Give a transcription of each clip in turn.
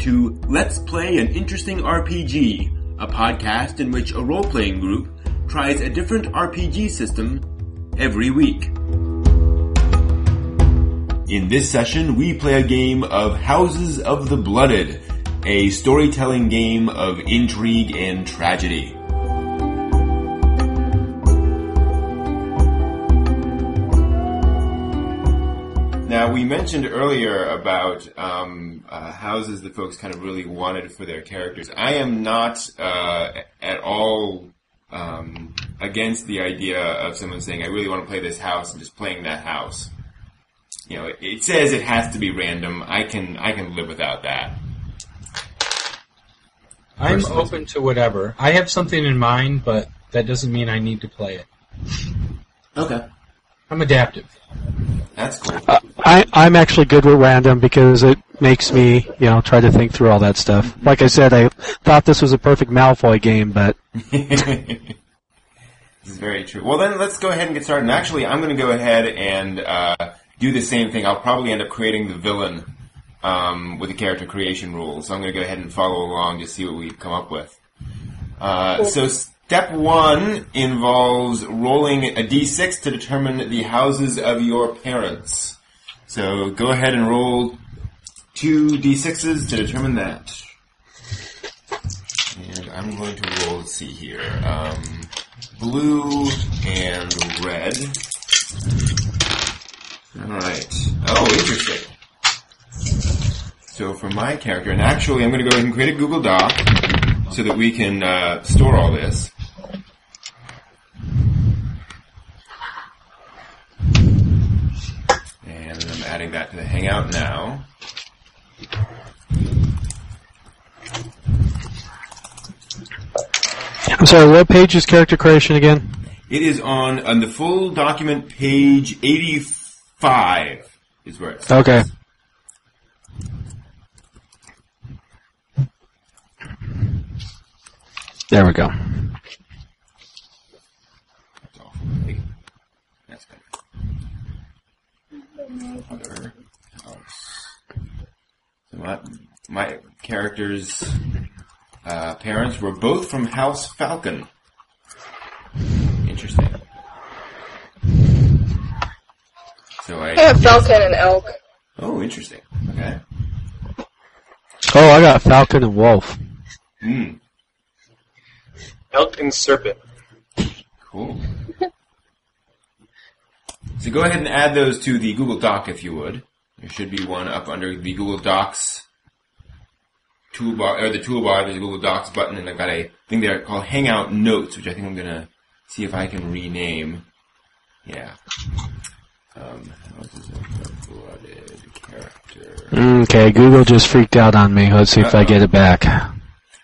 to Let's Play an Interesting RPG, a podcast in which a role playing group tries a different RPG system every week. In this session, we play a game of Houses of the Blooded, a storytelling game of intrigue and tragedy. Now, we mentioned earlier about um, uh, houses that folks kind of really wanted for their characters. I am not uh, at all um, against the idea of someone saying, I really want to play this house and just playing that house. You know, it, it says it has to be random. I can I can live without that. I'm Personally. open to whatever. I have something in mind, but that doesn't mean I need to play it. Okay, I'm adaptive. that's cool. Uh, I, I'm actually good with random because it makes me, you know, try to think through all that stuff. Like I said, I thought this was a perfect Malfoy game, but this is very true. Well, then let's go ahead and get started. And actually, I'm going to go ahead and uh, do the same thing. I'll probably end up creating the villain um, with the character creation rules. So I'm going to go ahead and follow along to see what we come up with. Uh, so step one involves rolling a d6 to determine the houses of your parents. So go ahead and roll two d6s to determine that. And I'm going to roll, let's see here, um, blue and red. Alright. Oh, interesting. So for my character, and actually I'm going to go ahead and create a Google Doc so that we can uh, store all this. And I'm adding that to the Hangout now. I'm sorry, what page is character creation again? It is on on the full document, page eighty-five is where it's. Okay. There we go. That's awful. That's better. Other house. So my my character's uh, parents were both from House Falcon. Interesting. So I. I have Falcon and Elk. Oh, interesting. Okay. Oh, I got Falcon and Wolf. Hmm. Elk and serpent. Cool. So go ahead and add those to the Google Doc if you would. There should be one up under the Google Docs toolbar, or the toolbar, there's a Google Docs button, and I've got a thing there called Hangout Notes, which I think I'm gonna see if I can rename. Yeah. Um, houses of blooded character. Okay, Google just freaked out on me. Let's see if I get it back.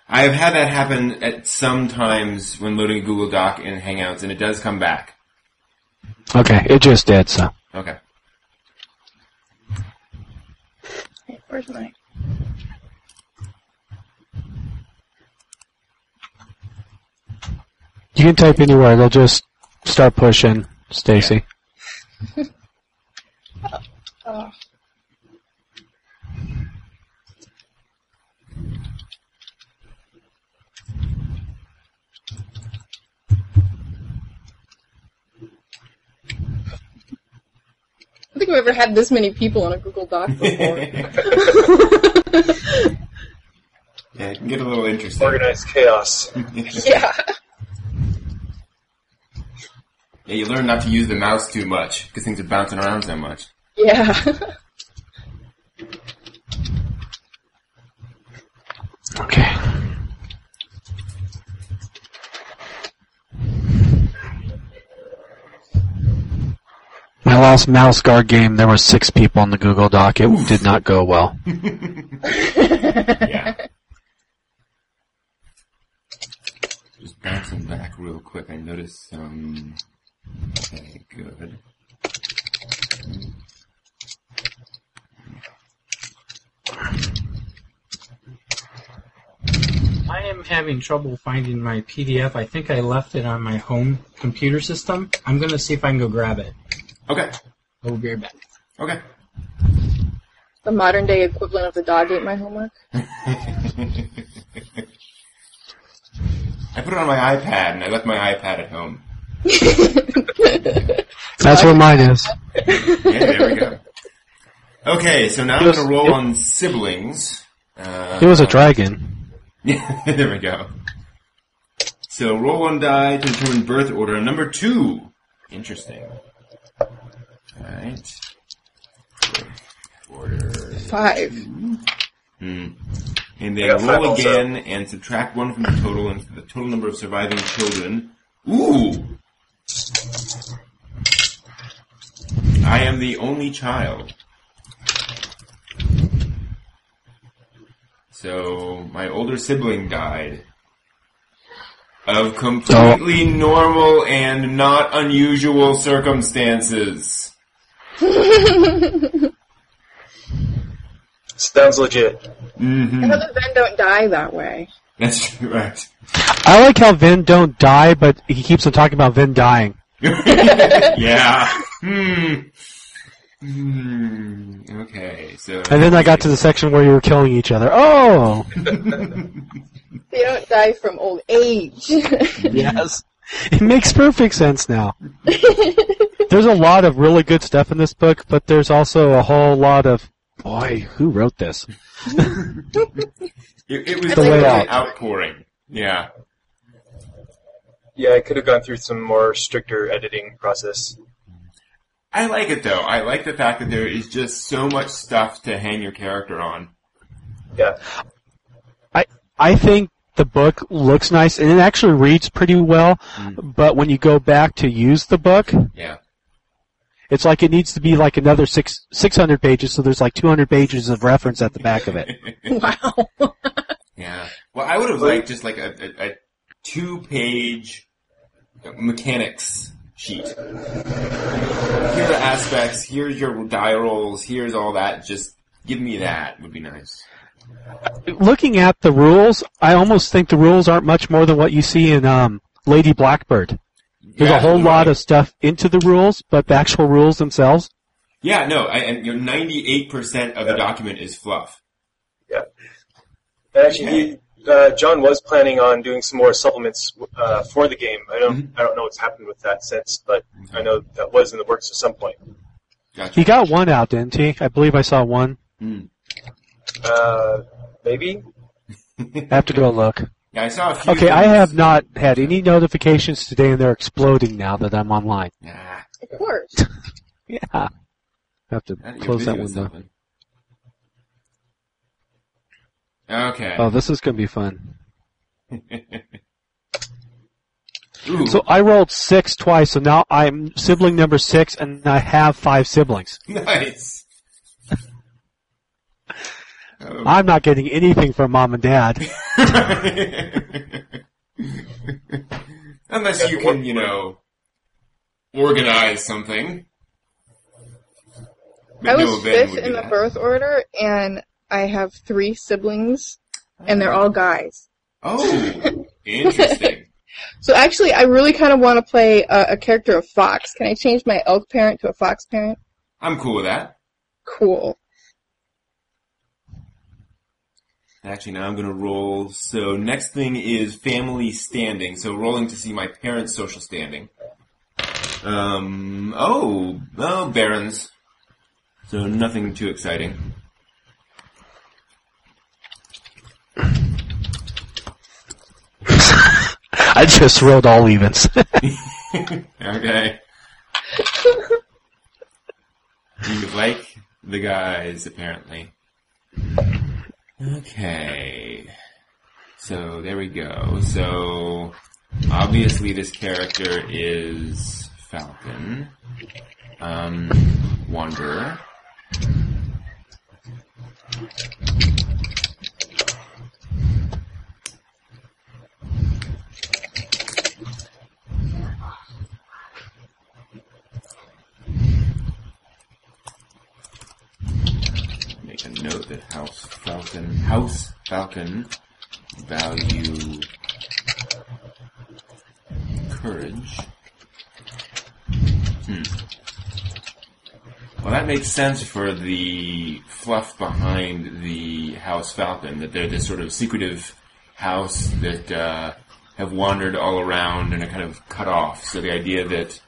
I've had that happen at some times when loading a Google Doc in Hangouts, and it does come back. Okay, it just did, so. Okay. Hey, where's my? You can type anywhere, they'll just start pushing, Stacy. Oh. oh. I don't think I've ever had this many people on a Google Doc before. Yeah, it can get a little interesting. Organized chaos. yeah. Yeah, you learn not to use the mouse too much because things are bouncing around so much. Yeah. Okay. My last mouse guard game, there were six people in the Google Doc. It did not go well. Yeah. Just bouncing back real quick. I noticed some. Okay, good. I am having trouble finding my PDF. I think I left it on my home computer system. I'm gonna see if I can go grab it. Okay. I will be right back. Okay. the modern day equivalent of the dog ate my homework. I put it on my iPad and I left my iPad at home. That's where mine is. Yeah, there we go. Okay, so now I'm going to roll it- on siblings. Uh, It was a dragon. Yeah, there we go. So roll one die to determine birth order. Number two. Interesting. Alright. Birth. Five. Hmm. And then I got five roll also. again and subtract one from the total and the total number of surviving children. Ooh! I am the only child. So my older sibling died. Of completely normal and not unusual circumstances. Sounds legit. hmm I thought the Ven don't die that way. That's true, right. I like how Ven don't die, but he keeps on talking about Ven dying. yeah. Hmm. Hmm. Okay. So. And then I got to the section where you were killing each other. Oh! They don't die from old age. yes. It makes perfect sense now. there's a lot of really good stuff in this book, but there's also a whole lot of, boy, who wrote this? It, it was The definitely layout. an outpouring. Yeah. Yeah, I could have gone through some more stricter editing process. I like it though. I like the fact that there is just so much stuff to hang your character on. Yeah. I, I think the book looks nice and it actually reads pretty well, mm. but when you go back to use the book, Yeah. it's like it needs to be like another six, 600 pages, so there's like 200 pages of reference at the back of it. wow. Yeah. Well, I would have liked just like a, a, a two-page mechanics sheet. Here are the aspects. Here's your die rolls. Here's all that. Just give me that would be nice. Looking at the rules, I almost think the rules aren't much more than what you see in, um, Lady Blackbird. There's Yeah, a whole lot right. of stuff into the rules, but the actual rules themselves, Yeah, no, I, and you know, 98% of the document is fluff. Yeah. And actually, he, uh, John was planning on doing some more supplements uh, for the game. I don't, I don't know what's happened with that since, but I know that was in the works at some point. Gotcha. he got one out, didn't he? I believe I saw one. Hmm. Uh, maybe. I have to go look. Yeah, I saw a few. Okay, I have not had any notifications today, and they're exploding now that I'm online. Nah, Of course. Yeah. I have to you're close that window. something. Okay. Oh, this is going to be fun. Ooh, So I rolled six twice, so now I'm sibling number six, and I have five siblings. nice. I'm not getting anything from mom and dad. Unless you can, you know, organize something. But I was event fifth in the that. birth order, and I have three siblings, and they're all guys. Oh, interesting. So actually, I really kind of want to play a, a character of Fox. Can I change my elk parent to a fox parent? I'm cool with that. Cool. Actually, now I'm going to roll. So next thing is family standing. So rolling to see my parents' social standing. Um. Oh. Oh, barons. So nothing too exciting. I just rolled all evens. Okay. you like the guys, apparently. Okay. So there we go. So obviously this character is Falcon. Um, Wanderer. Make a note that House Falcon, House Falcon value courage. Hmm. Well, that makes sense for the fluff behind the House Falcon, that they're this sort of secretive house that uh, have wandered all around and are kind of cut off. So the idea that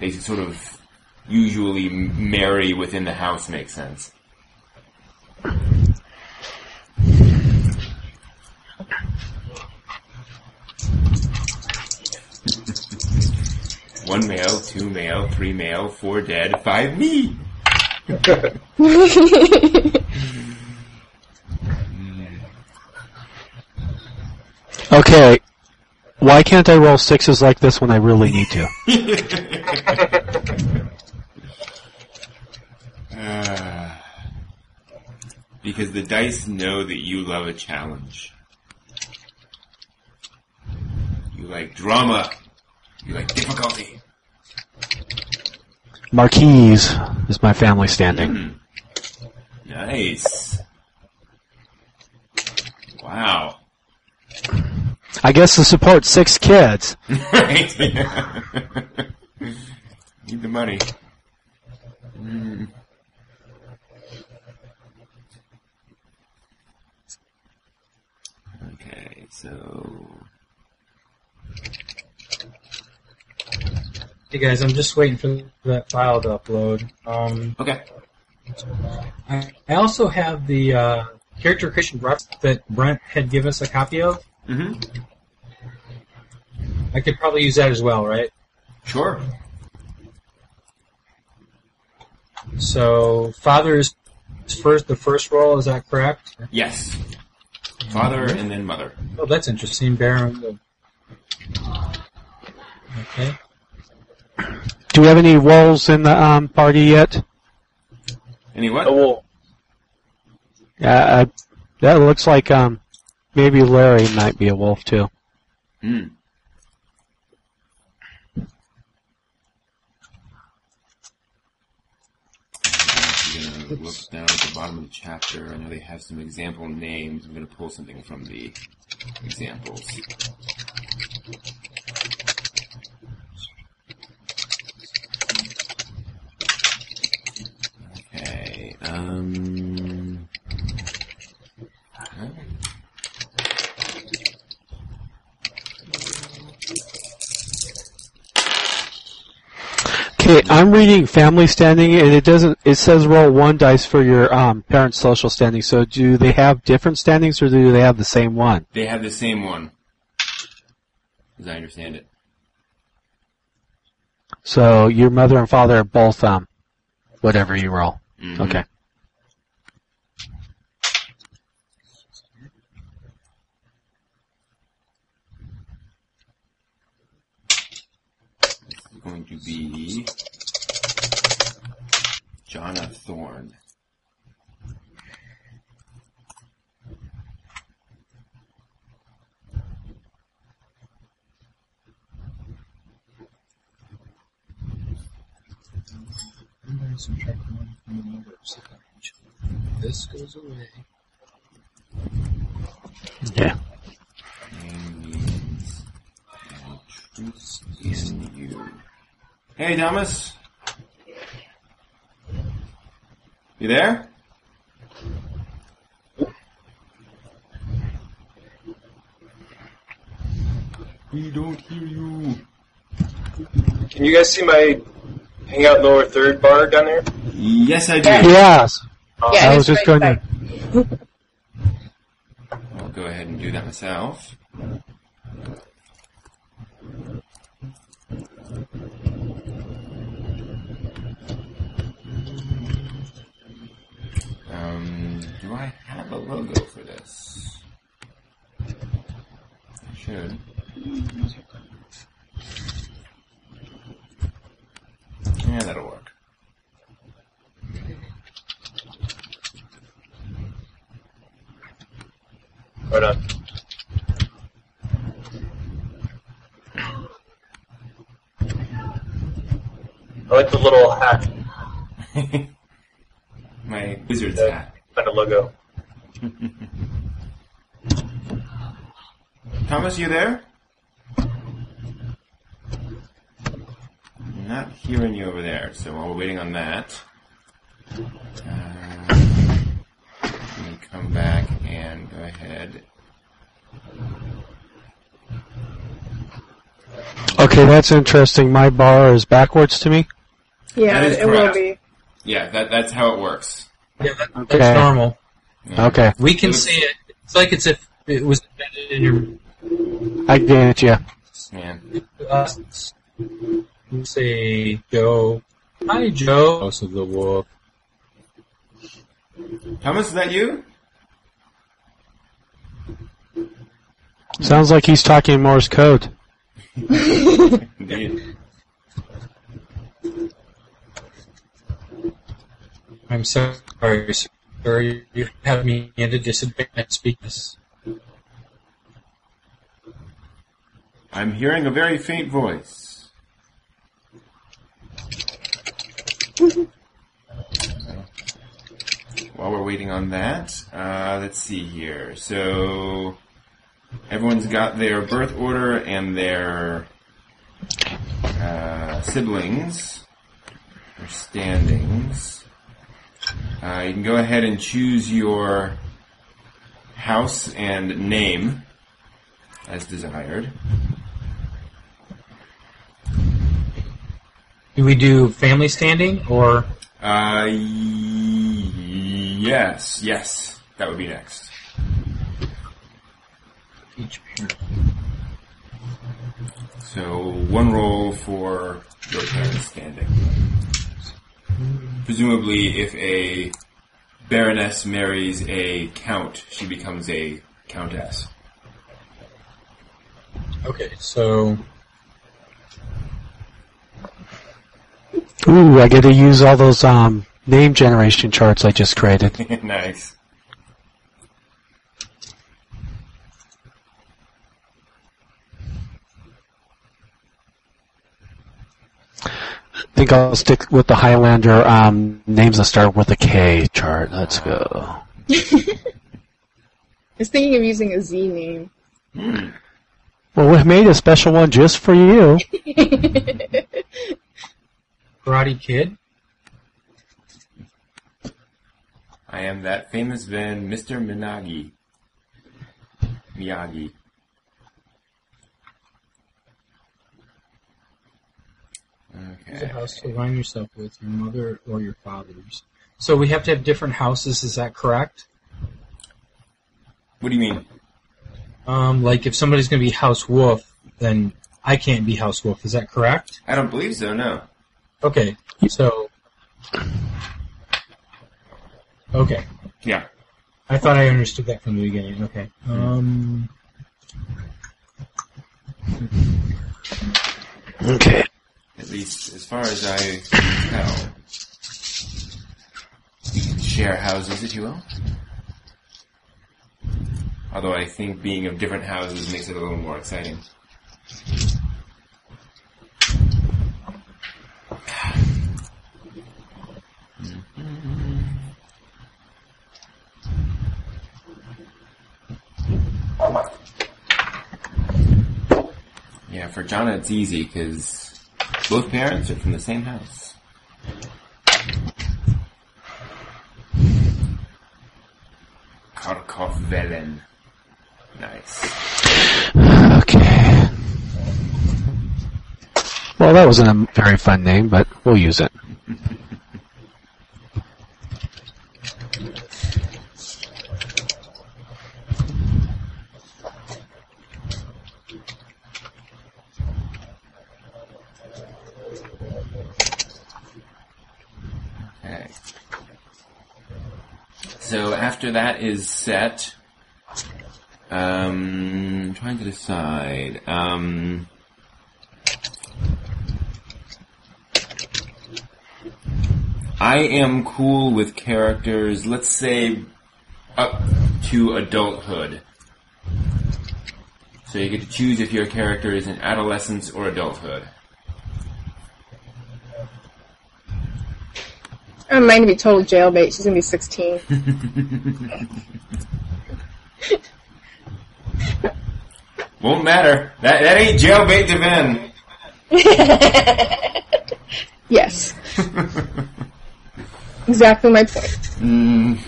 they sort of usually marry within the house makes sense. One male, two male, three male, four dead, five me. Okay. Why can't I roll sixes like this when I really need to? Uh, because the dice know that you love a challenge. You like drama. You like difficulty. Marquise is my family standing. Nice. Wow. I guess to support six kids. right? Need the money. Mm. Okay, so Hey guys, I'm just waiting for that file to upload. Um, okay. I, I also have the uh, character creation rough that Brent had given us a copy of. Mm-hmm. I could probably use that as well, right? Sure. So, father is first. The first role is that correct? Yes. Father and then mother. Oh, that's interesting. Baron. Okay. Do we have any wolves in the um, party yet? Any what? Oh, well, Uh, that looks like um, maybe Larry might be a wolf too. Hmm. Gonna look down at the bottom of the chapter. I know they have some example names. I'm gonna pull something from the examples. Okay. Um. huh? Okay, I'm reading family standing, and it doesn't. It says roll one dice for your um, parents' social standing. So, do they have different standings, or do they have the same one? They have the same one, as I understand it. So, your mother and father are both um, whatever you roll. Mhm. Okay. Going to be Jonna Thorne. This goes away. Yeah. Name means truth in you. Hey, Thomas. You there? We don't hear you. can you guys see my hangout lower third bar down there? Yes, I do. Yes. Yeah, oh. I was just right going to. I'll go ahead and do that myself. Um, do I have a logo for this? I should. Yeah, that'll work. Right on. I like the little hat, My wizard's the hat. Find a logo. Thomas, you there? Not hearing you over there, so while we're waiting on that, uh, let me come back and go ahead. Okay, that's interesting. My bar is backwards to me. Yeah, it will be. Yeah, that, that's how it works. Yeah, that, Okay. that's normal. Yeah. Okay, We can It looks- see it. It's like it's if it was embedded in your I get you. Man. us. You say Joe. Hi, Joe. House of the Wolf. Thomas, is that you? Sounds like he's talking Morse code. Indeed. I'm so sorry, sir. You have me at a disadvantage. This. I'm hearing a very faint voice. While we're waiting on that, uh, let's see here. So, everyone's got their birth order and their uh, siblings, their standings. Uh, you can go ahead and choose your house and name as desired. Do we do family standing or? Uh, y- yes, yes, that would be next. Each parent. So one roll for your parents standing. Presumably, if a baroness marries a count, she becomes a countess. Okay, so Ooh, I get to use all those um, name generation charts I just created. nice. I think I'll stick with the Highlander um, names that start with a K chart. Let's go. I was thinking of using a Z name. Well, we made a special one just for you. Karate Kid. I am that famous man, Mr. Minagi. Miyagi. Choose a house to align yourself with your mother or your father's. So we have to have different houses. Is that correct? What do you mean? Um, like if somebody's going to be House Wolf, then I can't be House Wolf. Is that correct? I don't believe so, no. Okay, so okay. Yeah. I thought I understood that from the beginning. Okay. Um, Okay. At least as far as I can tell. Share houses, if you will. Although I think being of different houses makes it a little more exciting. Yeah, for Jonna it's easy because both parents are from the same house. Kharkov Velen. Nice. Okay. Well, that wasn't a very fun name, but we'll use it. Okay. So after that is set, um, trying to decide. Um, I am cool with characters, let's say, up to adulthood. So you get to choose if your character is in adolescence or adulthood. I don't mind to be total jailbait. She's gonna be 16. Won't matter. That that ain't jailbait to Ben. yes. exactly my point. Mm.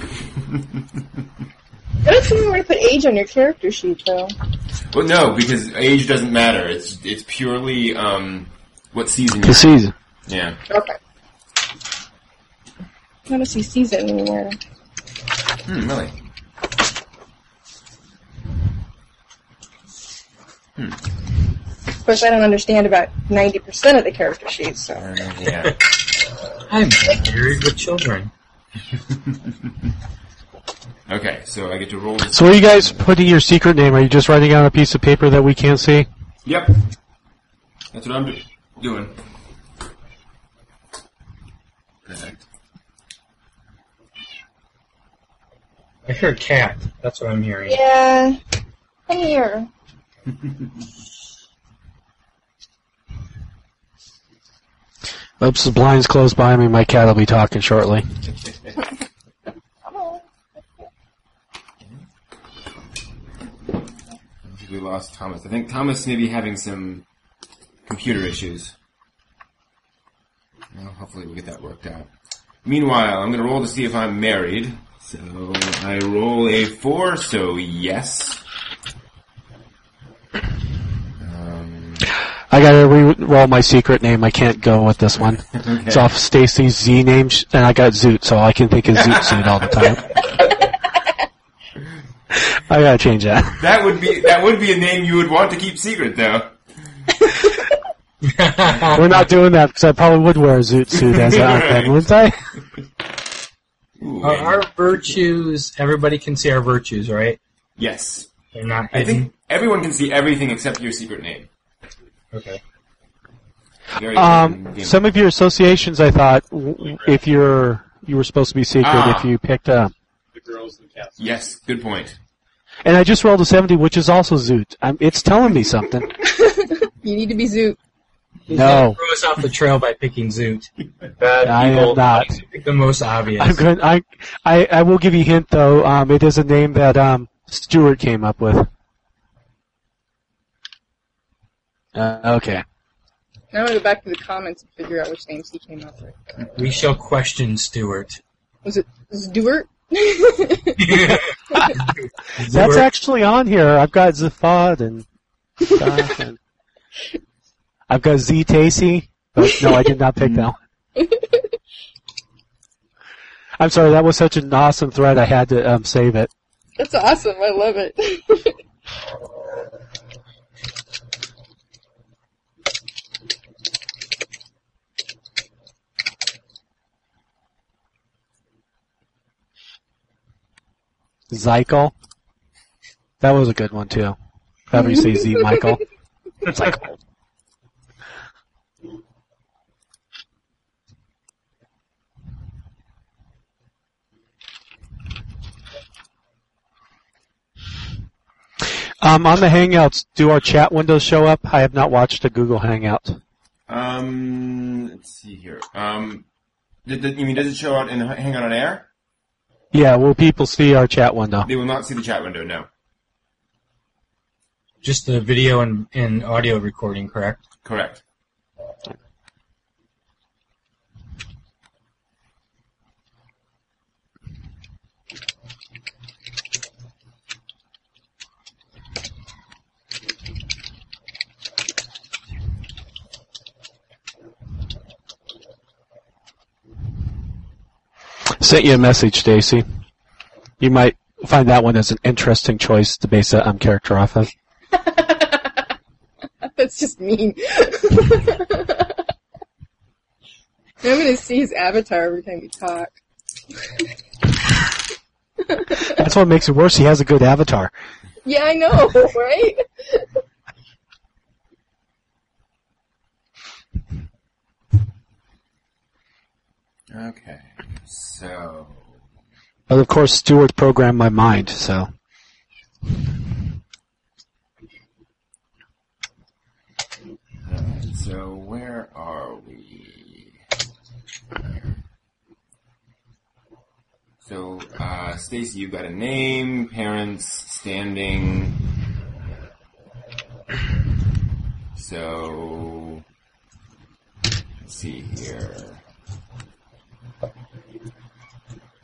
I don't see where to put age on your character sheet, though. Well, no, because age doesn't matter. It's it's purely um, what season The you're. season. Yeah. Okay. I don't see season anywhere. Hmm, really. Of course, I don't understand about 90% of the character sheets, so. Uh, yeah. I'm married with children. Okay, so I get to roll. This. So, are you guys putting your secret name? Are you just writing on a piece of paper that we can't see? Yep. That's what I'm do- doing. Perfect. I hear cat. That's what I'm hearing. Yeah. Come here. Oops, the blind's closed by me. My cat will be talking shortly. Come on. I think we lost Thomas. I think Thomas may be having some computer issues. Well, hopefully we'll get that worked out. Meanwhile, I'm going to roll to see if I'm married. So I roll a four, so yes. Um, I gotta re-roll my secret name. I can't go with this one. It's off Stacy's Z name, sh- and I got Zoot, so I can think of Zoot Suit all the time. I gotta change that. that would be that would be a name you would want to keep secret, though. We're not doing that because I probably would wear a Zoot suit as a then, wouldn't I? Ooh, Are our virtues, everybody can see our virtues, right? yes, They're not I think everyone can see everything except your secret name. Okay. Very Um, some of your associations, I thought, w- if you're you were supposed to be secret, Ah. if you picked up. The girls in the castle. yes, good point. And I just rolled a 70, which is also Zoot. I'm, it's telling me something. You need to be Zoot. He's No. gonna throw us off the trail by picking Zoot. Bad I evil. am not. Pick the most obvious. I'm going. I, I I will give you a hint though. Um, it is a name that um Stewart came up with. Uh, okay. Now I'm gonna go back to the comments and figure out which names he came up with. We shall question Stuart. Was it Stewart? That's actually on here. I've got Zafad and stuff, and I've got Z Tacy. But no, I did not pick that one. I'm sorry. That was such an awesome thread. I had to um, save it. That's awesome. I love it. Zykel. That was a good one too. If ever you say Z Michael. Zykel. Um, on the Hangouts, do our chat windows show up? I have not watched a Google Hangout. Um, let's see here. Um, did, did, you mean does it show out in Hang On Air? Yeah, will people see our chat window? They will not see the chat window. No, Just the video and, and audio recording, correct? correct. Sent you a message, Stacy. You might find that one as an interesting choice to base that um, character off of. That's just mean. I'm gonna see his avatar every time we talk. That's what makes it worse. He has a good avatar. Yeah, I know, right? Okay, so But of course, Stewart programmed my mind, so. alright, so where are we? So, uh, Stacy, you've got a name, parents, standing. So, let's see here.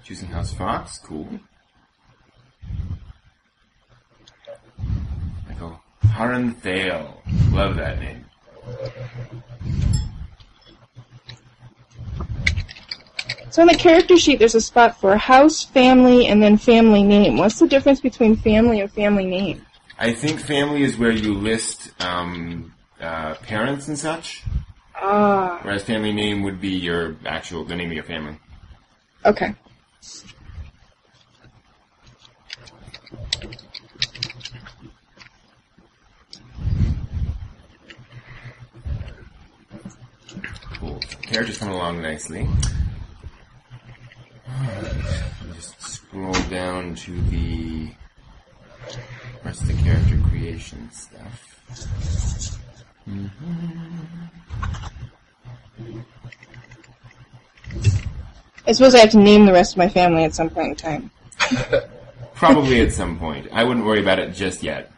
Choosing House Fox, cool. Michael Harren Thale. Love that name. So in the character sheet, there's a spot for house, family, and then family name. What's the difference between family and family name? I think family is where you list um, uh, parents and such. Ah. Whereas family name would be your actual the name of your family. Okay. Cool. Character's coming along nicely. Just scroll down to the rest of the character creation stuff. Mm-hmm. I suppose I have to name the rest of my family at some point in time. Probably at some point. I wouldn't worry about it just yet.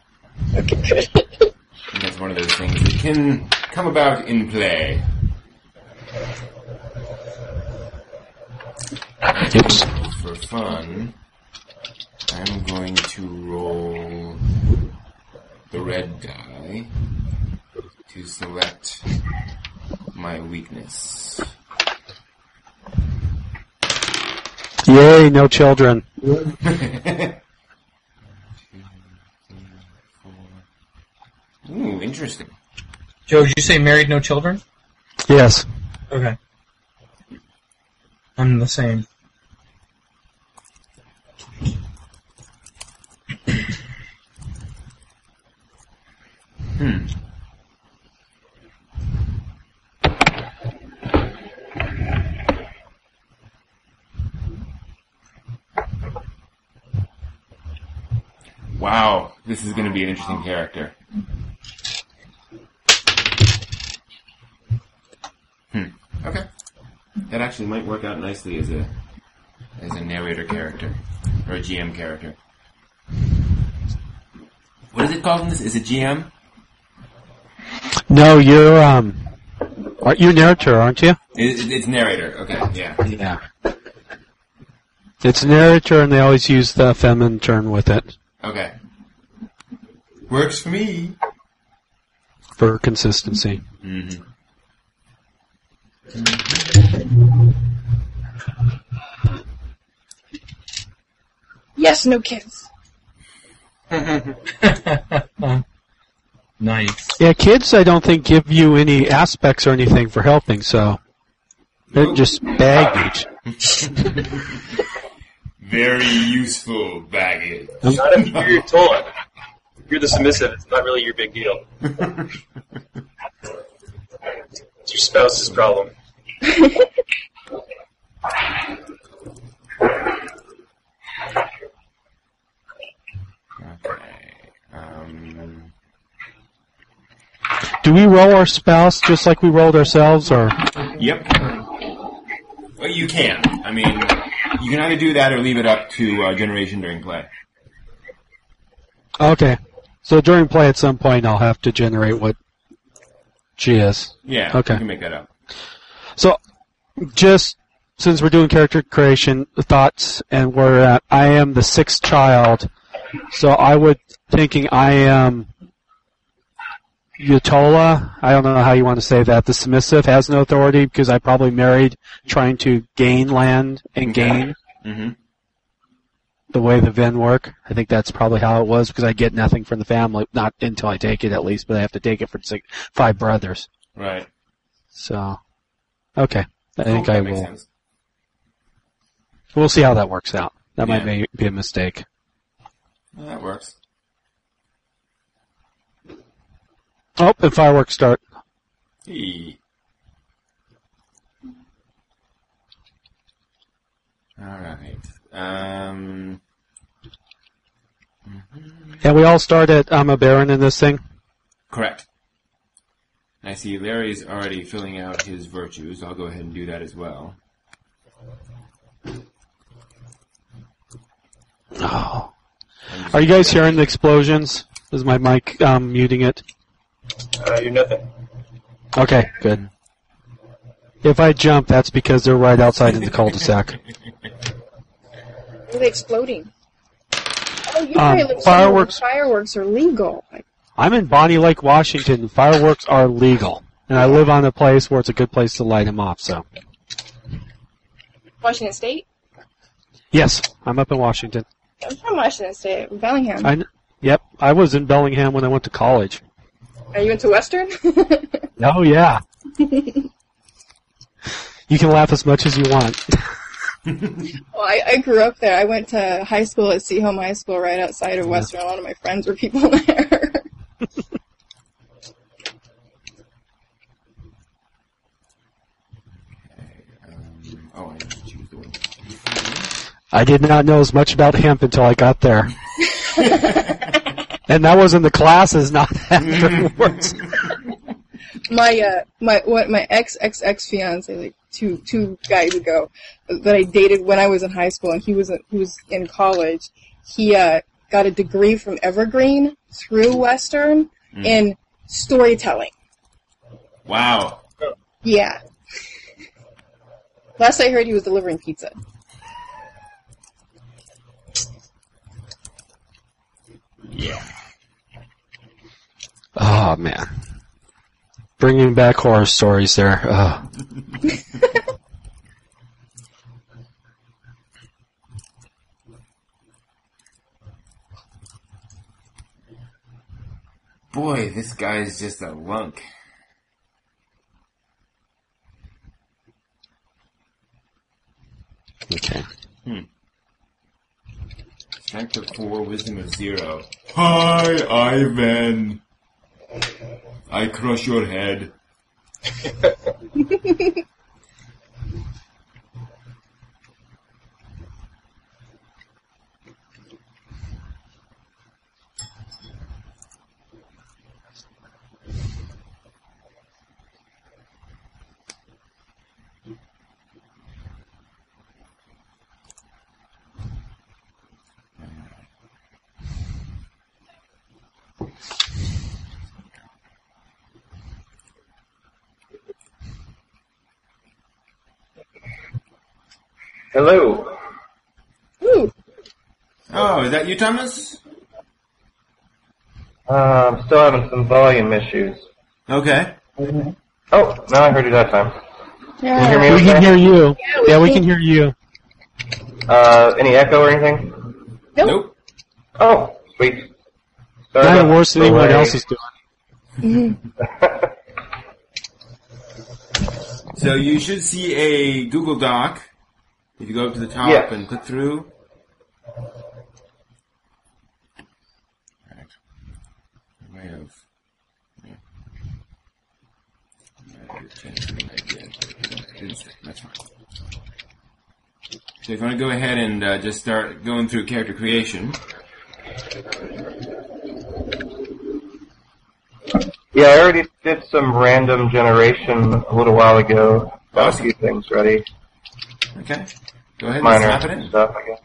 Okay, good. I think that's one of those things that can come about in play. Oops. For fun, I'm going to roll the red die to select my weakness. Yay, no children. Ooh, interesting. Joe, did you say married, no children? Yes. Okay. I'm the same. Hmm. Wow, this is going to be an interesting character. Hmm. Okay. That actually might work out nicely as a as a narrator character or a GM character. What is it called in this? Is it GM? No, you're um, are you narrator, aren't you? It, it- it's narrator. Okay, yeah. Yeah. It's narrator, and they always use the feminine term with it Okay. Works for me. for consistency. Mm-hmm. Yes, no kids. nice. Yeah, kids, I don't think give you any aspects or anything for helping, so they're just baggage. Very useful baggage. Not if you're told. If you're the submissive, it's not really your big deal. It's your spouse's problem. Okay. Um, Do we roll our spouse just like we rolled ourselves, or yep. Well, you can. I mean, you can either do that or leave it up to uh, generation during play. okay? So during play, at some point, I'll have to generate what she is. Yeah. Okay. You can make that up. So, just since we're doing character creation thoughts, and we're at, I am the sixth child, so I would thinking I am Utola. I don't know how you want to say that. The submissive has no authority because I probably married trying to gain land and gain Mm-hmm. the way the Ven work. I think that's probably how it was because I get nothing from the family, not until I take it at least, but I have to take it for six, five brothers. Right. So, okay. I think Cool, I will. sense. We'll see how that works out. That might Yeah. be, be a mistake. Well, that works. Oh, and fireworks start. Hey. All right. Um. And we all start at I'm a Baron in this thing. Correct. I see Larry's already filling out his virtues. I'll go ahead and do that as well. Oh. Are you guys hearing the explosions? Is my mic um, muting it? Uh, you're nothing. Okay, good. If I jump, that's because they're right outside in the cul-de-sac. Are they exploding? Oh, you Um, probably look fireworks- Fireworks are legal. I'm in Bonney Lake, Washington. Fireworks are legal, and I live on a place where it's a good place to light them off. So, Washington State? yes, I'm up in Washington. I'm from Washington State, Bellingham. I, yep, I was in Bellingham when I went to college. Are you into Western? Oh yeah. you can laugh as much as you want. well, I, I grew up there. I went to high school at Sehome High School right outside of Western. A lot of my friends were people there. Um, oh, I need to choose the one. I did not know as much about hemp until I got there. And that was in the classes, not afterwards. my uh my what my ex ex ex fiance like two two guys ago that I dated when I was in high school and he was he was in college. He uh got a degree from Evergreen through Western in storytelling. Wow. Yeah. Last I heard, he was delivering pizza. Yeah. Oh man. Bringing back horror stories there. Oh. Boy, this guy is just a lunk. Okay. Hmm. Strength of four, wisdom of zero. Hi, Ivan. I crush your head. Hello. Ooh, Oh, is that you, Thomas? Uh, I'm still having some volume issues. Okay. Oh, now I heard you that time. yeah. Can you hear me We okay? can hear you. Yeah, we Yeah, we can- can hear you. Uh, any echo or anything? Nope. Nope. Oh, sweet. Sorry Not worse than the anyone else is doing. So you should see a Google Doc. If you go up to the top Yes. and click through. Right. I may have. Yeah. I might have changed the idea. Didn't say. That's fine. So if you want to go ahead and uh, just start going through character creation. Yeah, I already did some random generation a little while ago. Got a Awesome. few things ready. Okay. Go ahead and Minor snap it in. stuff, I guess.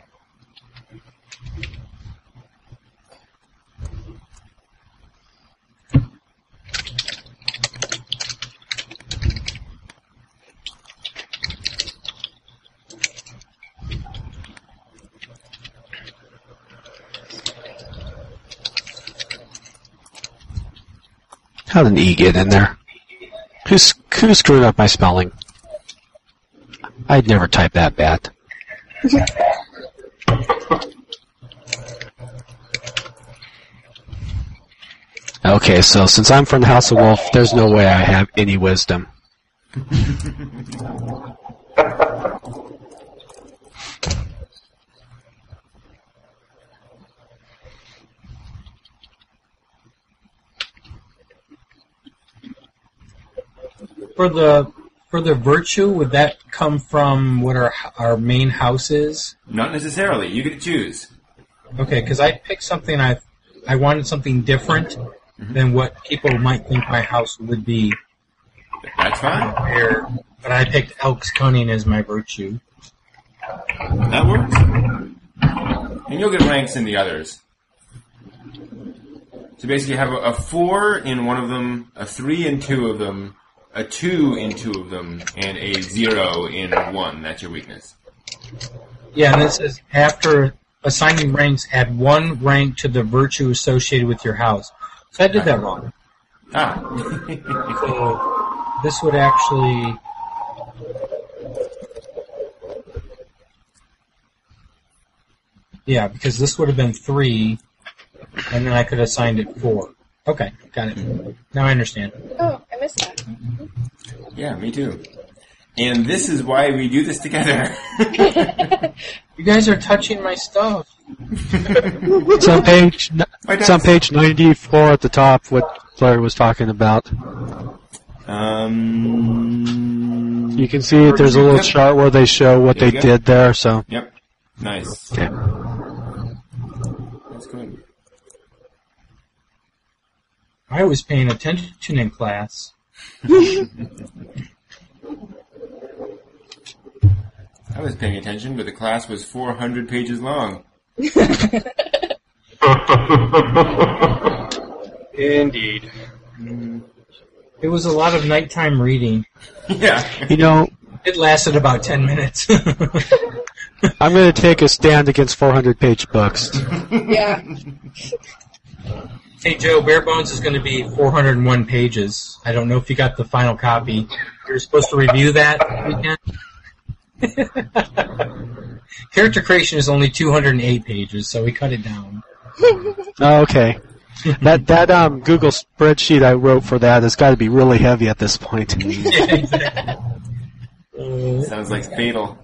How did an E get in there? Who's, who screwed up my spelling? I'd never type that bad. Okay, so since I'm from the House of Wolf, there's no way I have any wisdom. For the for the virtue, would that come from what our our main house is? Not necessarily. You get to choose. Okay, because I picked something I I wanted something different mm-hmm. than what people might think my house would be. That's fine. But I picked Elk's Cunning as my virtue. That works. And you'll get ranks in the others. So basically you have a, a four in one of them, a three in two of them, a two in two of them, and a zero in one. That's your weakness. Yeah, and this is after assigning ranks, add one rank to the virtue associated with your house. So I did that wrong. Ah. So this would actually. Yeah, because this would have been three, and then I could have signed it four. Okay, got it. Now I understand. Oh, I missed that. Yeah, me too. And this is why we do this together. You guys are touching my stuff. It's on page. n- It's on page 94 at the top. What Larry was talking about. um. You can see there's a little Yep. chart where they show what There they did there. So Yep. Nice. Yeah. That's good. I was paying attention in class. I was paying attention, but the class was 400 pages long. Indeed. It was a lot of nighttime reading. yeah. you know, It lasted about ten minutes. I'm going to take a stand against 400 page books. Yeah. Hey Joe, Bare Bones is going to be 401 pages. I don't know if you got the final copy. You're supposed to review that weekend. Character creation is only 208 pages, so we cut it down. Oh, okay. that that um Google spreadsheet I wrote for that has got to be really heavy at this point. Uh, Sounds like fatal.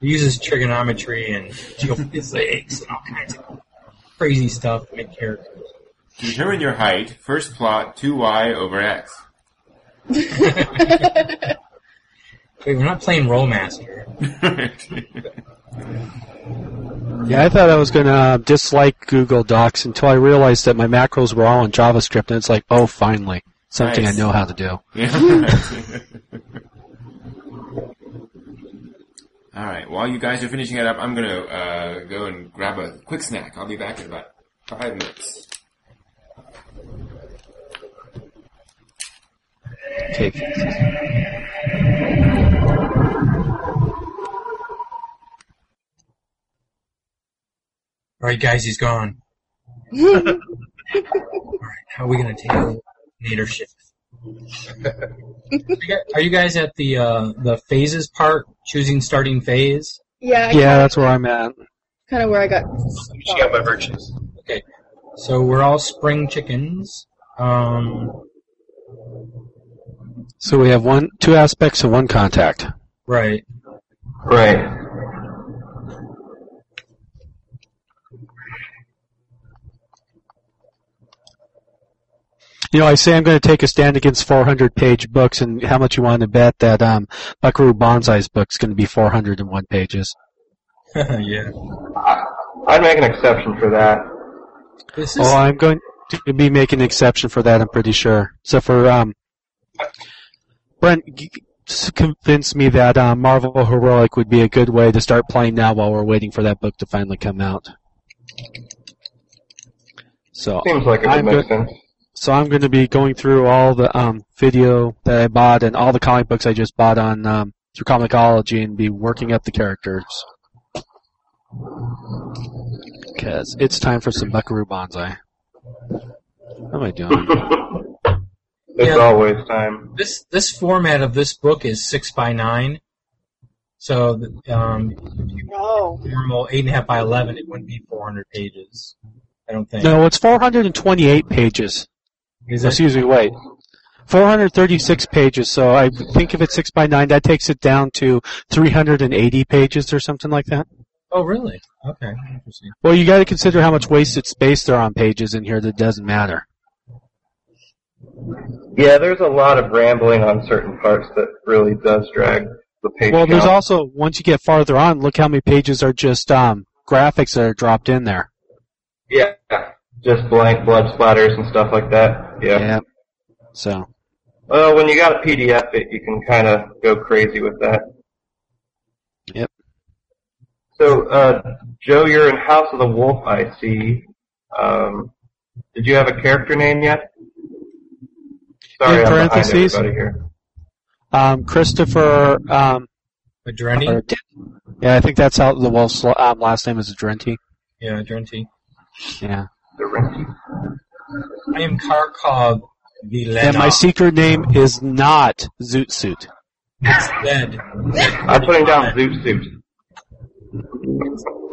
It uses trigonometry and geophysics and all kinds of crazy stuff to make characters. To determine your height, first plot 2y over x. Wait, we're not playing Rolemaster. Yeah, I thought I was going to dislike Google Docs until I realized that my macros were all in JavaScript, and it's like, oh, finally, something Nice. I know how to do. Yeah. All right. While you guys are finishing it up, I'm gonna uh, go and grab a quick snack. I'll be back in about five minutes. Okay. Alright guys, he's gone. Alright, how are we gonna take leadership? Are you guys at the uh, the phases part, choosing starting phase? Yeah, I Yeah, that's where I'm at. kind of where I got. She got my virtues. Okay, so we're all spring chickens. Um, So we have one, two aspects and one contact. right. Right. You know, I say I'm going to take a stand against 400 page books, and how much you want to bet that um, Buckaroo Banzai's book's going to be 401 pages? yeah. I'd make an exception for that. This is Oh, I'm going to be making an exception for that. I'm pretty sure. So for um, Brent, convinced me that um, Marvel Heroic would be a good way to start playing now while we're waiting for that book to finally come out. So Seems like it I'm make good. sense. So I'm going to be going through all the um, video that I bought and all the comic books I just bought on um, through comiXology and be working up the characters. Because it's time for some Buckaroo Banzai. What am I doing? It's Yeah. always time. this this format of this book is six by nine. So um, Oh. normal eight and a half by eleven, it wouldn't be 400 pages. I don't think. no, it's 428 pages. Is it? Excuse me, wait. 436 pages, so I think if it's 6 by 9 that takes it down to 380 pages or something like that. Oh, really? Okay, interesting. Well, you gotta consider how much wasted space there are on pages in here that doesn't matter. Yeah, there's a lot of rambling on certain parts that really does drag the page Well, there's also, once you get farther on, look how many pages are just um, graphics that are dropped in there. Yeah, just blank blood splatters and stuff like that. Yeah. So, Well, when you got a PDF, it, you can kind of go crazy with that. Yep. So, uh, Joe, you're in House of the Wolf, I see. Um, did you have a character name yet? Sorry, In I'm parentheses? here. um, Christopher, um, Adreni? or- yeah, I think that's how the wolf's um, last name is Drenti. Yeah, Adrenti. Yeah. The Renty. I am Karkov the And my secret name is not Zoot Suit. It's Zed. I'm putting down Zoot Suit.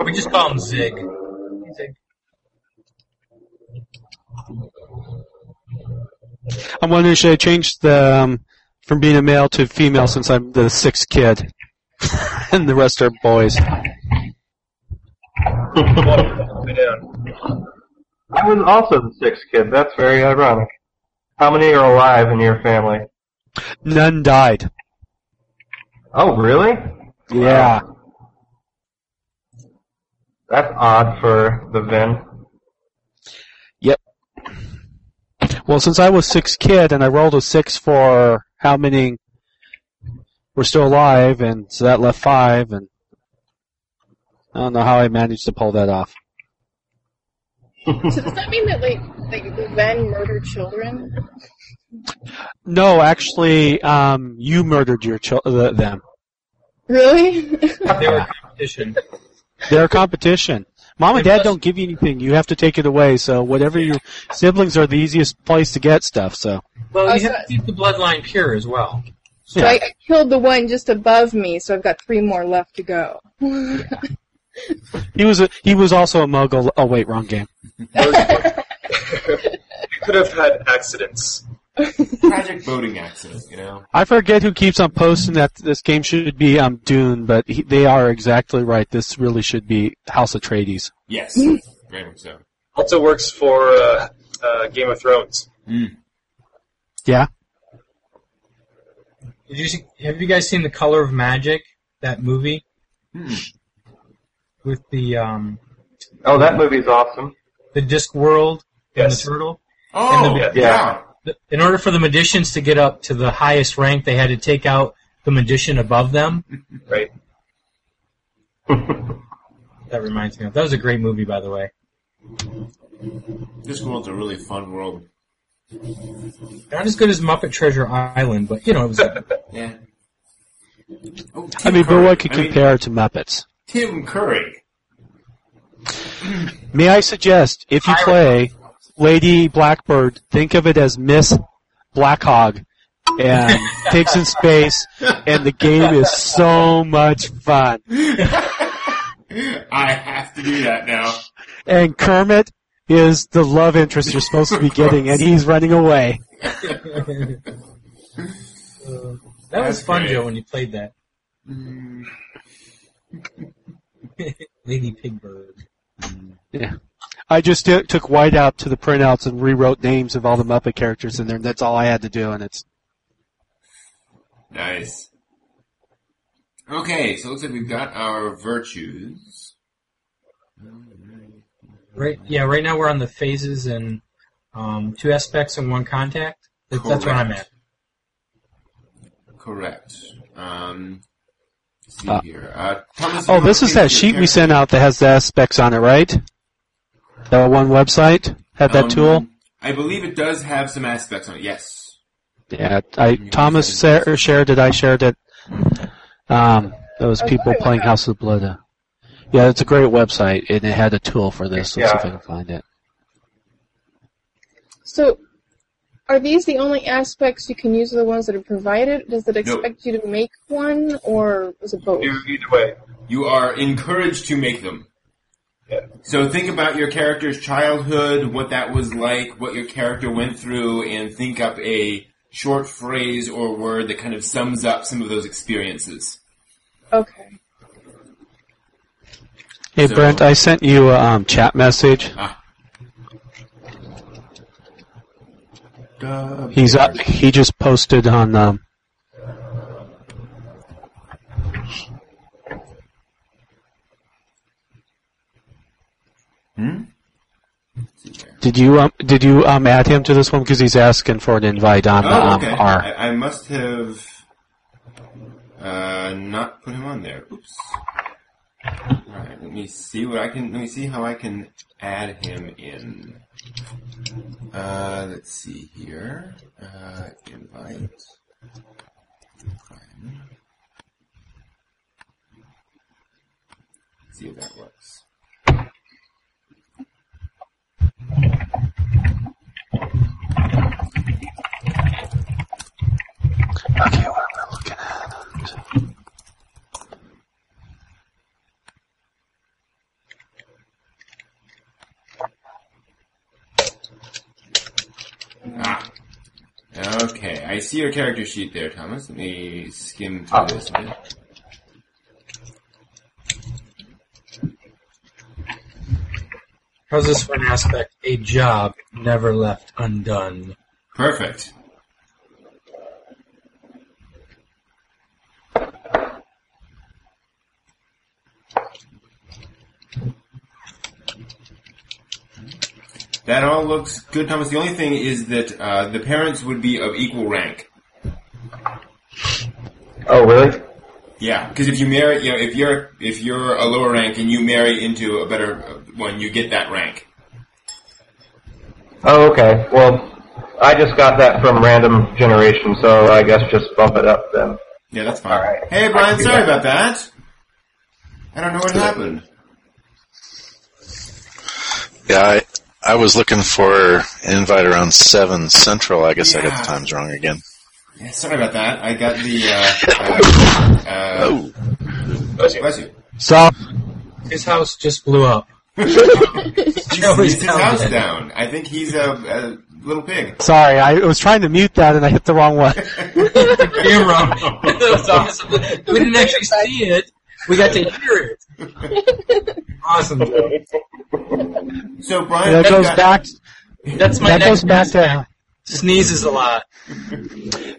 We just call him Zig. Zig. I'm wondering should I change the um, from being a male to female since I'm the sixth kid, and the rest are boys. Put it down. I was also the sixth kid. That's very ironic. How many are alive in your family? None died. Oh, really? Yeah. That's odd for the Ven. Well, since I was six kid and I rolled a six for how many were still alive, and so that left five, and I don't know how I managed to pull that off. So does that mean that like like the Ven murdered children? No, actually, um, you murdered your chil- the, them. Really? They were competition. They're a competition. Mom and And dad don't give you anything. You have to take it away. So whatever your siblings are the easiest place to get stuff. So Well, you have to keep the bloodline pure as well. so I, I killed the one just above me, so I've got three more left to go. he was a, he was also a muggle. Oh wait, wrong game. You could have had accidents. Tragic boating accident, you know. I forget who keeps on posting that this game should be um, Dune, but he, they are exactly right. This really should be House Atreides. Yes, very much so. Also works for uh, uh, Game of Thrones. Yeah. Did you see, have you guys seen the Color of Magic? That movie Hmm. with the um Oh, that movie's awesome. the Discworld and Yes. the turtle. Oh, the- yeah. The- In order for the magicians to get up to the highest rank, they had to take out the magician above them. Right. That reminds me of that was a great movie, by the way. This world's a really fun world. Not as good as Muppet Treasure Island, but you know it was. Yeah. Oh, I Tim mean, but what could I mean, compare to Muppets? Tim Curry. May I suggest, if you play Lady Blackbird, think of it as Miss Black Hog and Pigs in Space, and the game is so much fun. I have to do that now. And Kermit is the love interest you're supposed to be getting, and he's running away. Uh, that was fun, great. Joe, when you played that. Mm. Lady Pigbird. Yeah. I just t- took whiteout to the printouts and rewrote names of all the Muppet characters in there, and that's all I had to do, and it's Nice. Okay, so it looks like we've got our virtues. Right? Yeah. Right now we're on the phases and um, two aspects and one contact. That's, that's where I'm at. Correct. Um, let's see Uh, here. Uh, Thomas, Oh, this is that change your sheet we sent out that has the aspects on it, right? That one website had that Um, tool. I believe it does have some aspects on it. Yes. Yeah, I Thomas sa- shared it. I shared it. Um, those people playing. House of Blood. uh, Yeah, it's a great website, and it had a tool for this. Let's see if I can find it. So, are these the only aspects you can use? Are the ones that are provided? Does it expect you to make one, or is it both? Either, either way. You are encouraged to make them. Yeah. So think about your character's childhood, what that was like, what your character went through, and think up a short phrase or word that kind of sums up some of those experiences. Okay. Hey, So- Brent, I sent you a um, chat message. Ah. He's up. he just posted on. Um, Hmm? did you um, did you um, add him to this one because he's asking for an invite on Oh, um, okay. R. I, I must have uh, not put him on there. Oops. Alright, let me see what I can. Let me see how I can add him in. Uh, let's see here. Uh, invite. Fine. See if that works. Okay, what am I looking at? Okay, I see your character sheet there, Thomas. Let me skim through oh. this bit. How's this one aspect? A job never left undone. Perfect. That all looks good, Thomas. The only thing is that uh, the parents would be of equal rank. Oh, really? Yeah, because if you marry, you know, if you're if you're a lower rank and you marry into a better one, you get that rank. Oh, okay. Well, I just got that from random generation, so I guess just bump it up then. Yeah, that's fine. All right. Hey, Brian, sorry that. about that. I don't know what happened. Yeah, I, I was looking for an invite around 7 Central. I guess I got the times wrong again. Yeah, sorry about that. I got the. Uh, uh, uh, Oh, bless you. So, His house just blew up. He's, he's his down house down. I think he's a, a little pig. sorry, I was trying to mute that and I hit the wrong one. Camera. That was awesome. We didn't actually see it. We got to hear it. Awesome. So Brian, that goes got- back. That's my That goes back to sneezes a lot.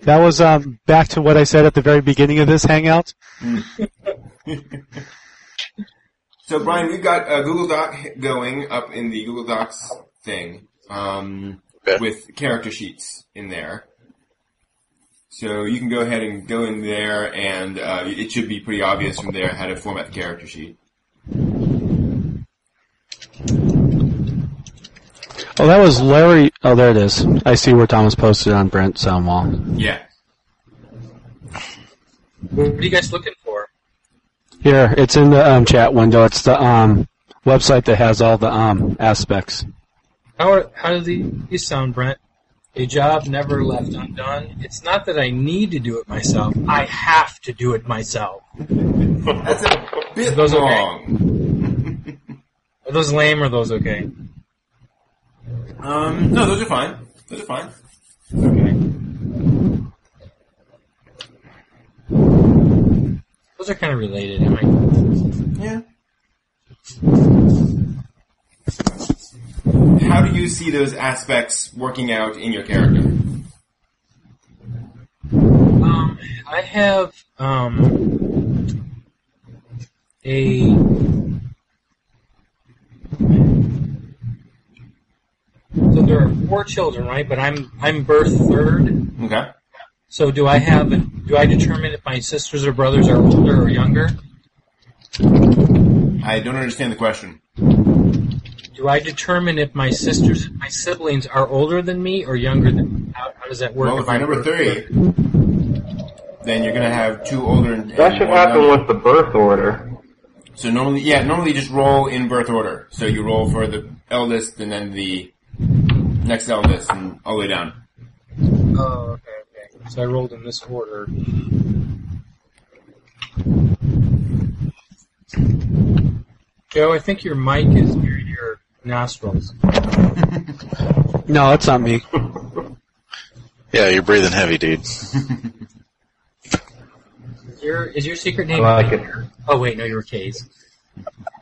that was um back to what I said at the very beginning of this hangout. So Brian, we've got a Google Doc going up in the Google Docs thing um, Okay. with character sheets in there. So you can go ahead and go in there, and uh, it should be pretty obvious from there how to format the character sheet. Oh, that was Larry. Oh, there it is. I see where Thomas posted on Brent Soundwall. Yeah. What are you guys looking for? Here, it's in the um, chat window. It's the um website that has all the um aspects. How are, how do the- these sound, Brent? A job never left undone. It's not that I need to do it myself. I have to do it myself. That's a bit Those okay? long. Are those lame or are those okay? Um, no, those are fine. Those are fine. Okay. Those are kind of related. Am I? Yeah. How do you see those aspects working out in your character? Um, I have um a so there are four children, right? But I'm I'm birth third. Okay. So do I have a, do I determine if my sisters or brothers are older or younger? I don't understand the question. Do I determine if my sisters, my siblings are older than me or younger than me? How, how does that work? Well, if you're I'm number three, then you're going to have two older and, That and should happen younger. with the birth order. So normally, yeah, normally just roll in birth order. So you roll for the eldest and then the next eldest and all the way down. Oh, okay, okay. So I rolled in this order. Joe, I think your mic is near your nostrils. No, it's not me. yeah, you're breathing heavy, dude. Is your is your secret I name? like it. Oh wait, no, you were K's.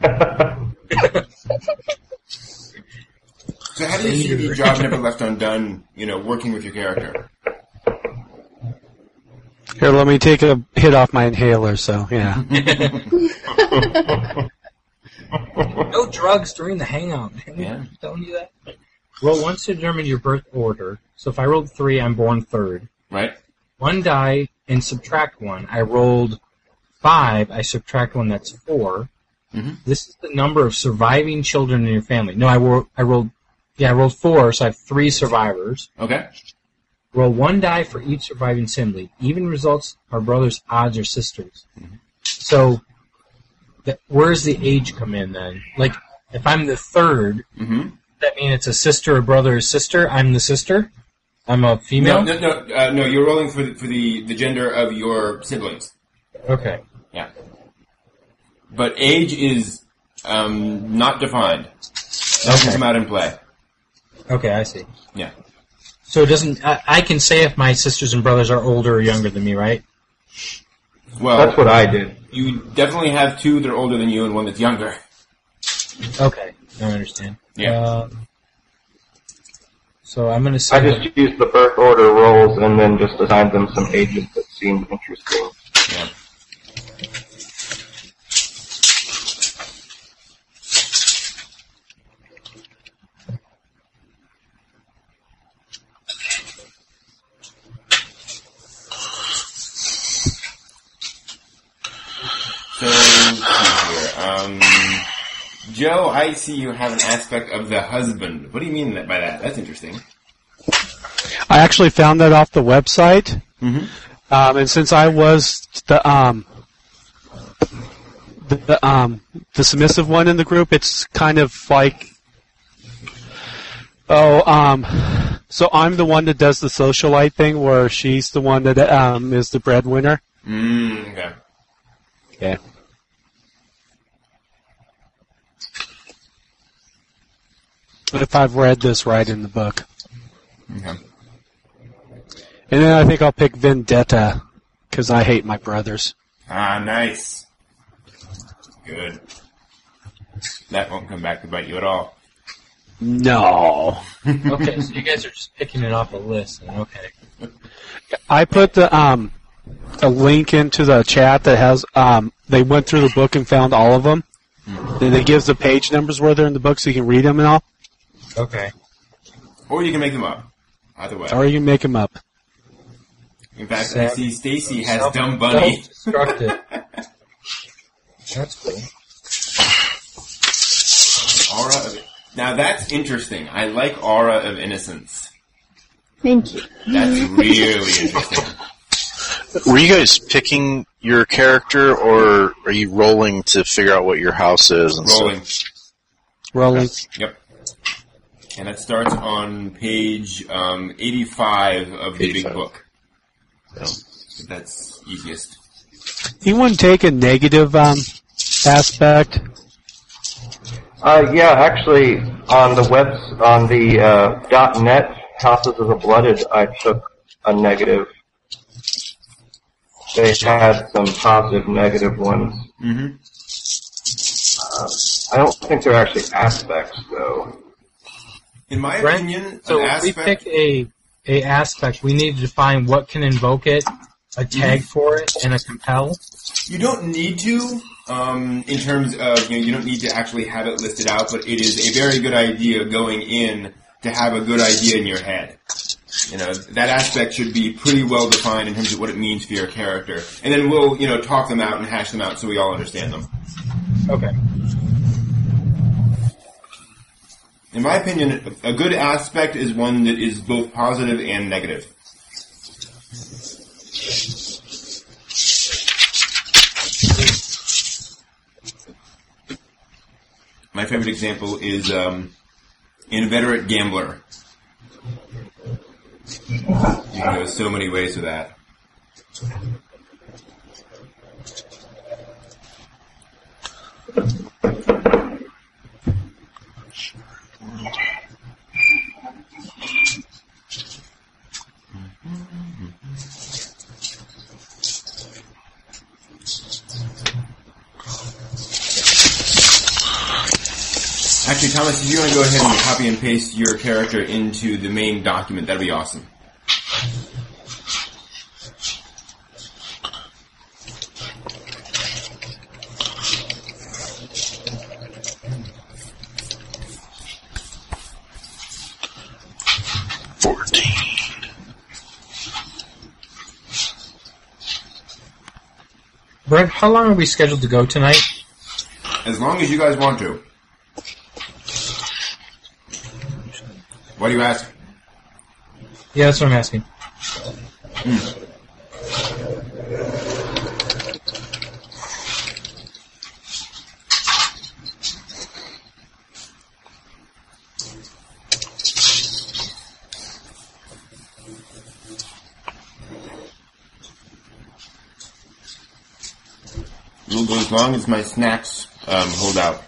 So how do you see the job never left undone, you know, working with your character? Here, let me take a hit off my inhaler. So yeah. No drugs during the hangout. Man. Yeah. I'm telling you that. Roll once to determine your birth order. So if I rolled three, I'm born third. Right? One die and subtract one. I rolled five. I subtract one. That's 4 Mhm. This is the number of surviving children in your family. No, I rolled. I rolled. Yeah, I rolled four, so I have three survivors. Okay. Roll one die for each surviving sibling. Even results are brothers, odds, or sisters. So, that, where's the age come in then? Like, if I'm the third, Mm-hmm. that mean it's a sister, a brother, or sister? I'm the sister. I'm a female. no, no, uh, no. You're rolling for the, for the the gender of your siblings. Okay. Yeah. But age is um, not defined. That can Okay. come out in play. Okay, I see. Yeah. So it doesn't. I, I can say if my sisters and brothers are older or younger than me, right? Well, That's what I did. you definitely have two that are older than you and one that's younger. Okay, I understand. Yeah. Um, so I'm going to say. I just used the birth order rolls and then just assigned them some ages that seemed interesting. Yeah. So, here. Um, Joe, I see you have an aspect of the husband. What do you mean by that? That's interesting. I actually found that off the website. Mhm. Um, and since I was the um, the, the um, the submissive one in the group, it's kind of like oh um, so I'm the one that does the socialite thing, where she's the one that um is the breadwinner. Mm, okay. Okay. If I've read this right in the book. Okay. And then I think I'll pick Vendetta, because I hate my brothers. Ah, nice. Good. That won't come back to bite you at all. No. okay, so you guys are just picking it off a list. Okay. I put the um a link into the chat that has um they went through the book and found all of them. Then it gives the page numbers where they're in the book so you can read them and all, Okay. Or you can make them up. Either way. or you can make them up. In fact, I see Stacy has Self- Dumb Bunny. Self-destructive. That's cool. Aura of Now that's interesting. I like Aura of Innocence. Thank you. That's really interesting. Were you guys picking your character, or are you rolling to figure out what your house is? And Rolling. Rolling. Yep. And that starts on page um, 85 of the big 85. book. So that's easiest. Anyone take a negative um aspect? Uh, yeah, actually, on the webs on the uh, .net Houses of the Blooded, I took a negative. They had some positive, negative ones. Mm-hmm. Uh, I don't think they're actually aspects, though. In my Brent, opinion, So an if we pick a a aspect, we need to define what can invoke it, a tag for it, and a compel. You don't need to, um, in terms of, you know, you don't need to actually have it listed out, but it is a very good idea going in to have a good idea in your head. You know, that aspect should be pretty well defined in terms of what it means for your character. And then we'll, you know, talk them out and hash them out so we all understand them. Okay. In my opinion, a good aspect is one that is both positive and negative. My favorite example is um, inveterate gambler. You can go so many ways with that. Actually, Thomas, if you want to go ahead and copy and paste your character into the main document, that'd be awesome. Brent, how long are we scheduled to go tonight? As long as you guys want to. Why do you ask? Yeah, that's what I'm asking. We'll go as long as my snacks um, hold out.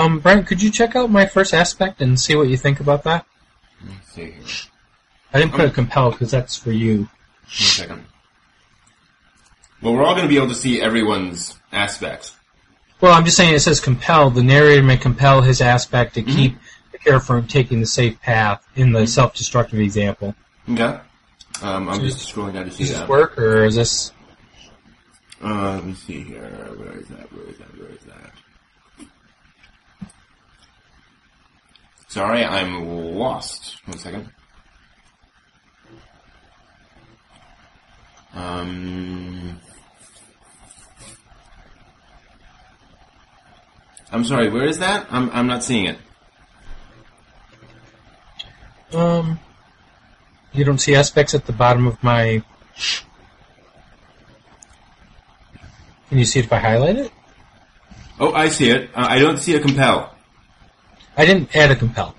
Um, Brent, could you check out my first aspect and see what you think about that? Let's see here. I didn't put a compel because that's for you. One second. Well, we're all going to be able to see everyone's aspects. Well, I'm just saying it says compel. The narrator may compel his aspect to keep the character from taking the safe path in the self-destructive example. Okay. Um, I'm just scrolling down to see Does this work, or is this? Uh, let me see here. Where is that? Where is that? Where is that? Sorry, I'm lost. One second. Um, I'm sorry. Where is that? I'm I'm not seeing it. Um, you don't see aspects at the bottom of my. Can you see it if I highlight it? Oh, I see it. Uh, I don't see a compel. I didn't add a compel.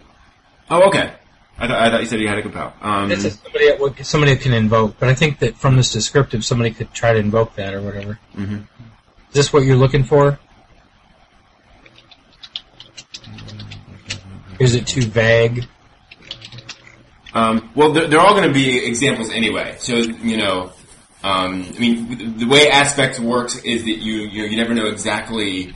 Oh, okay. I, th- I thought you said you had a compel. Um, It says somebody at what somebody can invoke, but I think that from this descriptive, somebody could try to invoke that or whatever. mhm. Is this what you're looking for? Is it too vague? Um, well, they're, they're all going to be examples anyway. So you know, um, I mean, the- way aspects works is that you you, you never know exactly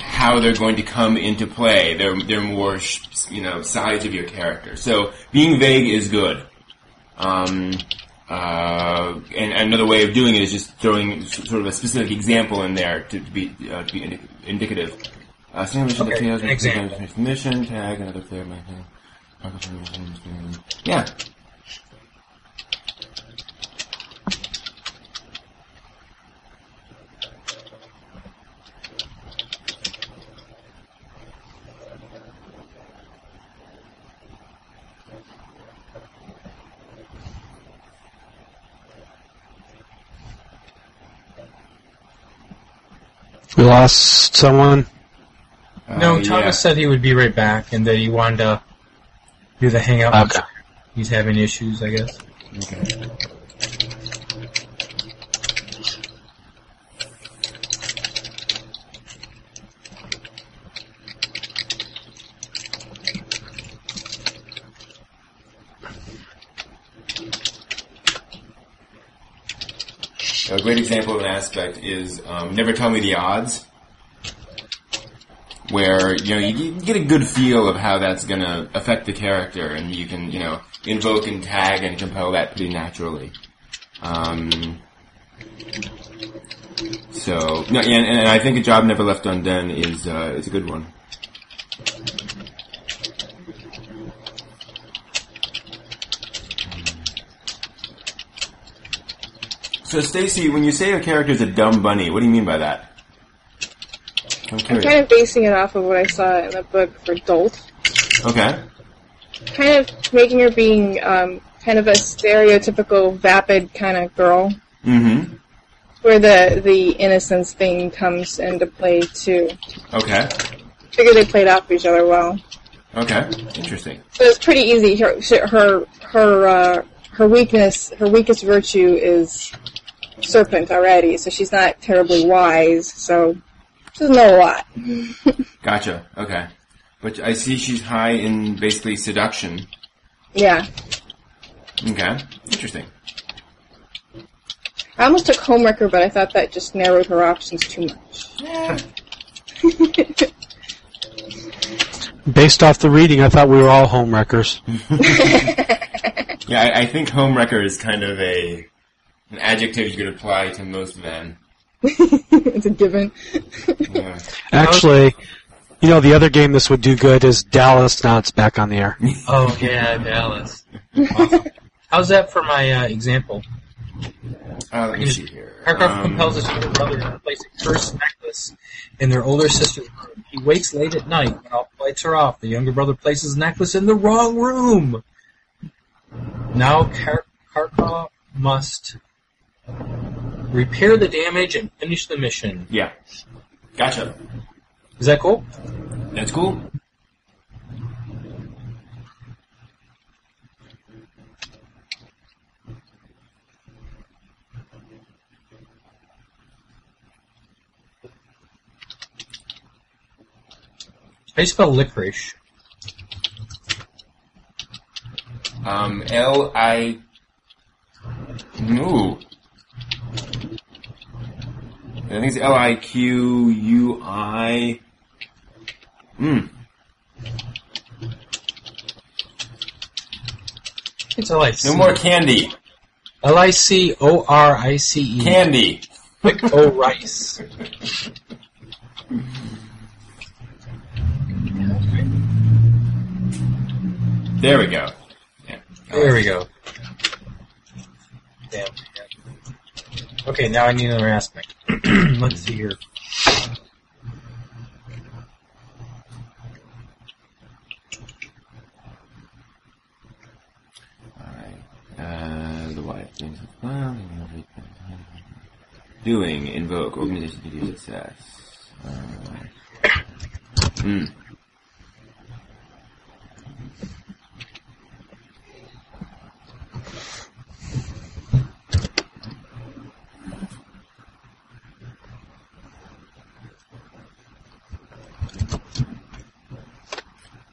how they're going to come into play. They're they're more sh- you know sides of your character. So being vague is good. Um, uh, and another way of doing it is just throwing sort of a specific example in there to, to be uh, to be indi- indicative. Uh, mission Okay, details, an example. mission tag another player might have. Yeah. We lost someone. No, Uh, Thomas yeah. said he would be right back and that he wanted to do the hangout. Okay. He's having issues, I guess. Okay. A great example of an aspect is um, never tell me the odds, where you know you, get a good feel of how that's going to affect the character, and you can you know invoke and tag and compel that pretty naturally. Um, so no, and, and I think a job never left undone is uh, is a good one. So Stacy, when you say a character is a dumb bunny, what do you mean by that? I'm I'm kind of basing it off of what I saw in the book for Dolt. Okay. Kind of making her being um, kind of a stereotypical vapid kind of girl, Mm-hmm. where the the innocence thing comes into play too. Okay. Figure they played off each other well. Okay. Interesting. So it's pretty easy. Her her her uh, her weakness, her weakest virtue is serpent already. So she's not terribly wise. So she doesn't know a lot. Gotcha. Okay. But I see she's high in basically seduction. Yeah. Okay. Interesting. I almost took Homewrecker, but I thought that just narrowed her options too much. Based off the reading, I thought we were all homewreckers. Yeah, I, I think homewrecker is kind of a an adjective you could apply to most men. it's a given. Yeah. Actually, you know, the other game this would do good is Dallas. Now it's back on the air. Oh yeah, Dallas. Awesome. How's that for my uh, example? Uh, let me see here. Paragraph Um, compels his younger brother to place a cursed necklace in their older sister's room. He wakes late at night when all the lights are off. The younger brother places the necklace in the wrong room. Now Kar- Karkov must Repair the damage and finish the mission. Yeah. Gotcha. Is that cool? That's cool. How do you spell licorice? Um, L I. Ooh. I think it's L I Q U I. Hmm. It's L I C. No more candy. L I C O R I C E. Candy. Quick O rice. There we go. Yeah. There we go. Damn. Okay, now I need another aspect. Let's see here. Uh, the wife things Doing, invoke, organization to do success. Uh, hmm.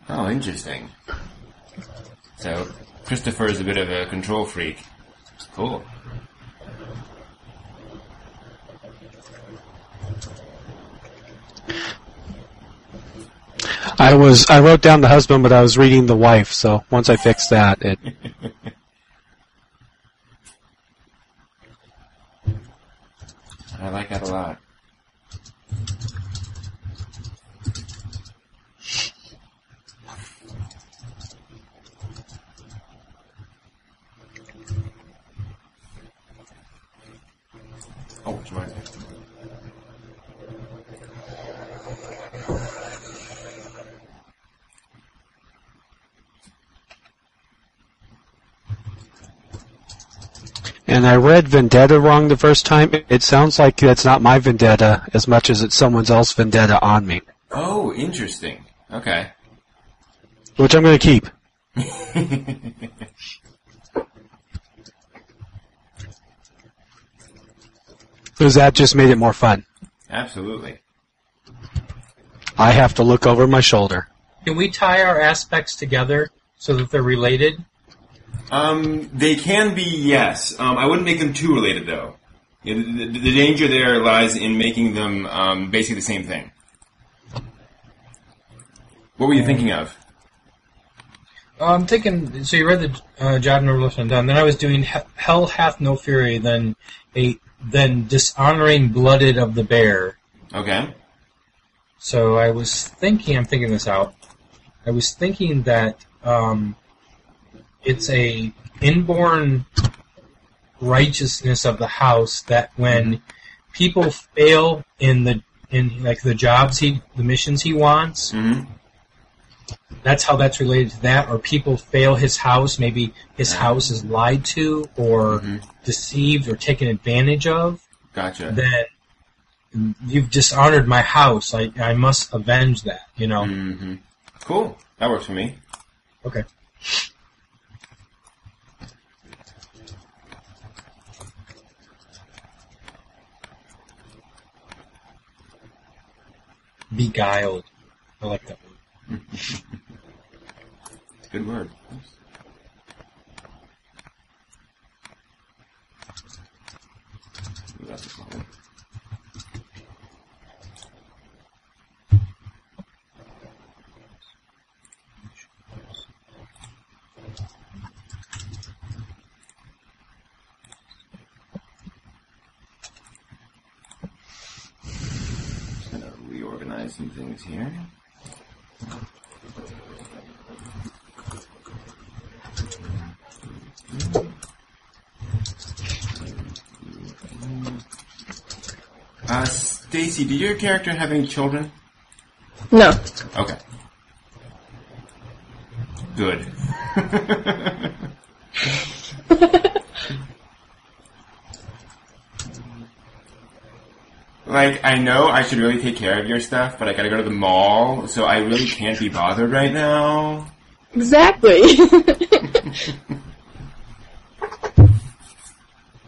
Oh, interesting. So, Christopher is a bit of a control freak. Cool. I was I wrote down the husband, but I was reading the wife. So once I fixed that, it I like that a lot. Oh, which reminds me. and I read vendetta wrong the first time. It sounds like that's not my vendetta as much as it's someone else's vendetta on me, Oh, interesting. Okay. which I'm going to keep. Because that just made it more fun. Absolutely. I have to look over my shoulder. Can we tie our aspects together so that they're related? Um, they can be, yes. Um, I wouldn't make them too related, though. The, the, the danger there lies in making them um, basically the same thing. What were you thinking of? I'm thinking. So you read the uh, Job No Left Undone. Then I was doing Hell Hath No Fury. Then a then dishonoring blooded of the bear. Okay. So I was thinking. I'm thinking this out. I was thinking that um, it's a inborn righteousness of the house that when people fail in the in like the jobs he the missions he wants hmm that's how that's related to that or people fail his house maybe his house is lied to or Mhm. deceived or taken advantage of Gotcha. then you've dishonored my house i i must avenge that you know hmm Cool. That works for me. okay beguiled i like that It's a good word. Just gonna reorganize some things here. Uh, Stacy, did your character have any children? No. Okay. Good. like, I know I should really take care of your stuff, but I gotta go to the mall, so I really can't be bothered right now. Exactly.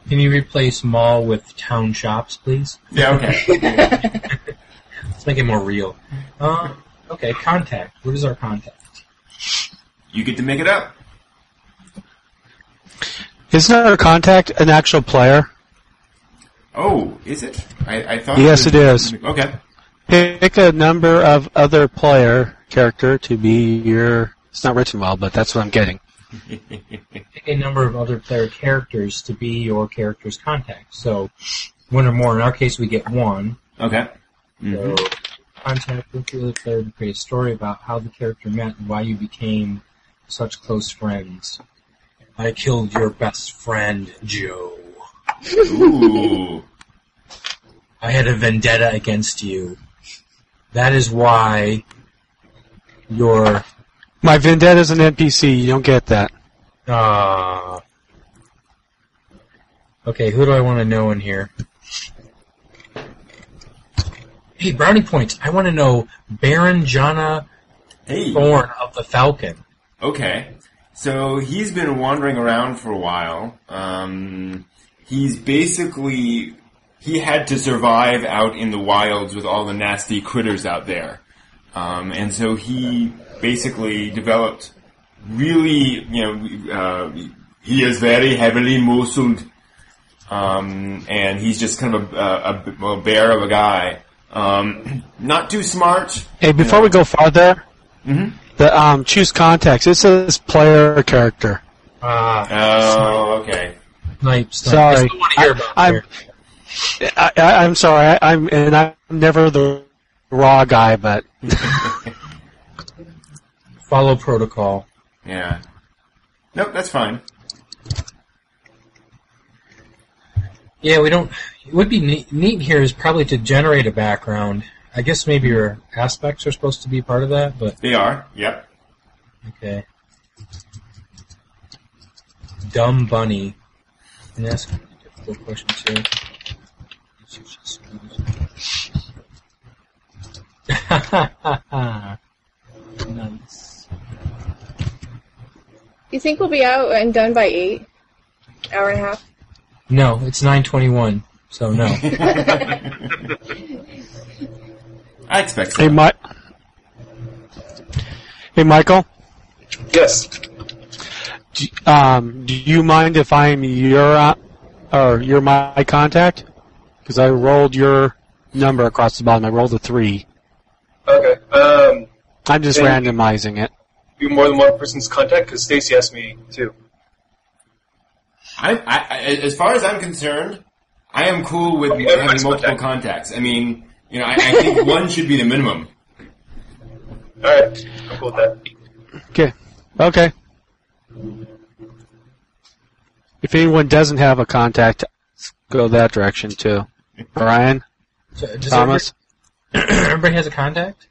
Can you replace mall with town shops, please? Yeah, okay. Let's make it more real. Uh, Okay, contact. What is our contact? You get to make it up. Isn't our contact an actual player? Oh, is it? I, I thought. Yes, was- it is. Okay. Pick a number of other player character to be your. It's not written well, but that's what I'm getting. Pick a number of other player characters to be your character's contact. So, one or more. In our case, we get one. Okay. So, Mhm. contact with the other player to create a story about how the character met and why you became such close friends. I killed your best friend, Joe. Ooh. I had a vendetta against you. That is why your My Vendetta's an NPC. You don't get that. uh Okay, who do I want to know in here? Hey, brownie points. I want to know Baron Jana Hey. Thorn of the Falcon. Okay. So he's been wandering around for a while. Um, he's basically he had to survive out in the wilds with all the nasty critters out there, um, and so he basically developed really, you know, uh, he is very heavily muscled, um, and he's just kind of a, a, a bear of a guy. Um, not too smart. Hey, before we go farther, Mhm. the um, choose context. It says player character. Ah, Oh, okay. Snipe, snipe. Sorry. I still want to hear about I- I'm- I, I, I'm sorry. I, I'm and I'm never the raw guy, but Follow protocol. Yeah. Nope, that's fine. Yeah, we don't. It would be neat, neat here is probably to generate a background. I guess maybe your aspects are supposed to be part of that, but They are. Yep. okay. Dumb bunny. And ask difficult questions here. nice. You think we'll be out and done by eight? Hour and a half? No, it's nine twenty-one. So no. I expect so. hey, Mi- hey, Michael. Yes. Do, um, do you mind if I'm your uh, or you're my contact? Because I rolled your number across the bottom. I rolled a three. Okay. Um, I'm just randomizing it. you more than one person's contact because Stacy asked me too. I, I, I, as far as I'm concerned, I am cool with Okay, having multiple contact. contacts. I mean, you know, I, I think one should be the minimum. All right. I'm cool with that. Okay. Okay. If anyone doesn't have a contact, go that direction too. Brian, So, Thomas. Everybody, everybody has a contact.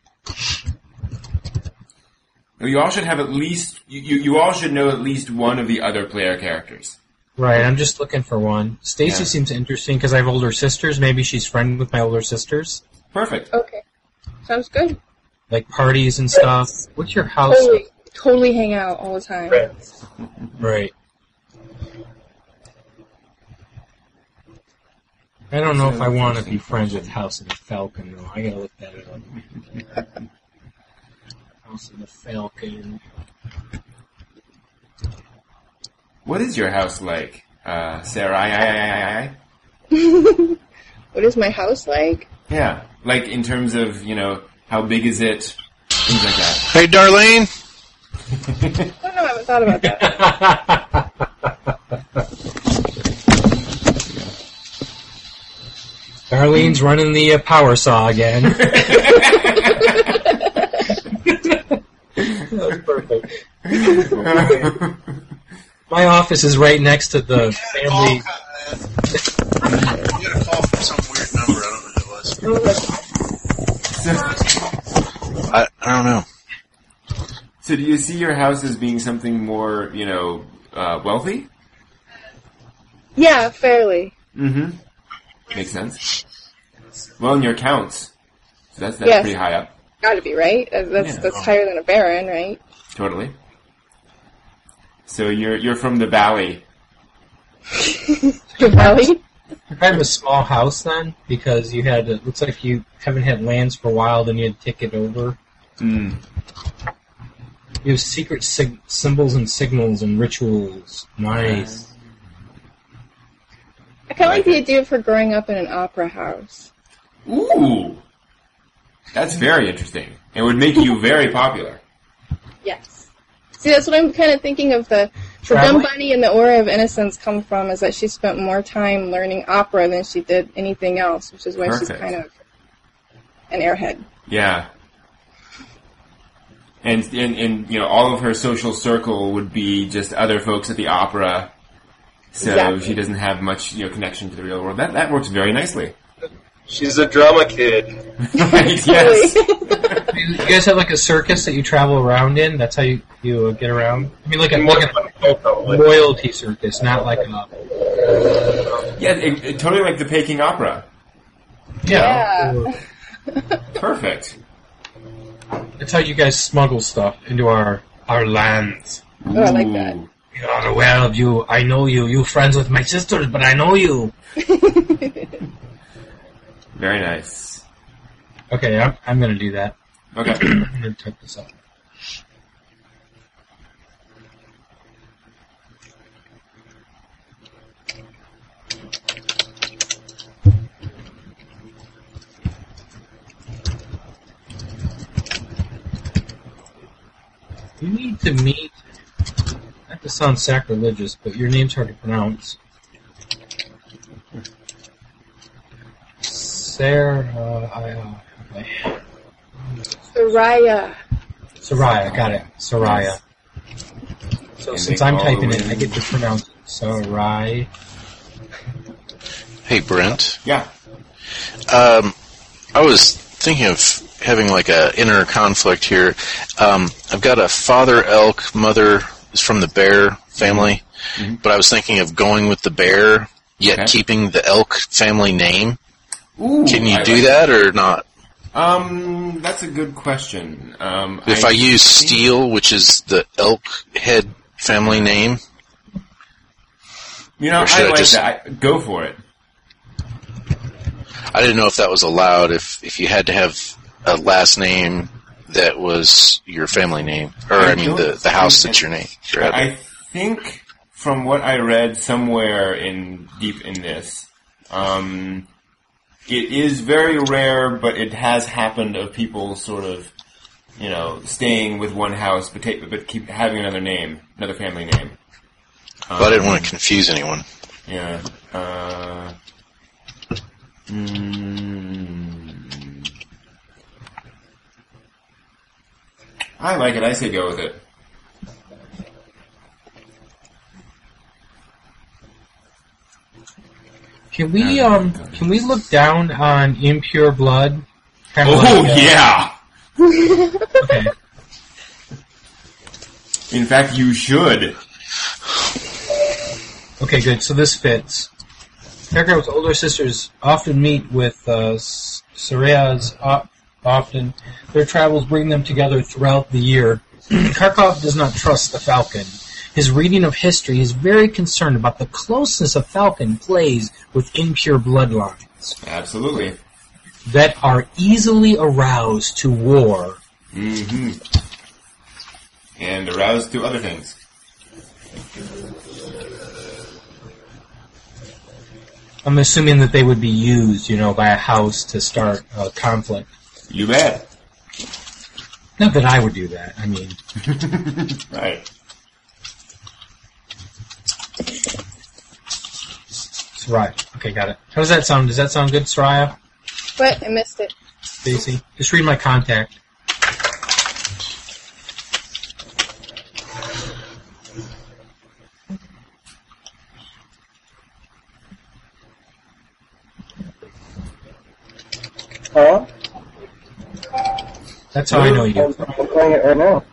You all should have at least, you, you, you all should know at least one of the other player characters. Right, I'm just looking for one. Stacy Yeah. seems interesting because I have older sisters. Maybe she's friend with my older sisters, Perfect. Okay. Sounds good. like parties and stuff. What's your house? Totally, totally hang out all the time. Friends. Right. I don't know if I want to be friends with House of the Falcon though. I gotta look that up. House of the Falcon. What is your house like, uh, Sarah? I, I, I, I, I? What is my house like? Yeah. Like in terms of, you know, how big is it? Things like that. Hey, Darlene. I don't know. I haven't thought about that. Darlene's running the uh, power saw again. that was perfect. My office is right next to the family. You got a call from some weird number. I don't know who it was. I, I don't know. So do you see your house as being something more, you know, uh, wealthy? Yeah, fairly. Mm-hmm. Makes sense. Well, in your counts. So that's, that's Yes. pretty high up. Gotta be right. That's that's, Yeah. that's higher than a baron, right? Totally. So you're, you're from the valley. Valley. kind of a small house then, because you had it looks like you haven't had lands for a while, then you had to take it over. Mm. You have secret sig- symbols and signals and rituals. Nice. I kind of like the idea of her growing up in an opera house. Ooh, that's very interesting. It would make you very popular. Yes. See, that's what I'm kind of thinking of the the Traveling? dumb bunny and the aura of innocence come from is that she spent more time learning opera than she did anything else, which is why she's kind of an airhead. Yeah. And, and and you know all of her social circle would be just other folks at the opera, so Exactly. she doesn't have much you know connection to the real world. That that works very nicely. She's a drama kid. right? Yes. You you guys have like a circus that you travel around in. That's how you you uh, get around. I mean, like a, like a royalty circus, not like a Yeah, it, it- totally like the Peking Opera. yeah. Yeah. Perfect. That's how you guys smuggle stuff into our our lands. Oh, I like that. Ooh. We are aware of you. I know you. You friends with my sisters, but I know you. Very nice. Okay, I'm I'm gonna do that. Okay. I'm gonna type this up. You need to meet. Not to sound sacrilegious, but your name's hard to pronounce. Sarah. Uh, I, uh, okay. Soraya. Soraya, got it. Soraya. So And since I'm typing it- it, I get to pronounce it. Sarai. Hey, Brent. Yeah. Um, I was thinking of having like a inner conflict here. Um, I've got a father elk, mother is from the bear family, but I was thinking of going with the bear, yet Okay. keeping the elk family name. Ooh, Can you I do like that or not? Um, that's a good question. Um, If I, use think- Steel, which is the elk head family name, you know, I I like just- that. I, go for it. I didn't know if that was allowed. If if you had to have a last name that was your family name, or I I, mean the the house that's your name. I think from what I read somewhere in deep in this, um, it is very rare, but it has happened of people sort of, you know, staying with one house but take, but keep having another name, another family name. Um, But I didn't want to confuse anyone. Yeah. Uh, mm, I like it. I say go with it. Can we um can we look down on impure blood? Kinda Oh like, uh, yeah. Okay. In fact, you should. Okay, good. So this fits. Karkarov's older sisters often meet with uh, S- Soraya's o- often. Their travels bring them together throughout the year. Karkov does not trust the Falcon. His reading of history is very concerned about the closeness of Falcon plays with impure bloodlines Absolutely. that are easily aroused to war. Mm-hmm. And aroused to other things. I'm assuming that they would be used, you know, by a house to start a conflict. You bet. Not that I would do that. I mean, Right. Soraya. Okay, got it. How does that sound? Does that sound good, Soraya? But I missed it. Stacy? Just read my contact. Huh? That's how I know you. I'm playing it right now.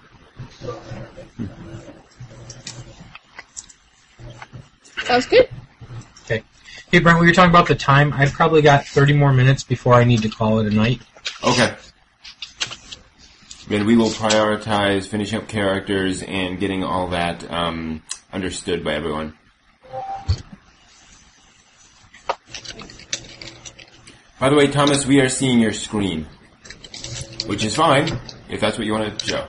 Sounds good. Okay. Hey, Brent, we were talking about the time. I've probably got 30 more minutes before I need to call it a night. Okay. Then we will prioritize finishing up characters and getting all that um, understood by everyone. By the way, Thomas, we are seeing your screen, which is fine. if that's what you want to show.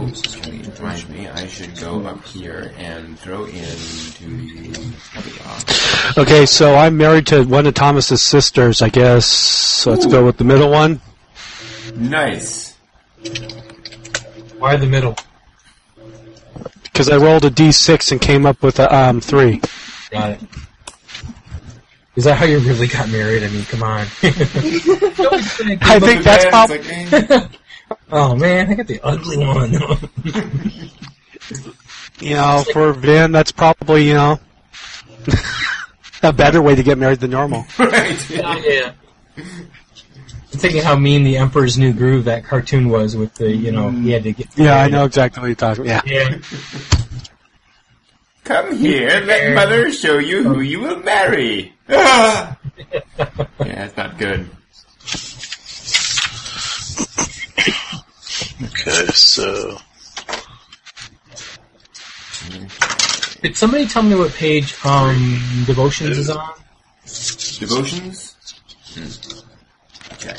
Oops, can you remind me? I should go up here and throw into the. Okay, so I'm married to one of Thomas's sisters, I guess. So let's go with the middle one. Nice. Why the middle? Because I rolled a d6 and came up with a um, 3. Got it. Is that how you really got married? I mean, come on. I think that's Yeah, probably. like, oh man, I got the ugly one. You know, for Ven, that's probably, you know, a better way to get married than normal. right. yeah. I'm thinking how mean the Emperor's New Groove that cartoon was with the, you know, he had to get. Yeah, I know exactly what you're talking about. Yeah. Yeah. Come here, let mother show you who you will marry. Ah! yeah, that's not good. Okay, so Did somebody tell me what page um Devotions is on? Devotions? Hmm. Okay.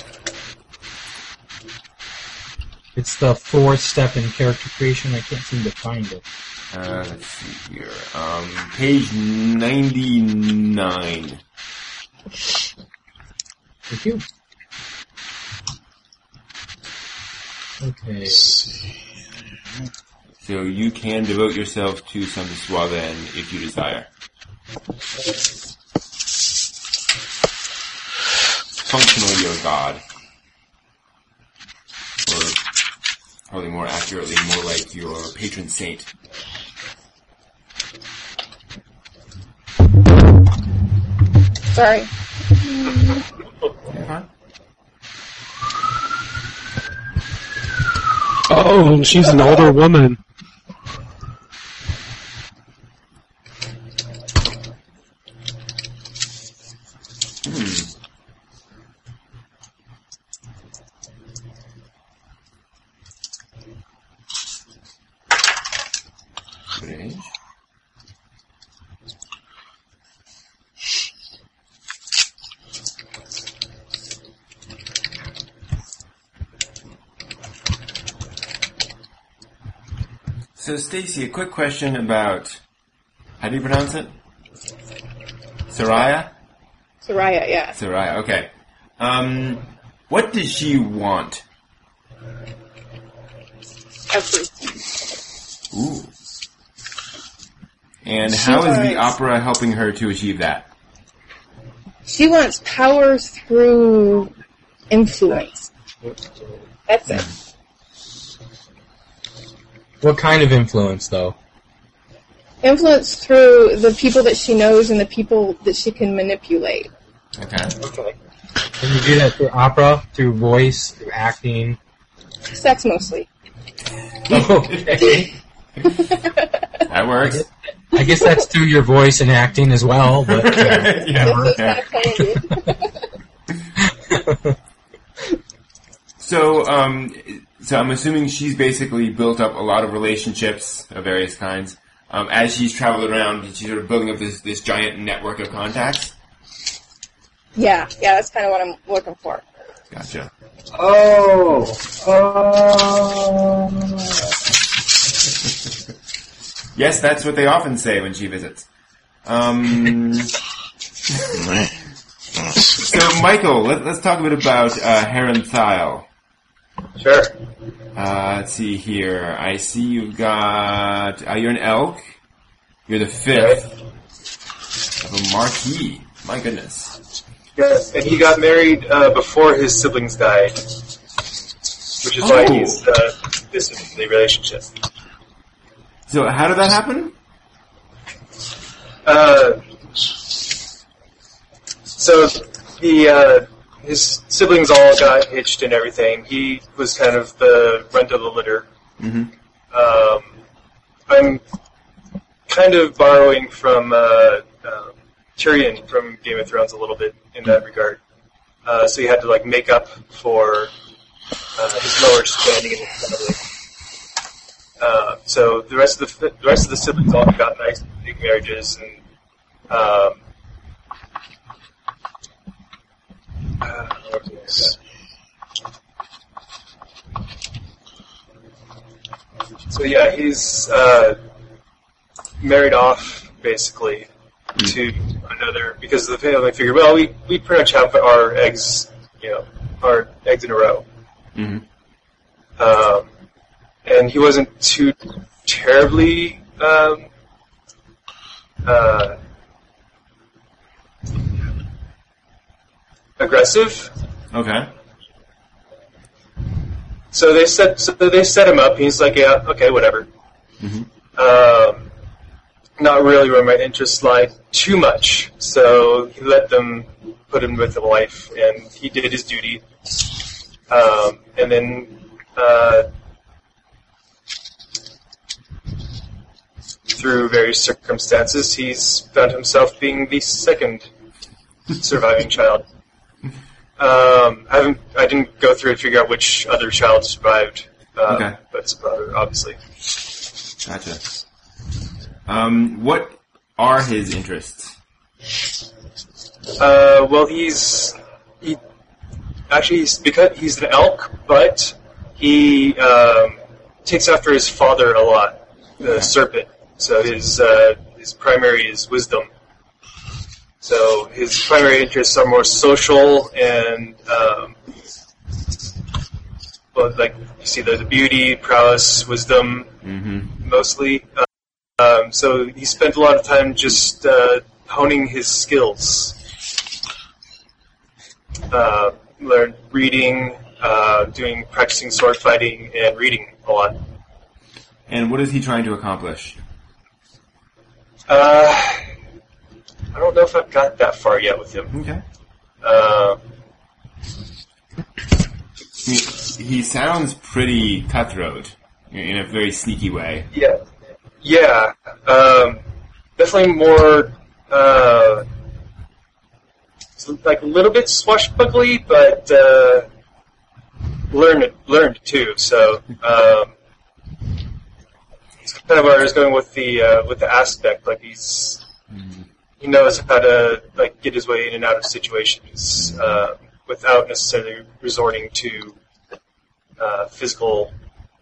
It's the fourth step in character creation. I can't seem to find it. Uh, let's see here. Um, page 99. Thank you. Okay. So you can devote yourself to some Suaven if you desire. Functionally your god. Or probably more accurately, more like your patron saint. Sorry. Huh? Oh, she's an older woman. Strange. So, Stacy, a quick question about how do you pronounce it? Soraya? Soraya, yeah. Soraya. Okay. Um, what does she want? Everything. Ooh. And how is the wants- opera helping her to achieve that? She wants power through influence. That's it. What kind of influence, though? Influence through the people that she knows and the people that she can manipulate. Okay. Okay. And you do that through opera, through voice, through acting. Sex mostly. Okay. That works. I guess that's through your voice and acting as well, but uh, yeah, yeah. So, um, so I'm assuming she's basically built up a lot of relationships of various kinds. Um, as she's traveled around, she's sort of building up this, this giant network of contacts. yeah, yeah, that's kind of what I'm looking for. Gotcha. Oh. Oh. Yes, that's what they often say when she visits. Um, so, Michael, let, let's talk a bit about uh, Heron Thile. Sure. Uh, let's see here. I see you've got. Uh, you're an elk. You're the fifth of a marquis. My goodness. Yes, and he got married uh, before his siblings died, which is why Oh. he's uh, distant in the relationship. So, how did that happen? Uh, so the uh, his siblings all got hitched and everything. He was kind of the runt of the litter. hmm Um, I'm kind of borrowing from uh, um, Tyrion from Game of Thrones a little bit in that regard. Uh, so he had to like make up for uh, his lower standing in his family. Uh, so the rest of the the rest of the siblings all got nice big marriages and. Um, uh, this? So yeah, he's uh, married off basically to another because the family figured, well, we, we pretty much have our eggs, you know, our eggs in a row. hmm Um, and he wasn't too terribly um, uh, aggressive. Okay. So they set so they set him up. He's like, yeah, okay, whatever. Mhm. Um, not really where my interests lie too much. So he let them put him with the wife, and he did his duty. Um, and then uh, through various circumstances, he's found himself being the second surviving child. Um, I haven't. I didn't go through and figure out which other child survived. Uh, Okay. But it's a brother, obviously. Gotcha. Um, what are his interests? Uh, well, he's he actually he's because he's an elk, but he um, takes after his father a lot, the serpent. So his uh, his primary is wisdom. So his primary interests are more social and, um, well, like you see, there's beauty, prowess, wisdom, Mm-hmm. mostly. Um, so he spent a lot of time just uh, honing his skills. Uh, learned reading, uh, doing practicing sword fighting, and reading a lot. And what is he trying to accomplish? Uh, I don't know if I've got that far yet with him. Okay. Uh, He, he sounds pretty cutthroat in a very sneaky way. yeah, yeah, um, definitely more uh, like a little bit swashbuckly, but uh, learned learned too. So um, it's kind of where I was going with the uh, with the aspect. Like he's he knows how to like get his way in and out of situations uh, without necessarily resorting to uh, physical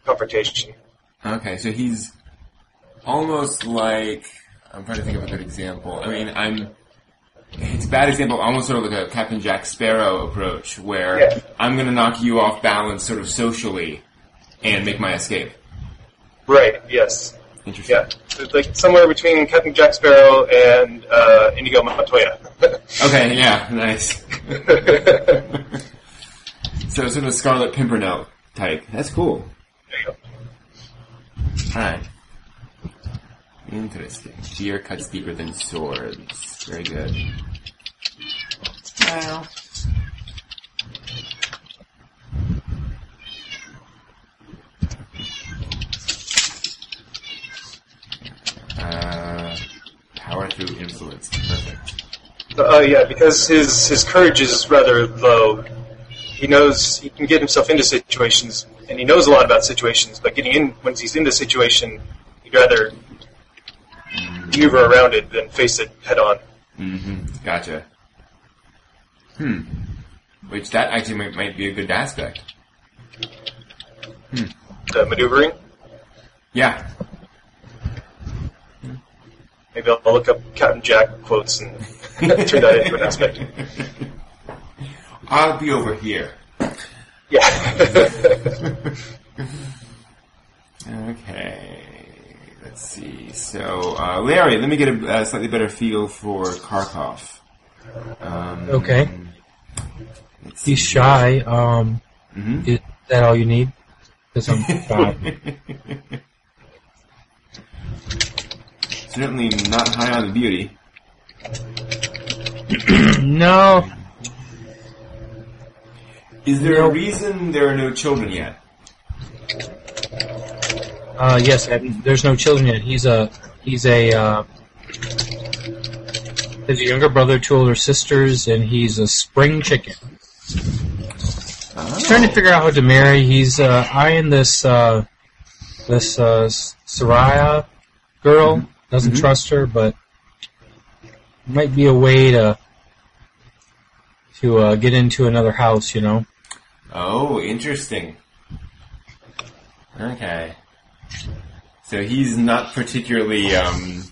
confrontation. Okay, so he's almost like I'm trying to think of a good example. I mean, I'm it's a bad example, almost sort of like a Captain Jack Sparrow approach, where Yeah. I'm going to knock you off balance, sort of socially, and make my escape. Right. Yes. Interesting. Yeah. It's like somewhere between Captain Jack Sparrow and uh, Inigo Montoya. Okay, yeah, nice. so sort of a Scarlet Pimpernel type. That's cool. there you go. Alright. Interesting. Fear cuts deeper than swords. Very good. Well. Uh, power through influence. Perfect. Oh yeah, because his his courage is rather low. He knows he can get himself into situations, and he knows a lot about situations. But getting in once he's in the situation, he'd rather maneuver around it than face it head on. Mm-hmm. Gotcha. Hmm. Which that actually might, might be a good aspect. The maneuvering. Yeah. Maybe I'll, I'll look up Captain Jack quotes and turn that into an aspect. I'll be over here. Yeah. Okay. Let's see. So, uh, Larry, let me get a, a slightly better feel for Karkov. Um, Okay. let's see. He's shy. Um, Mhm. is that all you need? Because I'm five. Certainly not high on the beauty. no, Is there a reason there are no children yet? uh, yes, there's no children yet. He's a he's a uh, there's a younger brother, two older sisters, and he's a spring chicken. He's trying to figure out how to marry. He's uh, eyeing this uh, this uh, Soraya girl. Doesn't Mhm. trust her, but might be a way to to uh, get into another house. You know. Oh, interesting. Okay. So he's not particularly um,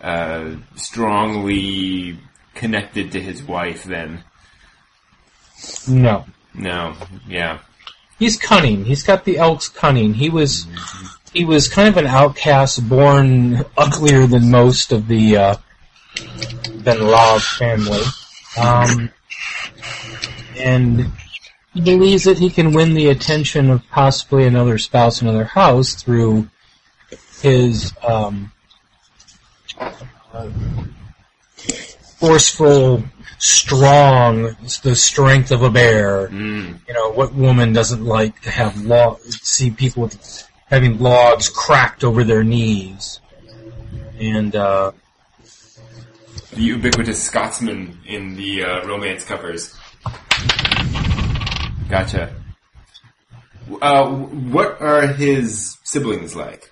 uh, strongly connected to his wife, then. No. No. Yeah. He's cunning. He's got the elk's cunning. He was he was kind of an outcast, born uglier than most of the uh, Ben Love family, um, and he believes that he can win the attention of possibly another spouse another house through his um, uh, forceful, strong, the strength of a bear Mm. you know, what woman doesn't like to have law see people with having logs cracked over their knees? And uh, The ubiquitous Scotsman in the uh, romance covers. Gotcha. Uh, what are his siblings like?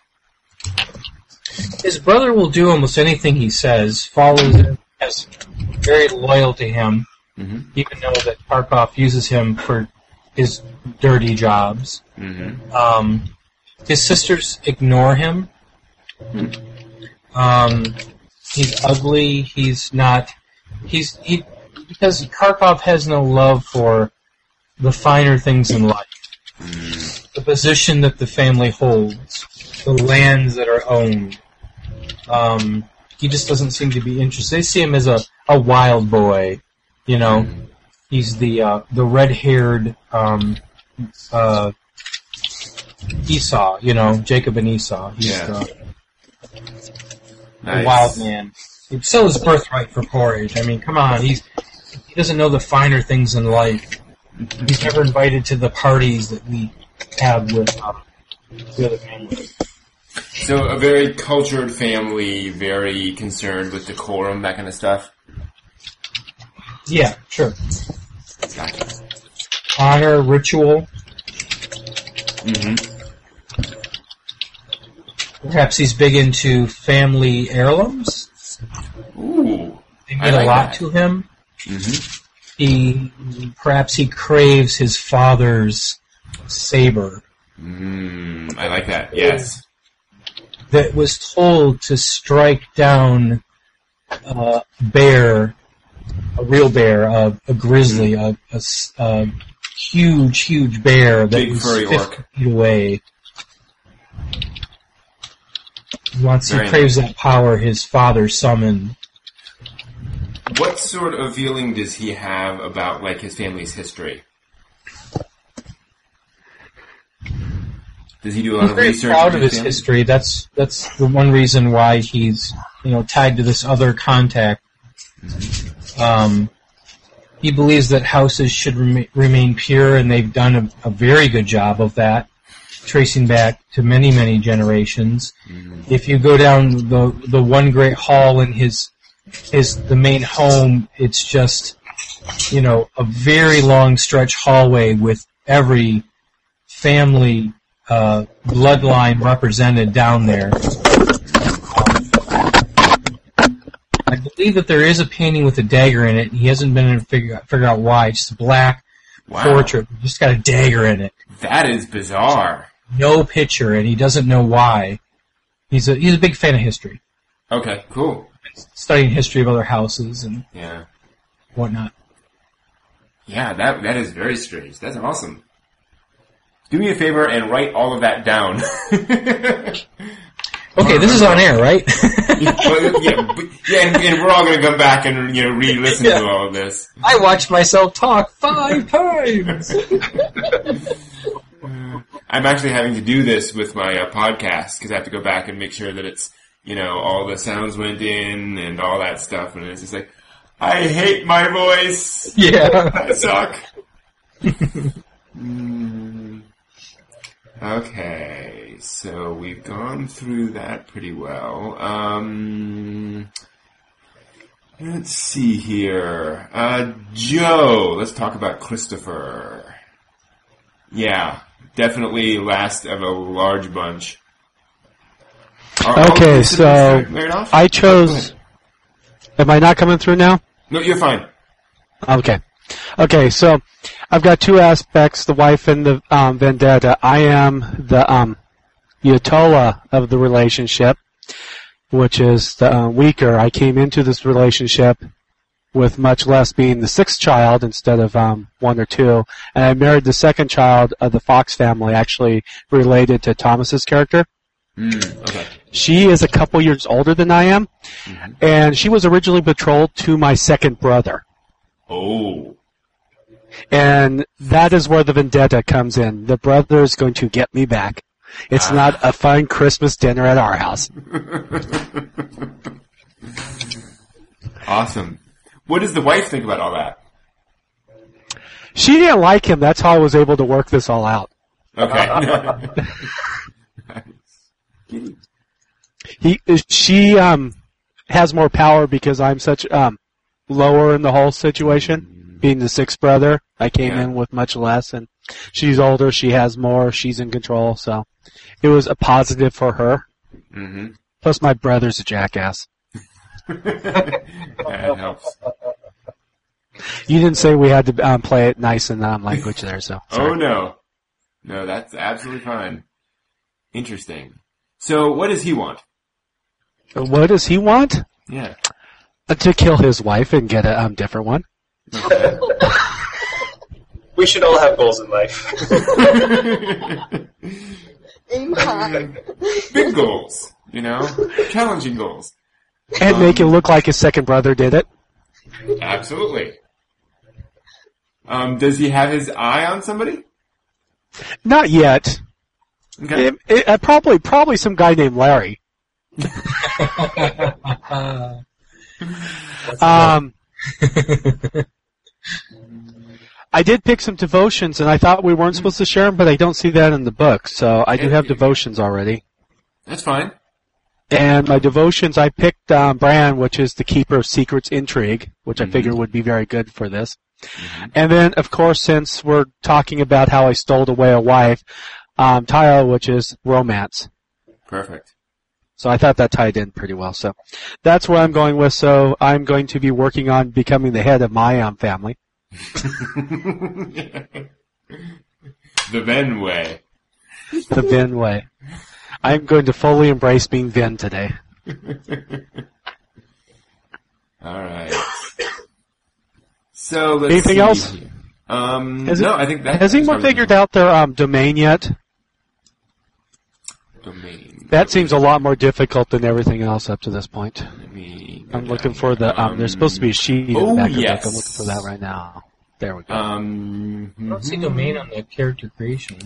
his brother will do almost anything he says, follows him, is very loyal to him, Mhm. even though that Karpov uses him for his dirty jobs. Mm-hmm. Um, his sisters ignore him. Um, he's ugly. He's not. He's he because Karpov has no love for the finer things in life. The position that the family holds, the lands that are owned. Um, he just doesn't seem to be interested. They see him as a, a wild boy, you know. He's the uh, the red haired um, uh, Esau, you know, Jacob and Esau. He's Yeah. uh, Nice. a wild man. He'd sell his birthright for porridge. I mean, come on, he's he doesn't know the finer things in life. He's never invited to the parties that we have with um, the other family. So a very cultured family, very concerned with decorum, that kind of stuff. Yeah, sure. Gotcha. Honor, ritual. Mm-hmm. Perhaps he's big into family heirlooms. Ooh. They mean like a lot that. to him. Mm-hmm. He perhaps he craves his father's saber Mm, I like that. Yes. that was told to strike down a bear, a real bear, a, a grizzly, a huge, huge bear that Big was 50 orc. feet away. Wants, he Very craves that power his father summoned. What sort of feeling does he have about like his family's history? Does he do a lot He's of very research? proud of his family? history. That's that's the one reason why he's you know tied to this other contact. Um, he believes that houses should rema- remain pure, and they've done a, a very good job of that, tracing back to many many generations. If you go down the the one great hall in his his the main home, it's just you know a very long stretch hallway with every family uh, bloodline represented down there. I believe that there is a painting with a dagger in it. He hasn't been able to figure out, figure out why. It's just a black Wow, portrait. Just got a dagger in it. that is bizarre. No picture, and he doesn't know why. He's a he's a big fan of history, Okay, cool. studying history of other houses and Yeah, whatnot. yeah, that that is very strange. That's awesome. Do me a favor and write all of that down. Okay, this is on air, right? Well, yeah, but- yeah, and, and we're all going to come back and you know re-listen Yeah. to all of this. I watched myself talk five times. I'm actually having to do this with my uh, podcast because I have to go back and make sure that it's you know all the sounds went in and all that stuff, and it's just like I hate my voice. yeah. I suck. Mm. Okay, so we've gone through that pretty well. Um, let's see here. Uh, Joe, let's talk about Christopher. Yeah, definitely last of a large bunch. Are Okay, of the siblings so? I chose. Am I not coming through now? No, you're fine. Okay. Okay, so I've got two aspects, the wife and the um, vendetta. I am the um, Yatola of the relationship, which is the uh, weaker. I came into this relationship with much less being the sixth child instead of um, one or two, and I married the second child of the Fox family, actually related to Thomas's character. Mm, okay. She is a couple years older than I am, and she was originally betrothed to my second brother. Oh. And that is where the vendetta comes in. The brother is going to get me back. It's not a fine Christmas dinner at our house. Awesome. What does the wife think about all that? She didn't like him. That's how I was able to work this all out. Okay. He, she, um, has more power because I'm such, um, lower in the whole situation. Being the sixth brother, I came Yeah. in with much less and she's older, she has more, she's in control, so it was a positive for her. hmm Plus my brother's a jackass. That helps. You didn't say we had to um, play it nice in um, language there, so. Oh no. No, that's absolutely fine. Interesting. So, what does he want? What does he want? Yeah. Uh, To kill his wife and get a um, different one. Okay. We should all have goals in life. Aim high. Big goals, you know? Challenging goals. And make it look like his second brother did it. Absolutely. Um, does he have his eye on somebody? Not yet. Okay. It, it, uh, probably, probably some guy named Larry. Um, I did pick some devotions, and I thought we weren't supposed to share them, but I don't see that in the book. So I do have devotions already. That's fine. And my devotions, I picked um, Bran, which is the keeper of secrets intrigue, which I figured would be very good for this. And then, of course, since we're talking about how I stole away a wife, um, Tiol, which is romance. Perfect. So I thought that tied in pretty well. So that's where I'm going with. So I'm going to be working on becoming the head of my um, family. the Ven way. the Vin way. I'm going to fully embrace being Vin today. Alright. So, let's Anything see else? Um, Has no, it- I think that Has anyone figured out their um, domain yet? domain? That seems a lot more difficult than everything else up to this point. Let me I'm looking down for the. here. Um, there's supposed to be a sheet in oh, the back the yes. I'm looking for that right now. There we go. Um, I don't see domain on the character creation.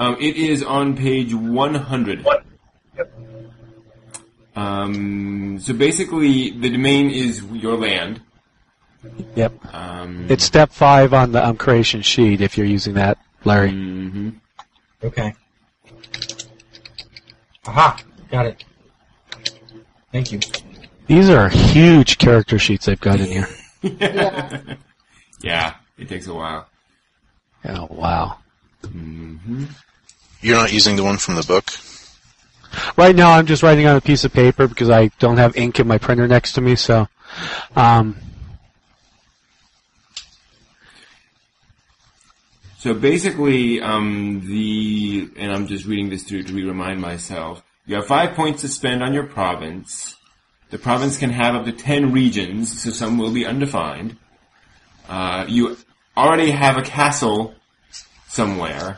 Um, it is on page 100. What? Um, so basically, the domain is your land. yep. Um, It's step five on the um, creation sheet if you're using that, Larry. Mm-hmm. Okay. Aha! Got it. Thank you. These are huge character sheets they've got in here. Yeah. yeah, it takes a while. Oh wow. hmm You're not using the one from the book? Right now, I'm just writing on a piece of paper because I don't have ink in my printer next to me. So, um, So basically, um, the and I'm just reading this through to remind myself. You have five points to spend on your province. The province can have up to ten regions, so some will be undefined. Uh, you already have a castle somewhere,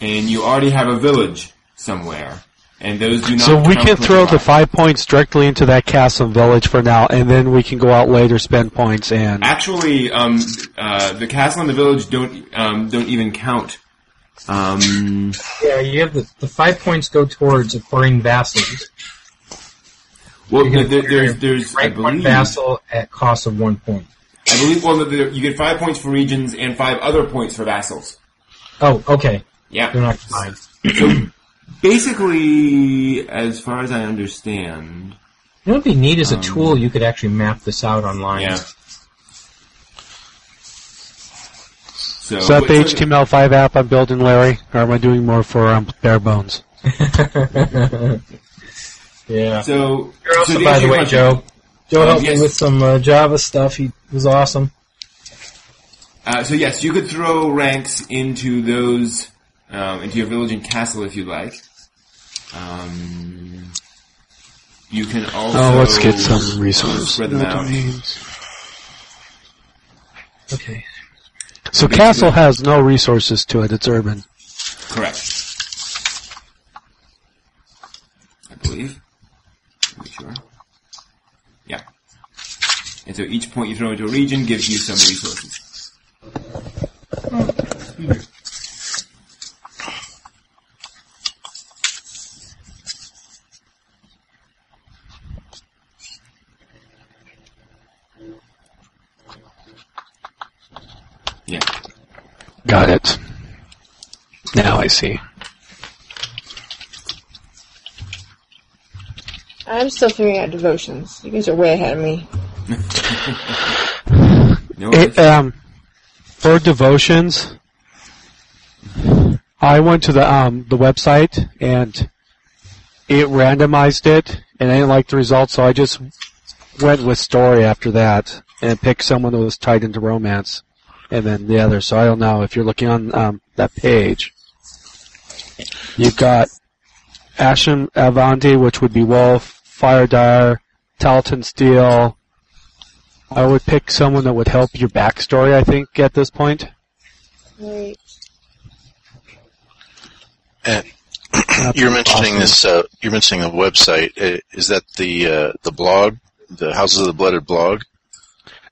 and you already have a village somewhere, and those do not. so we can throw the five. five points directly into that castle and village for now, and then we can go out later, spend points, and Actually, um, uh, the castle and the village don't um, don't even count. Um, Yeah, you have the, the five points go towards acquiring vassals. well, You there, can there's there's I Rank one vassal at cost of one point. I believe well the, you get five points for regions and five other points for vassals. Oh, okay. They're Yeah. not combined. Basically, as far as I understand, You know what would be neat as a Um, tool, you could actually map this out online. yeah. So, is that the HTML5 app I'm building, Larry, or am I doing more for um, bare bones? Yeah. So, You're also, so by the way, question- Joe. Joe helped yes. me with some uh, Java stuff. He was awesome. Uh, so yes, you could throw ranks into those, um, into your village and castle if you like. Um, you can also. Oh, let's get some resources. Spread them out. Okay. So Castle has no resources to it. It's urban. Correct. I believe. Are you sure? Yeah. And so each point you throw into a region gives you some resources. Got it. Now I see. I'm still figuring out devotions. You guys are way ahead of me. No It, um, for devotions, I went to the um the website and it randomized it, and I didn't like the results, so I just went with story after that and picked someone that was tied into romance, and then the other. So I don't know if you're looking on um, that page. You've got Asham Avanti, which would be Wolf, Fire Dire, Talton Steel, I would pick someone that would help your backstory, I think, at this point. Right. And you're mentioning awesome. this. Uh, you're mentioning a website. Is that the uh, the blog, the Houses of the Blooded blog?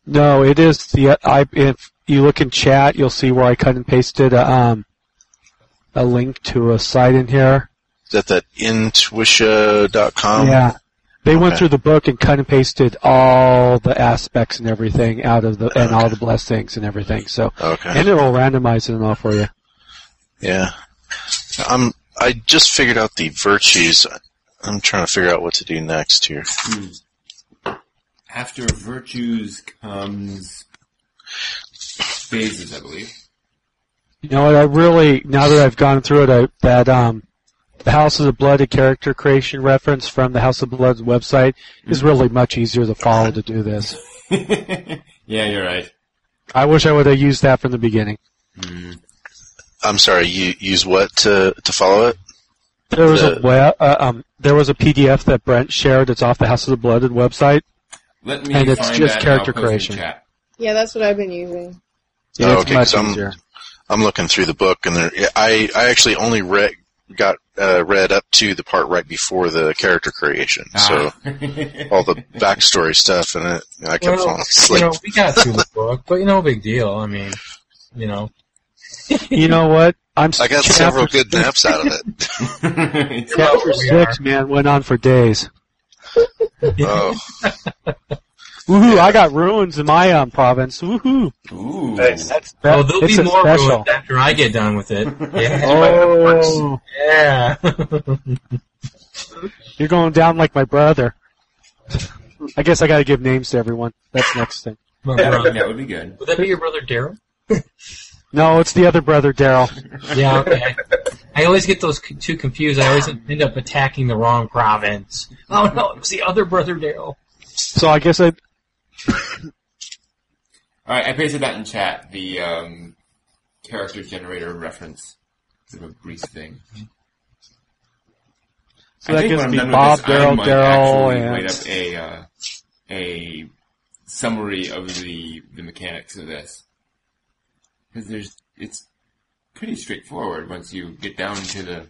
No, it is the, I, if you look in chat, you'll see where I cut and pasted a, um, a link to a site in here. Is that that intuitia.com? yeah. They went through the book and cut and pasted all the aspects and everything out of the, and all the blessings and everything, so. Okay. And it'll randomize it all for you. Yeah. I'm. I just figured out the virtues. I'm trying to figure out what to do next here. After virtues comes phases, I believe. You know what? I really now that I've gone through it, I, that um, the House of the Blood, a character creation reference from the House of Blood's website, is really much easier to follow to do this. yeah, you're right. I wish I would have used that from the beginning. I'm sorry. You use what to to follow it? There was a web, uh, um, there was a PDF that Brent shared. It's off the House of the Blood website. Let me And it's find just that character and I'll post it creation. Chat. Yeah, that's what I've been using. Yeah, Oh, it's okay, much I'm- easier. I'm looking through the book, and there, I I actually only read got uh, read up to the part right before the character creation. So Ah. all the backstory stuff, and it, I kept Well, falling asleep. you know, we got through the book, but you know, big deal. I mean, you know, You know what? I'm I got several good naps out of it. Chapter We six, man, went on for days. Oh, Woohoo! I got ruins in my um, province. Woohoo! Ooh. Nice. That's oh, there'll it's be more special. ruins after I get done with it. Yeah, Oh, yeah. you're going down like my brother. I guess I got to give names to everyone. That's next thing. My brother. that would be good. Would that be your brother Daryl? No, it's the other brother, Daryl. Yeah, okay. I, I always get those two confused. I always end up attacking the wrong province. Oh no, it was the other brother Daryl. So I guess I. Alright, I pasted that in chat, the um, character generator reference. Sort of a brief thing. So I that gives me Bob, I Daryl, might Daryl, actually and write up a, uh, a summary of the, the mechanics of this. Because there's, it's pretty straightforward once you get down to the,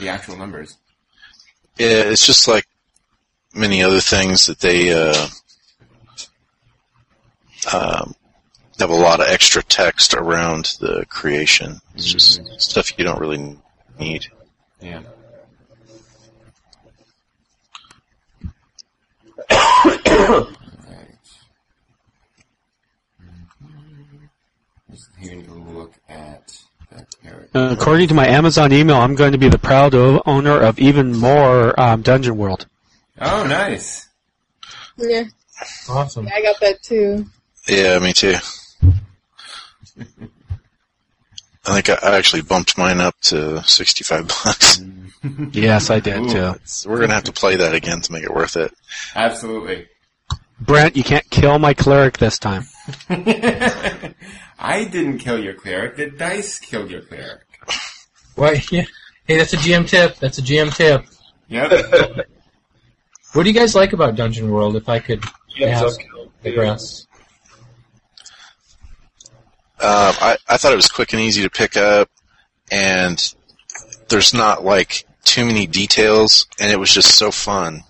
the actual numbers. yeah, it's just like many other things that they uh, um, have a lot of extra text around the creation. It's just stuff you don't really need. Yeah. Alright. Just taking a look at that. Uh, according to my Amazon email, I'm going to be the proud owner of even more um, Dungeon World. Oh, nice. Yeah, Awesome. I got that too. Yeah, me too. I think I I actually bumped mine up to 65 bucks. Yes, I did Ooh. too. We're gonna have to play that again to make it worth it. Absolutely. Brent, you can't kill my cleric this time. I didn't kill your cleric. The dice killed your cleric. Well, yeah. Hey, that's a GM tip. That's a GM tip. Yep. What do you guys like about Dungeon World? If I could Yeah, ask, so- digress. Um, I, I thought it was quick and easy to pick up, and there's not like too many details, and it was just so fun.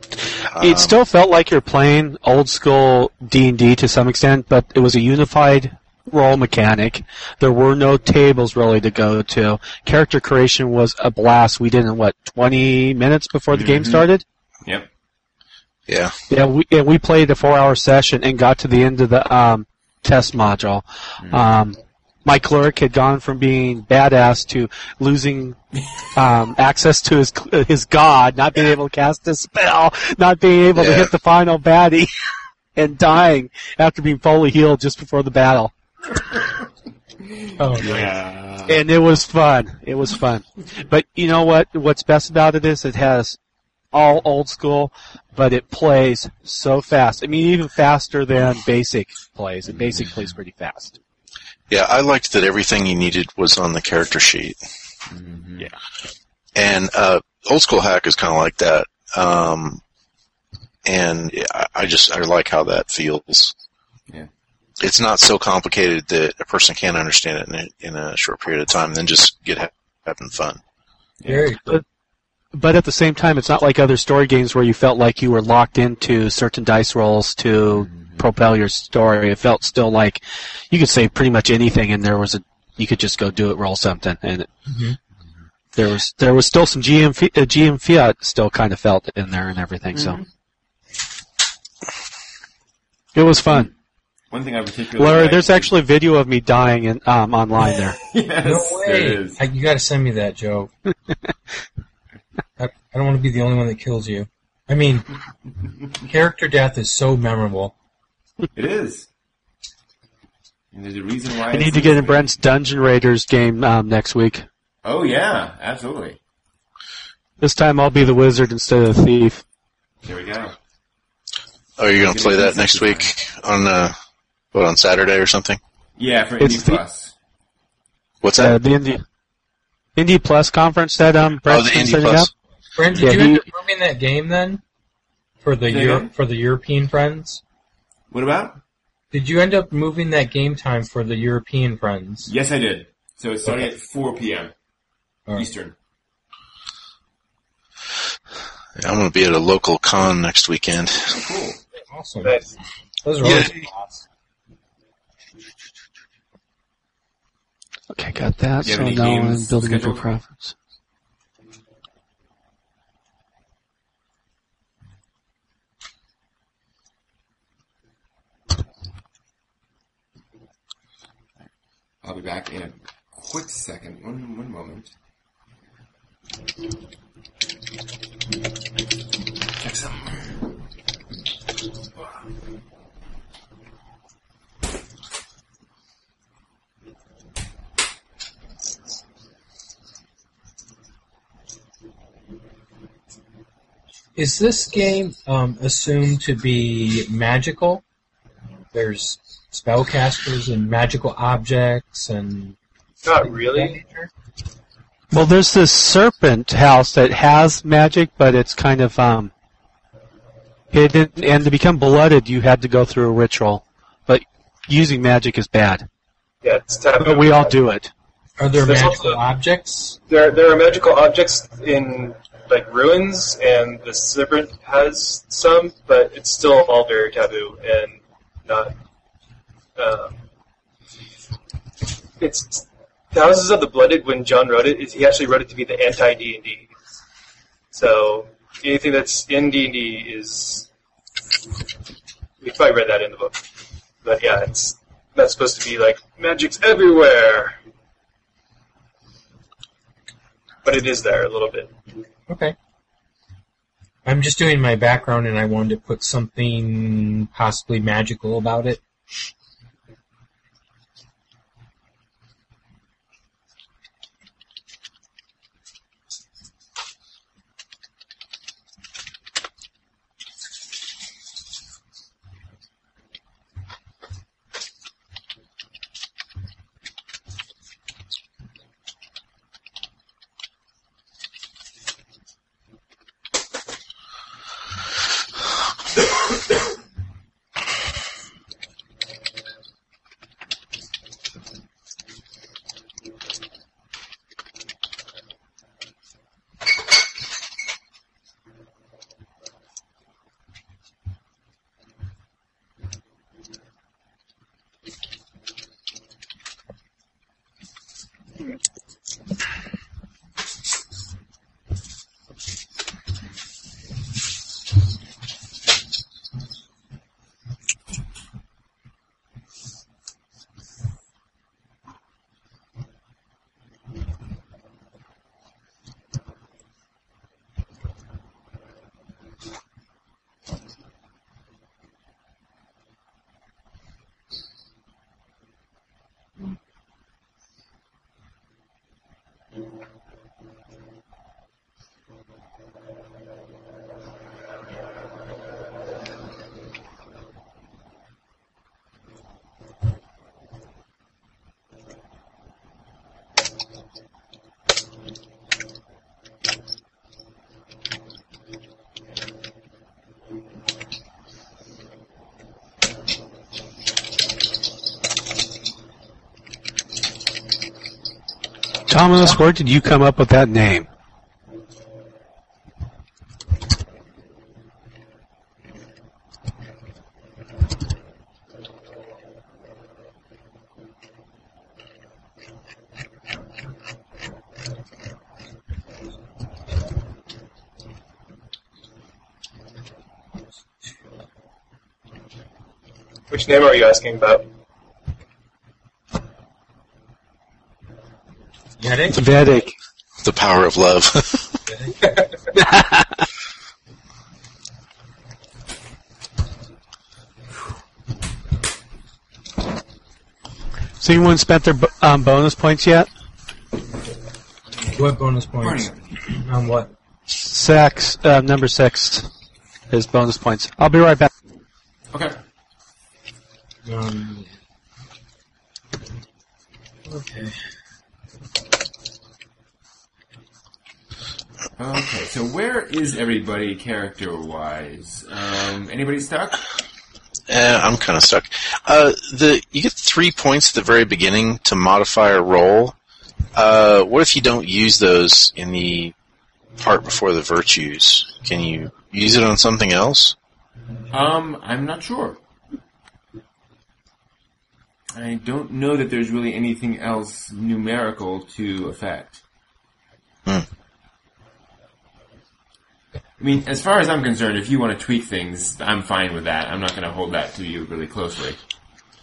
it Um, still felt like you're playing old school D and D to some extent, but it was a unified role mechanic. There were no tables really to go to. Character creation was a blast. We did in what 20 minutes before the game Mhm. started. Yep. yeah, Yeah, we and we played a four hour session and got to the end of the um, test module. Um, my cleric had gone from being badass to losing um, access to his his god, not being able to cast a spell, not being able to hit the final baddie, and dying after being fully healed just before the battle. Oh, no. Yeah. And it was fun. It was fun. But you know what? What's best about it is it has all old school, but it plays so fast. I mean, even faster than basic plays. And basic plays pretty fast. yeah. I liked that everything you needed was on the character sheet. Yeah. And uh, old school hack is kind of like that. Um, and I, I just I like how that feels. Yeah. It's not so complicated that a person can't understand it in a, in a short period of time. Then just get ha- having fun. Very cool. But at the same time, it's not like other story games where you felt like you were locked into certain dice rolls to propel your story. It felt still like you could say pretty much anything, and there was a you could just go do it, roll something, and it, Mhm. there was there was still some GM uh, GM fiat still kind of felt in there and everything. So it was fun. One thing I particularly Larry, liked there's is- actually video of me dying in, um, online there. yes, No way. is. I, you got to send me that, Joe. I, I don't want to be the only one that kills you. I mean, character death is so memorable. It is. And there's a reason why. I need to get in. Brent's Dungeon Raiders game um, next week. Oh yeah, absolutely. This time I'll be the wizard instead of the thief. There we go. Oh, you're gonna Get play that next week on uh, what on Saturday or something? Yeah, for It's Indie the- Plus. What's Uh, that? the Indie Indie Plus conference that um oh, Brent's the Indie Plus. up. Brent, did Yeah, you he- end up moving that game then for the Euro- for the European friends? What about? Did you end up moving that game time for the European friends? Yes, I did. So it's starting Okay. at 4 p.m. Alright. Eastern. Yeah, I'm gonna be at a local con next weekend. Cool. Awesome. Nice. Those are Yeah. always class. Okay, got that. So now I'm building a new scheduled? I'll be back in a quick second. One, one moment. Some. Is this game um, assumed to be magical? There's spellcasters and magical objects and Not really. Well, there's this serpent house that has magic, but it's kind of um hidden. And to become blooded, you had to go through a ritual. But using magic is bad. Yeah, it's taboo. But we all do it. Are there There's magical also- objects? There, there are magical objects in like ruins, and the serpent has some, but it's still all very taboo and not. Um, it's Houses of the Blooded. When John wrote it, he actually wrote it to be the anti D and D. So anything that's in D and D is. We probably read that in the book, but yeah, it's not supposed to be like magic's everywhere. But it is there a little bit. Okay. I'm just doing my background and I wanted to put something possibly magical about it. Thomas, where did you come up with that name? Which name are you asking about? Get it? Vedic. The power of love. So anyone spent their um, bonus points yet? What bonus points? On what? Sex, uh, number six is bonus points. I'll be right back. Okay. Um, okay. Okay, so where is everybody character-wise? Um, anybody stuck? Eh, I'm kind of stuck. Uh, the you get three points at the very beginning to modify a roll. Uh, what if you don't use those in the part before the virtues? Can you use it on something else? Um, I'm not sure. I don't know that there's really anything else numerical to affect. Hmm. I mean, as far as I'm concerned, if you want to tweak things, I'm fine with that. I'm not going to hold that to you really closely.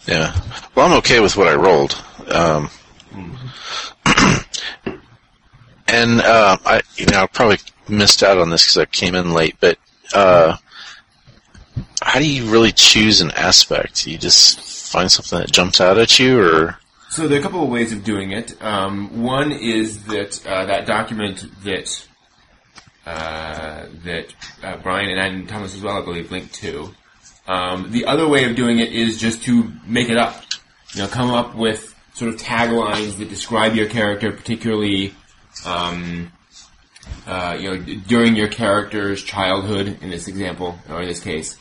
Yeah. Well, I'm okay with what I rolled. Um, and uh, I, you know, I probably missed out on this because I came in late. But uh, how do you really choose an aspect? You just find something that jumps out at you, or So there are a couple of ways of doing it. Um, one is that uh, that document that uh, that uh, Brian and, and Thomas as well, I believe, linked to. Um, the other way of doing it is just to make it up. You know, come up with sort of taglines that describe your character, particularly, um, uh, you know, d- during your character's childhood. In this example, or in this case,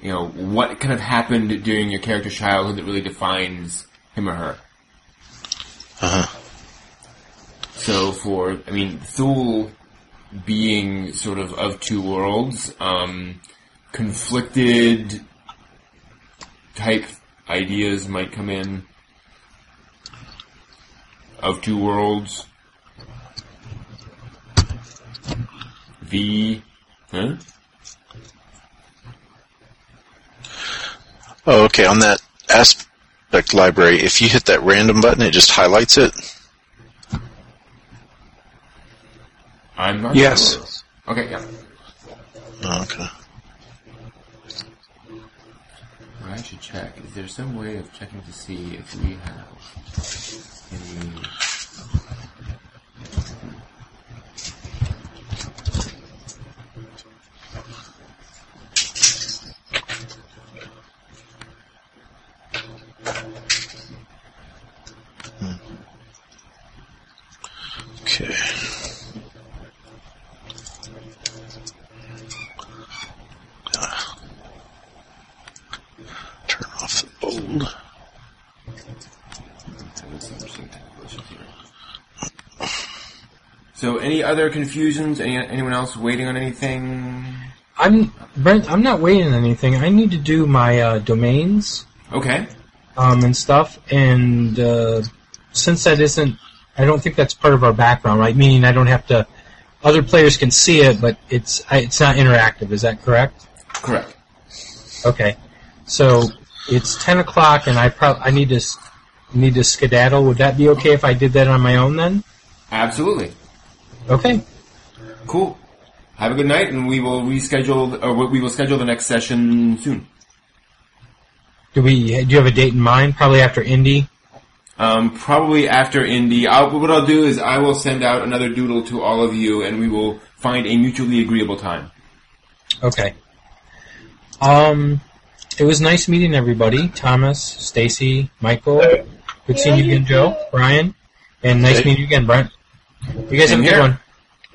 you know, what kind of happened during your character's childhood that really defines him or her. uh-huh. So for, I mean, Thule being sort of of two worlds, um, conflicted type ideas might come in. Of two worlds. V, huh? Oh, okay. On that aspect library, if you hit that random button, it just highlights it. I'm not Yes. sure. Okay, yeah. Oh, okay. I should check. Is there some way of checking to see if we have any... any other confusions? Any, anyone else waiting on anything? I'm Brent. I'm not waiting on anything. I need to do my uh, domains Okay. um, and stuff, and uh, since that isn't, I don't think that's part of our background, right? Meaning I don't have to. Other players can see it, but it's I, it's not interactive. Is that correct? Correct. Okay. So it's ten o'clock, and I prob I need to need to skedaddle. Would that be okay if I did that on my own then? Absolutely. Okay. Cool. Have a good night, and we will reschedule, or we will schedule the next session soon. Do we? Do you have a date in mind? Probably after Indy. Um, probably after Indy. I'll, what I'll do is I will send out another doodle to all of you, and we will find a mutually agreeable time. Okay. Um, it was nice meeting everybody. Thomas, Stacy, Michael. Good seeing you again, Joe, Brian, and nice Hey. meeting you again, Brian. You guys have a good here. one.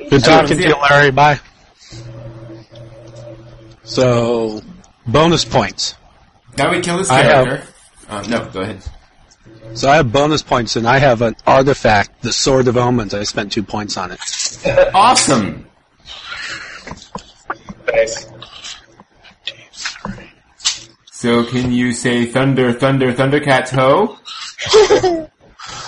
Good talking to you, Larry. Bye. So, bonus points. Now we kill this I have- character. Uh, no, go ahead. So I have bonus points, and I have an artifact, the Sword of Omens. I spent two points on it. Awesome. Nice. So can you say thunder, thunder, thundercats ho?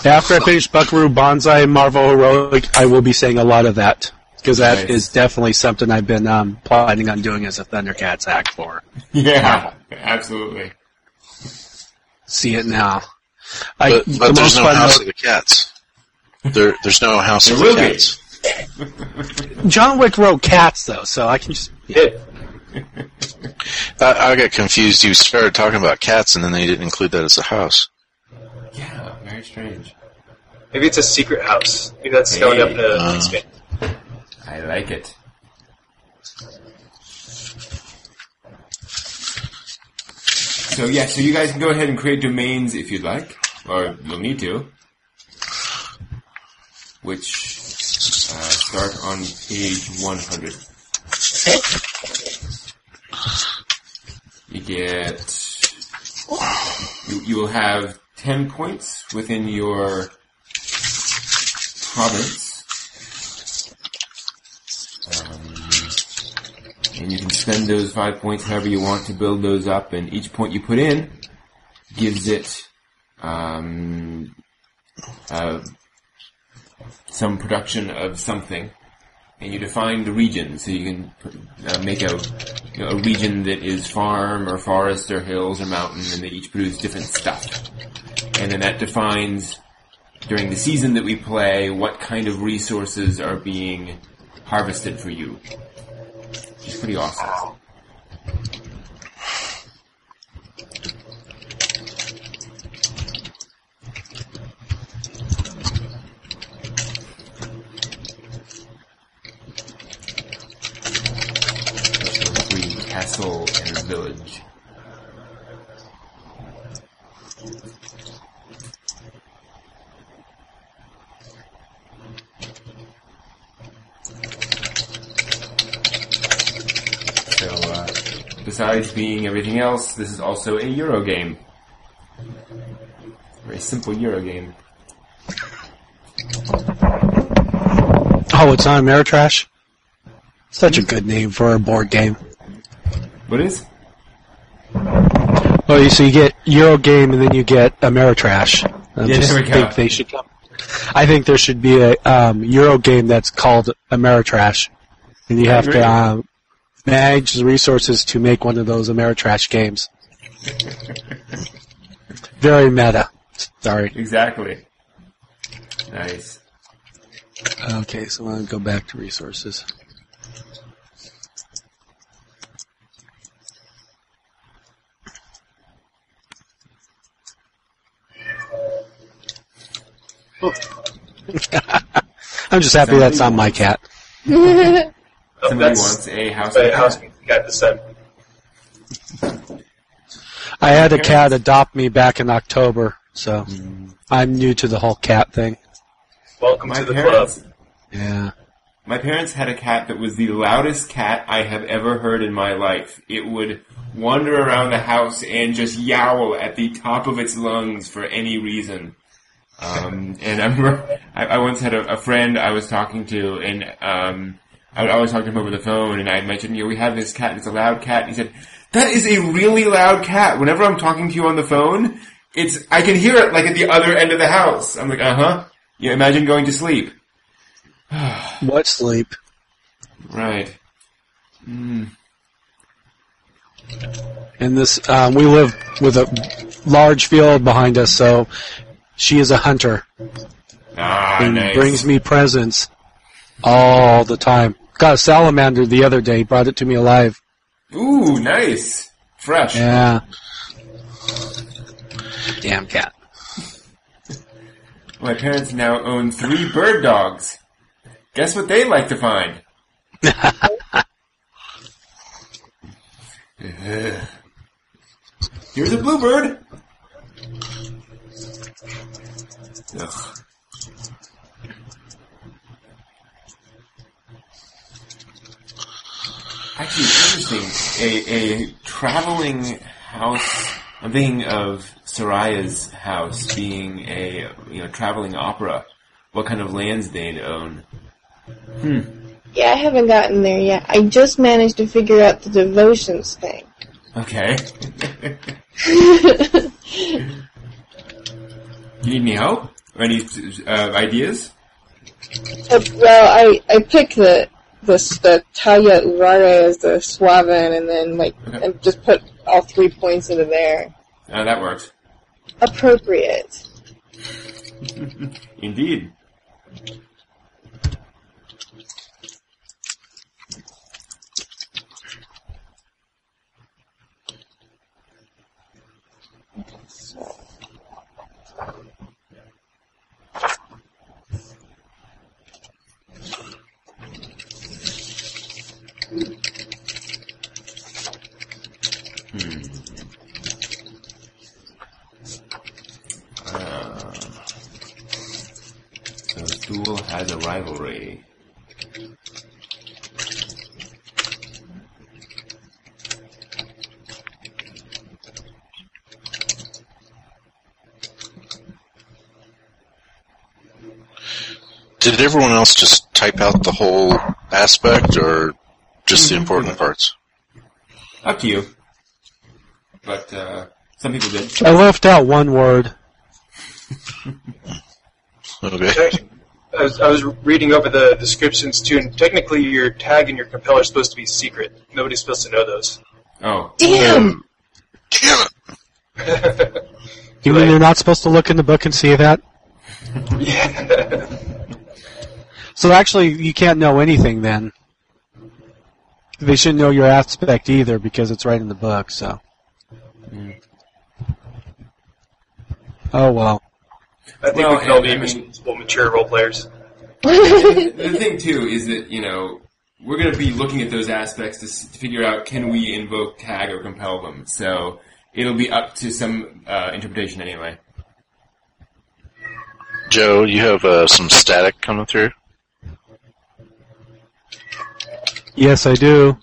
After I finish Buckaroo Banzai Marvel Heroic, I will be saying a lot of that. Because that is Nice. definitely something I've been um, planning on doing as a Thundercats act for. Yeah, absolutely. See it now. I, But, the there's most no fun House though- of the Cats. There, there's no House of the. Cats. John Wick wrote cats though, so I can just Yeah. I, I got confused. You started talking about cats, and then they didn't include that as a house. Yeah, very strange. Maybe it's a secret house. Maybe that's going up in a Uh. expand. I like it. So yeah, so you guys can go ahead and create domains if you'd like, or you'll need to. Which uh, start on page 100. You get, you, you will have 10 points within your province. and you can spend those five points however you want to build those up, and each point you put in gives it um, uh, some production of something, and you define the region, so you can uh, make a you know, a region that is farm or forest or hills or mountain, and they each produce different stuff, and then that defines during the season that we play what kind of resources are being harvested for you. It's pretty awesome. Castle and village. So, uh, besides being everything else, this is also a Euro game. Very simple Euro game. Oh, it's on Ameritrash? Such a good name for a board game. What is? Well, you so you get Euro game and then you get Ameritrash. I Yeah, just there we go. think they should come. I think there should be a um, Euro game that's called Ameritrash, and you have to um, manage the resources to make one of those Ameritrash games. Very meta. Sorry. Exactly. Nice. Okay, so I'm gonna go back to resources. I'm just happy that's not my cat. Oh, Somebody that's wants a house. a house got the sun. I had a cat adopt me back in October, so I'm new to the whole cat thing. Welcome My to the parents, club. Yeah. my parents had a cat that was the loudest cat I have ever heard in my life. It would wander around the house and just yowl at the top of its lungs for any reason. Um, and I remember I, I once had a, a friend I was talking to, and um, I would always talk to him over the phone, and I mentioned, you know, we have this cat. and It's a loud cat. And he said, "That is a really loud cat. Whenever I'm talking to you on the phone, it's I can hear it like at the other end of the house." I'm like, "Uh huh." You imagine going to sleep. What sleep? Right. Mm. And this, um, we live with a large field behind us, so she is a hunter Ah, and nice. brings me presents all the time. Got a salamander the other day, brought it to me alive. Ooh, nice. Fresh. Yeah. Damn cat. My parents now own three bird dogs. Guess what they like to find? Here's a bluebird. Ugh. Actually, it's interesting. A, a traveling house. I'm thinking of Soraya's house being a you know traveling opera. What kind of lands they'd own? Hmm. Yeah, I haven't gotten there yet. I just managed to figure out the devotions thing. Okay. you need any help or any uh, ideas? Uh, well, I I picked the the the Taya Urare as the Suaven, and then like Okay. and just put all three points into there. Uh, that works. Appropriate. Indeed. Uh, so Thule has a rivalry. Did everyone else just type out the whole aspect, or just the important parts? Up to you. But uh, some people did. I left out one word. Okay. Actually, I was, I was reading over the descriptions too, and technically your tag and your compel are supposed to be secret. Nobody's supposed to know those. Oh, Damn. Damn it! You mean you're not supposed to look in the book and see that? yeah. So actually, you can't know anything then. They shouldn't know your aspect either because it's right in the book. So. Mm. Oh well. I think Well, we can all be I mean- responsible, mature role players. the thing too is that you know we're going to be looking at those aspects to, s- to figure out can we invoke, tag, or compel them. So it'll be up to some uh, interpretation anyway. Joe, you have uh, some static coming through. Yes, I do.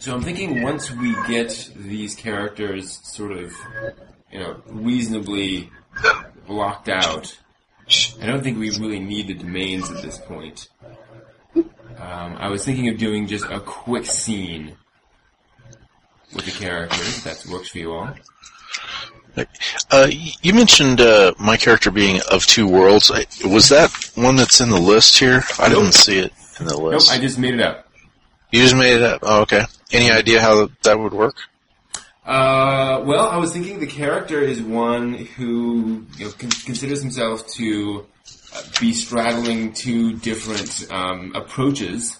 So I'm thinking once we get these characters sort of, you know, reasonably blocked out, I don't think we really need the domains at this point. Um, I was thinking of doing just a quick scene with the characters. If that works for you all. Uh, you mentioned uh, my character being of two worlds. I- Was that one that's in the list here? I Nope. didn't see it in the list. Nope. I just made it up. you just made it up. Oh, okay. Any idea how that would work? Uh, well, I was thinking the character is one who you know, con- considers himself to uh, be straddling two different um, approaches.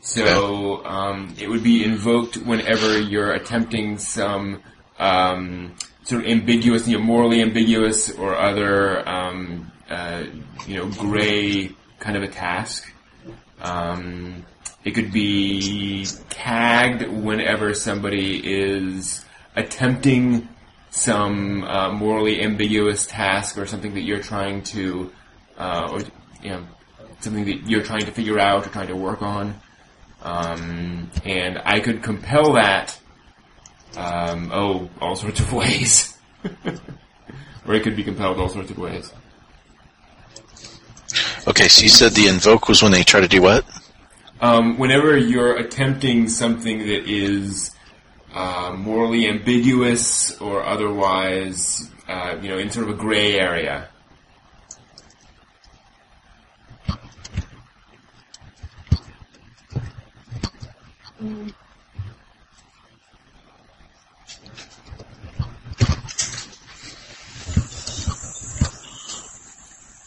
So um, it would be invoked whenever you're attempting some um, sort of ambiguous, you know, morally ambiguous or other, um, uh, you know, gray kind of a task. Um, it could be tagged whenever somebody is attempting some uh, morally ambiguous task or something that you're trying to, uh, or you know, something that you're trying to figure out or trying to work on. Um, and I could compel that. Um, oh, all sorts of ways. or it could be compelled all sorts of ways. Okay, so you said the invoke was when they try to do what? Um, whenever you're attempting something that is uh, morally ambiguous or otherwise, uh, you know, in sort of a gray area.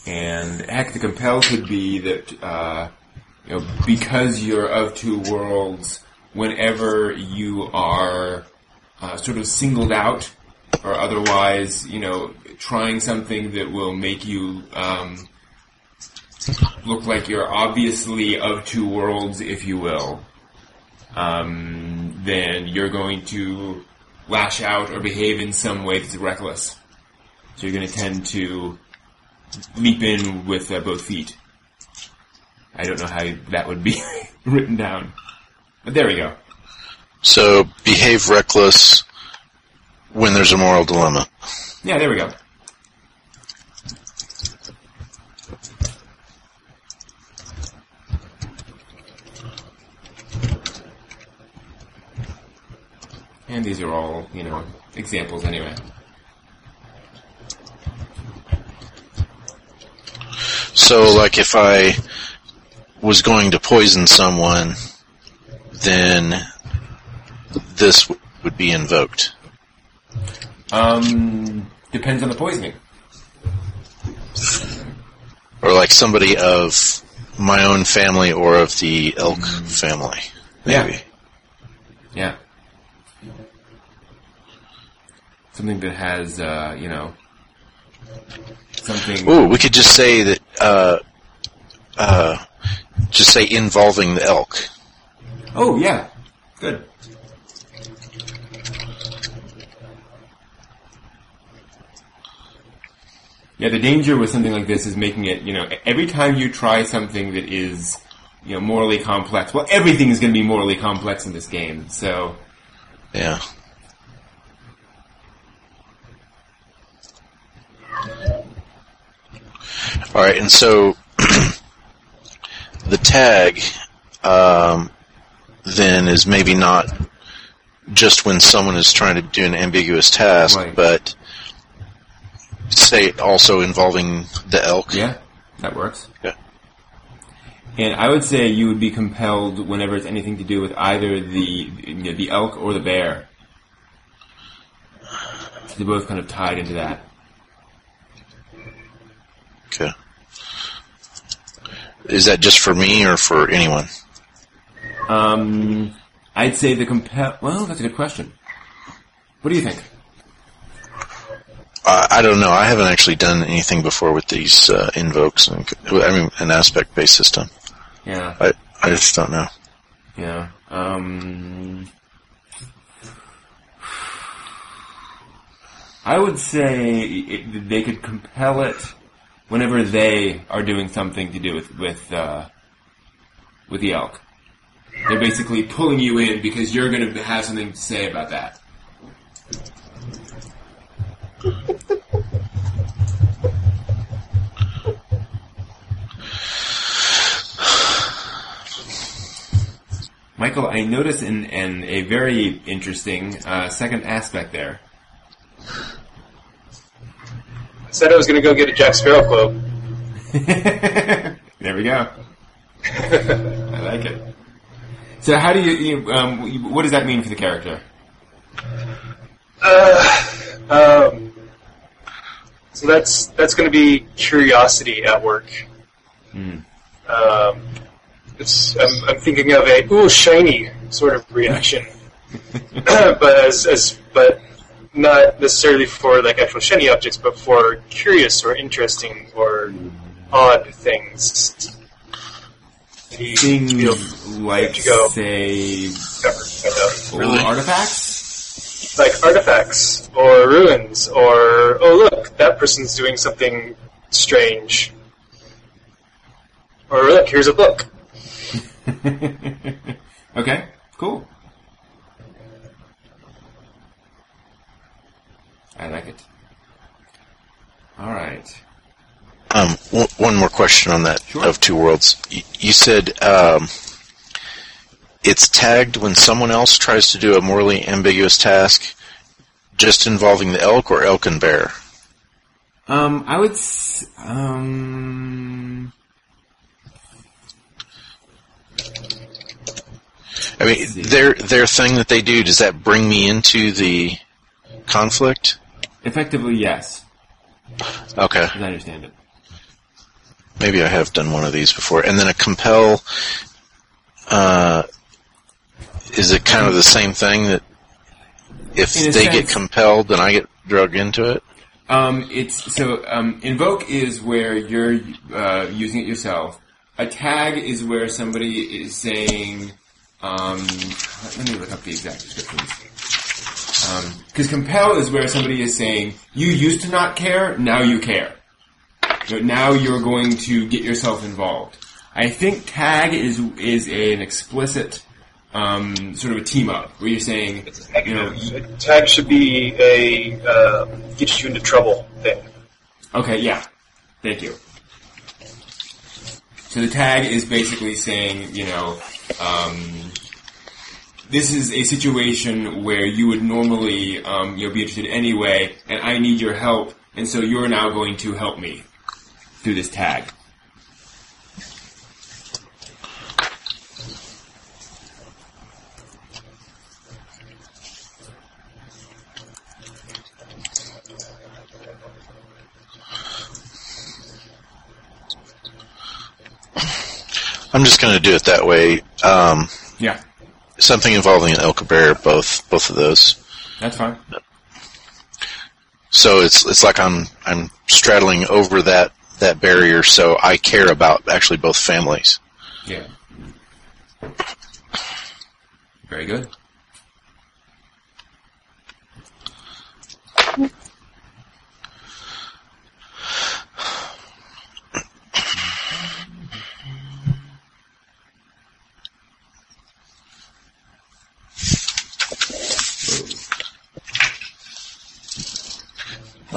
And heck, the compel could be that uh, you know because you're of two worlds, whenever you are uh, sort of singled out or otherwise, you know, trying something that will make you um, look like you're obviously of two worlds, if you will, um, then you're going to lash out or behave in some way that's reckless. So you're going to tend to leap in with uh, both feet. I don't know how that would be written down. But there we go. So behave reckless when there's a moral dilemma. Yeah, there we go. And these are all, you know, examples anyway. So, like, if I was going to poison someone, then this w- would be invoked. Um, depends on the poisoning. Or like somebody of my own family or of the elk family. Maybe. Yeah. Yeah. Something that has, uh, you know, something. Ooh, we could just say that, uh, uh, just say involving the elk. Oh, yeah. Good. Yeah, the danger with something like this is making it, you know, every time you try something that is, you know, morally complex, well, everything is going to be morally complex in this game, so, Yeah. All right, and so the tag um, then is maybe not just when someone is trying to do an ambiguous task, Right. but say also involving the elk. yeah, that works. Yeah. And I would say you would be compelled whenever it's anything to do with either the you know, the elk or the bear. They're both kind of tied into that. Okay. Is that just for me or for anyone? Um, I'd say the compel. Well, that's a good question. What do you think? Uh, I don't know. I haven't actually done anything before with these uh, invokes. And, I mean, an aspect-based system. Yeah, I I just don't know. yeah. Um, I would say it, they could compel it whenever they are doing something to do with with uh, with the elk. They're basically pulling you in because you're going to have something to say about that. Michael, I notice in, in a very interesting uh, second aspect there. I said I was going to go get a Jack Sparrow cloak. there we go. I like it. So, how do you? you um, what does that mean for the character? Uh, um, so that's that's going to be curiosity at work. Hmm. Um, it's I'm, I'm thinking of a ooh shiny sort of reaction, but as as but not necessarily for like actual shiny objects, but for curious or interesting or odd things. Maybe Things feel like, to go. say, covered, old Really? artifacts. like artifacts or ruins or oh look that person's doing something strange or look here's a book okay, cool. I like it. All right. Um, w- one more question on that Sure. of two worlds. Y- you said um, it's tagged when someone else tries to do a morally ambiguous task, just involving the elk or elk and bear. Um, I would. S- um, I mean, their their thing that they do does that bring me into the conflict? Effectively, yes, Okay, as I understand it. maybe I have done one of these before. And then a compel. Uh, is it kind of the same thing that if they get compelled, then I get drug into it? Um, it's so um, invoke is where you're uh, using it yourself. A tag is where somebody is saying. Um, let me look up the exact descriptions. Because compel is where somebody is saying, "You used to not care, now you care. Now you're going to get yourself involved." I think tag is is an explicit um, sort of a team up where you're saying, you know, Tag should be a uh, get you into trouble thing. Okay, yeah. Thank you. So the tag is basically saying, you know, um, this is a situation where you would normally, um, you know, be interested anyway, and I need your help, and so you're now going to help me through this tag. I'm just going to do it that way. Um, Yeah, something involving an Elka bear, both both of those. that's fine. So it's it's like I'm I'm straddling over that that barrier, so I care about actually both families. Yeah. Very good.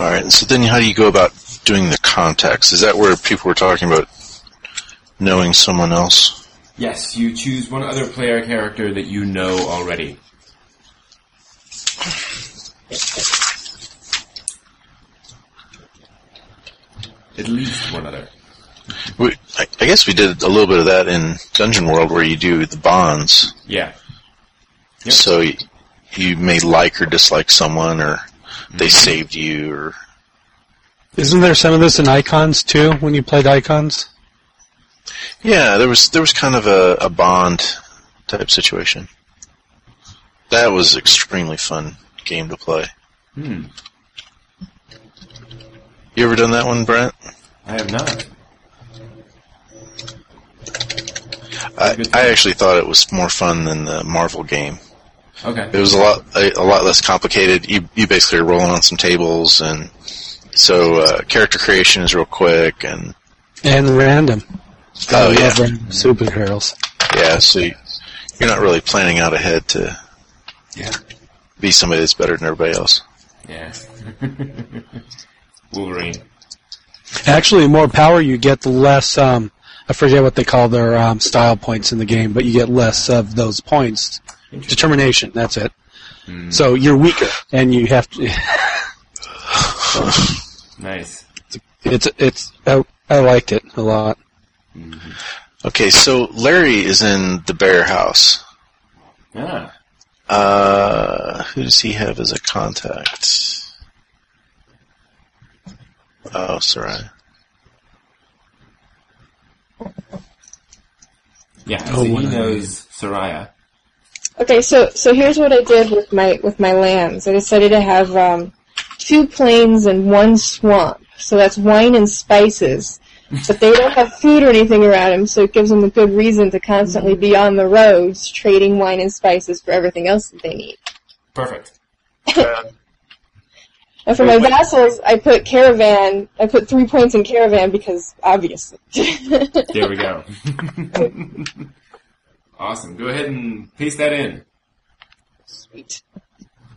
All right. And so then, how do you go about doing the context? Is that where people were talking about knowing someone else? Yes, you choose one other player character that you know already. At least one other. We, I, I guess we did a little bit of that in Dungeon World, where you do the bonds. Yeah. Yep. So you, you may like or dislike someone, or they saved you, or Isn't there some of this in icons too? When you played icons, yeah, there was there was kind of a, a bond type situation. That was extremely fun game to play. Hmm. You ever done that one, Brent? I have not. I, I actually thought it was more fun than the Marvel game. Okay. It was a lot a, a lot less complicated. You you basically are rolling on some tables, and so uh, character creation is real quick, and and random. Oh, I yeah. love random superheroes. yeah, so you, you're not really planning out ahead to Yeah. be somebody that's better than everybody else. Yeah. Wolverine. Actually, the more power you get, the less. Um, I forget what they call their um, style points in the game, but you get less of those points. Determination. That's it. So you're weaker, and you have to. Nice. It's it's. I, I liked it a lot. Okay, so Larry is in the bear house. Yeah. Uh, who does he have as a contact? Oh, sorry. Yeah, Oh, so he knows Soraya. Okay, so so here's what I did with my with my lambs. I decided to have um, two plains and one swamp. So that's wine and spices. But they don't have food or anything around them, so it gives them a good reason to constantly be on the roads trading wine and spices for everything else that they need. Perfect. Uh, And for my vassals, I put caravan. I put three points in caravan because obviously. There we go. awesome. Go ahead and paste that in. Sweet.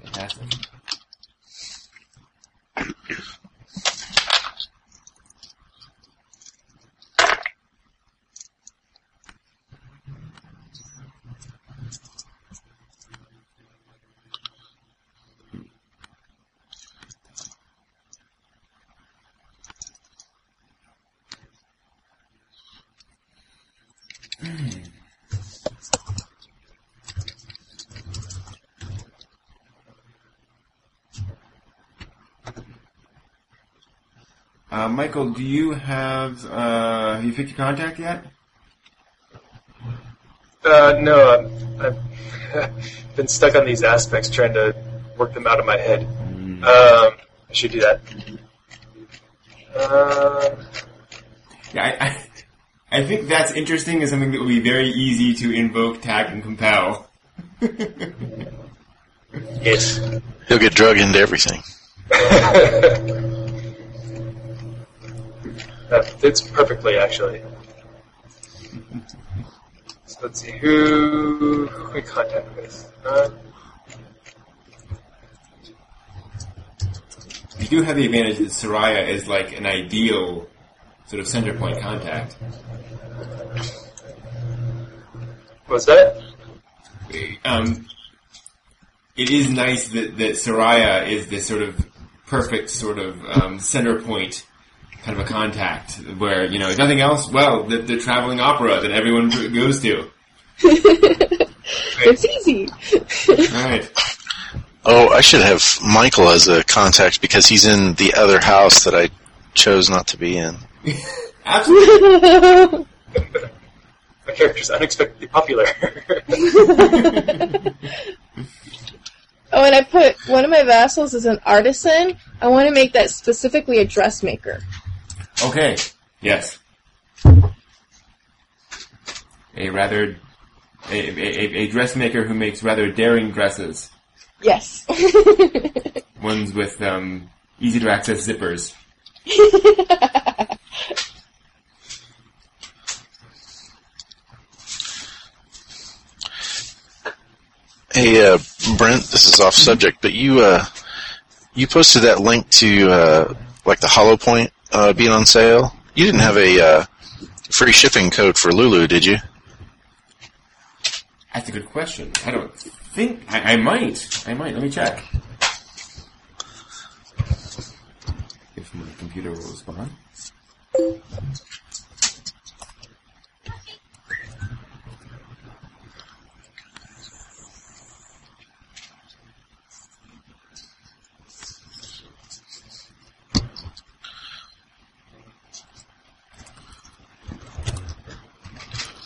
Fantastic. Uh, Michael, do you have, uh, have you picked your contact yet? uh, no, I'm, I've been stuck on these aspects trying to work them out of my head. Um, I should do that. Uh, Yeah, I, I, I think that's interesting and something that will be very easy to invoke, tag, and compel. yes. He'll get drug into everything. That fits perfectly, actually. So let's see who we contact with. Uh, You do have the advantage that Soraya is like an ideal sort of center point contact. what's that? Um, it is nice that, that Soraya is this sort of perfect sort of um, center point kind of a contact where, you know, if nothing else, well, the, the traveling opera that everyone goes to. It's easy. Right. Oh, I should have Michael as a contact because he's in the other house that I chose not to be in. Absolutely. My character's unexpectedly popular. Oh, and I put one of my vassals as an artisan. I want to make that specifically a dressmaker. Okay. Yes. A rather a, a, a dressmaker who makes rather daring dresses. Yes. Ones with um, easy to access zippers. Hey, uh, Brent, this is off subject, but you, uh, you posted that link to, uh, like the Hollow Point, uh, being on sale. You didn't have a, uh, free shipping code for Lulu, did you? That's a good question. I don't think I, I might. I might. Let me check. If my computer will respond.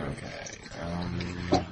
Okay. Um,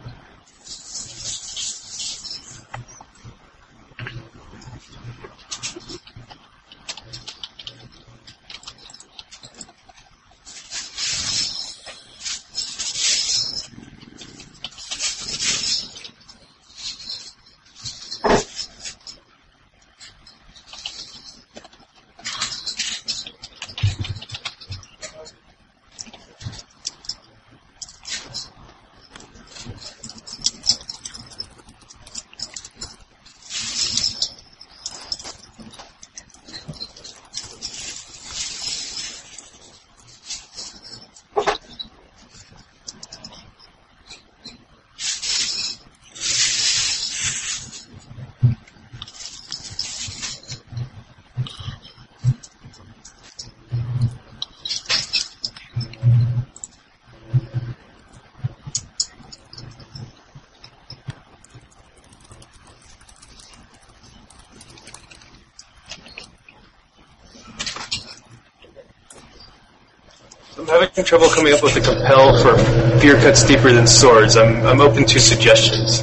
I'm having trouble coming up with a compel for fear cuts deeper than swords. I'm, I'm open to suggestions.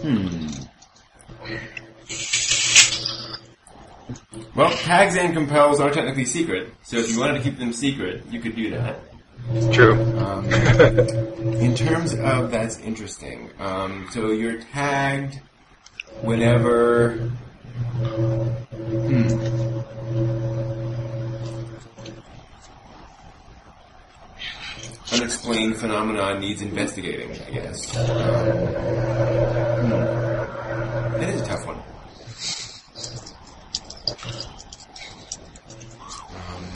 Hmm. well, tags and compels are technically secret, so if you wanted to keep them secret, you could do that. True. Um, in terms of that's interesting. Um, so you're tagged whenever. unexplained phenomenon needs investigating, I guess. Um. That is a tough one.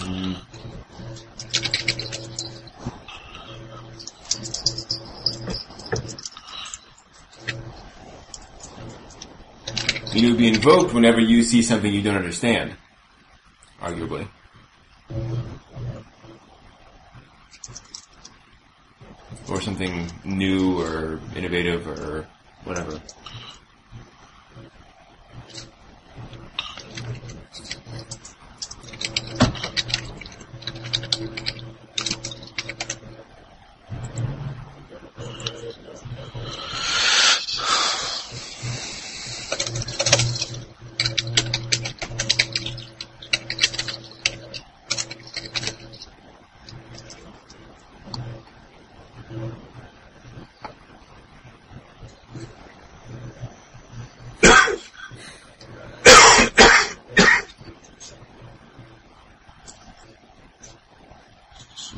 Um, you will be invoked whenever you see something you don't understand, arguably. Something new or innovative or whatever.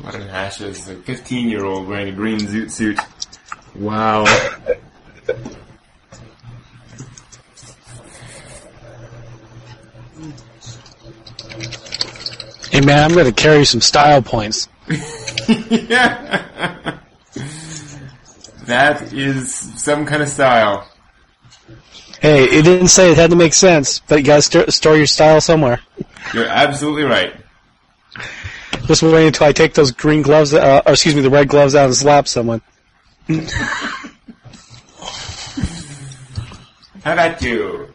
Modern Hash is a 15 year old wearing a green zoot suit. Wow. Hey man, I'm gonna carry some style points. yeah. that is some kind of style. Hey, it didn't say it had to make sense, but you gotta st- store your style somewhere. You're absolutely right. Just wait until I take those green gloves, uh, or excuse me, the red gloves out and slap someone. How about you?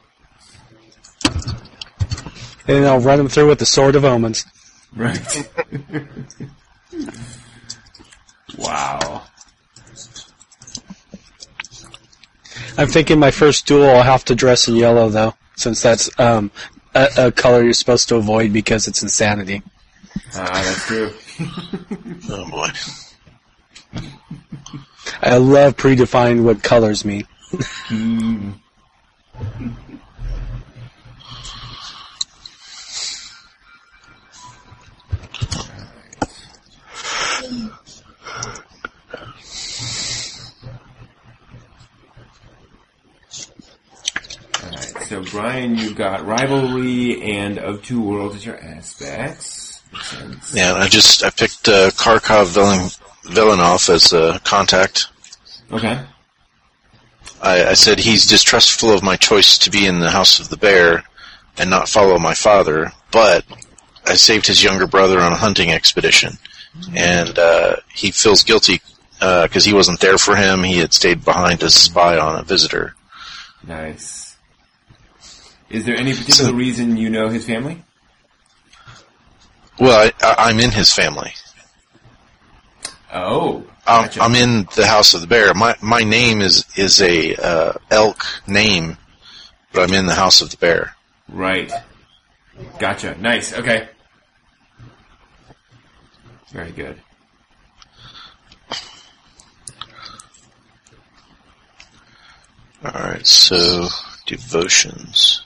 And I'll run them through with the sword of omens. Right. wow. I'm thinking my first duel I'll have to dress in yellow though, since that's um, a, a color you're supposed to avoid because it's insanity. Ah, that's true. Oh boy. I love predefined what colors mean. Alright, so Brian, you've got rivalry and of two worlds as your aspects. Yeah, I just I picked uh, Kharkov Villain, Villanov as a contact. Okay. I, I said he's distrustful of my choice to be in the House of the Bear and not follow my father, but I saved his younger brother on a hunting expedition, and uh, he feels guilty because he wasn't there for him. He had stayed behind to spy on a visitor. Nice. Is there any particular So- reason you know his family? Well, I, I, I'm in his family. Oh. I'm. I'm in the House of the Bear. My my name is is a uh, elk name, but I'm in the House of the Bear. Right. Gotcha. Nice. Okay. Very good. All right, so devotions.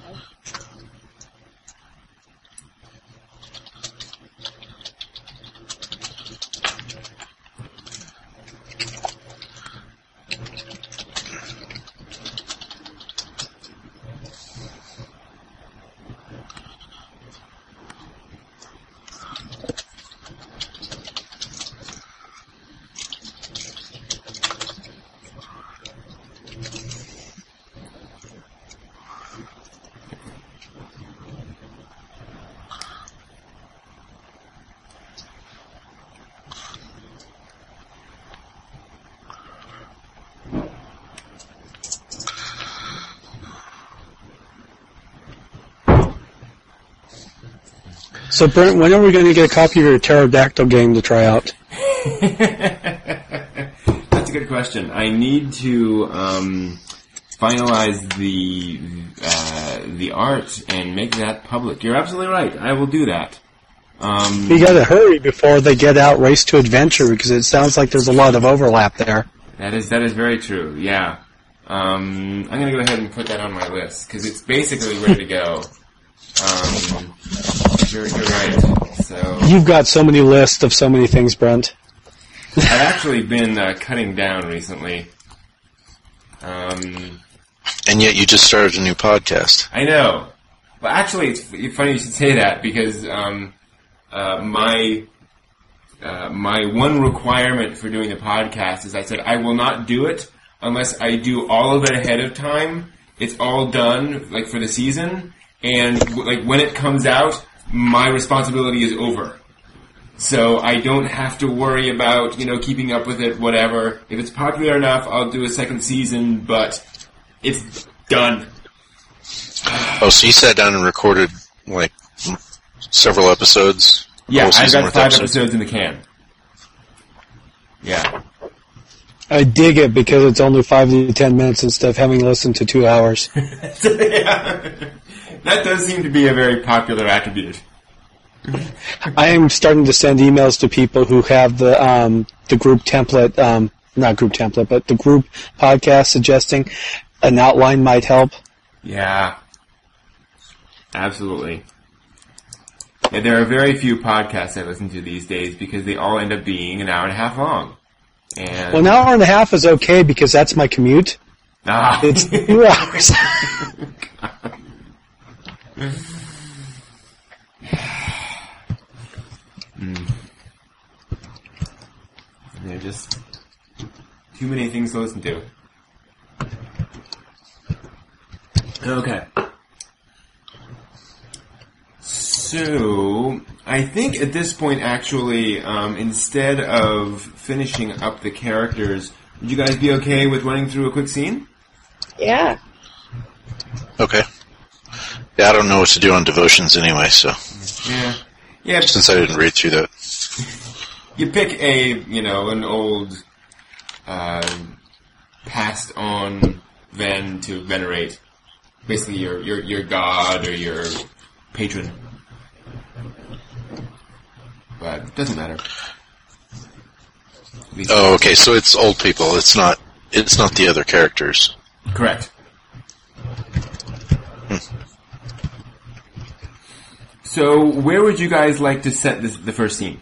So Brent, when are we going to get a copy of your pterodactyl game to try out? That's a good question. I need to um, finalize the uh, the art and make that public. You're absolutely right. I will do that. Um, You got to hurry before they get out Race to Adventure because it sounds like there's a lot of overlap there. that is that is very true. Yeah. Um, I'm gonna go ahead and put that on my list because it's basically ready to go. Um, you're, you're right. So You've got so many lists of so many things, Brent. I've actually been uh, cutting down recently. Um, And yet you just started a new podcast. I know. Well, actually, it's funny you should say that because um, uh, my uh, my one requirement for doing the podcast is I said I will not do it unless I do all of it ahead of time. It's all done, like for the season, and like when it comes out, my responsibility is over. So I don't have to worry about, you know, keeping up with it, whatever. If it's popular enough, I'll do a second season, but it's done. Oh, so you sat down and recorded like several episodes? Yeah, I've got five of episodes in the can. Yeah. I dig it because it's only five to ten minutes instead of having listened to two hours. yeah. That does seem to be a very popular attribute. I am starting to send emails to people who have the um, the group template, um, not group template, but the group podcast suggesting an outline might help. Yeah. Absolutely. Yeah, there are very few podcasts I listen to these days because they all end up being an hour and a half long. And Well, an hour and a half is okay because that's my commute. ah, It's two hours. They're just too many things to listen to. Okay. So, I think at this point, actually, um, instead of finishing up the characters, would you guys be okay with running through a quick scene? Yeah. Okay. Yeah, I don't know what to do on devotions anyway, so Yeah. Yeah, since I didn't read through that. you pick a, you know, an old, uh, passed on Ven to venerate. Basically your, your, your god or your patron. But it doesn't matter. Oh, okay, so it's old people. It's not. It's not the other characters. Correct. So, where would you guys like to set this, the first scene?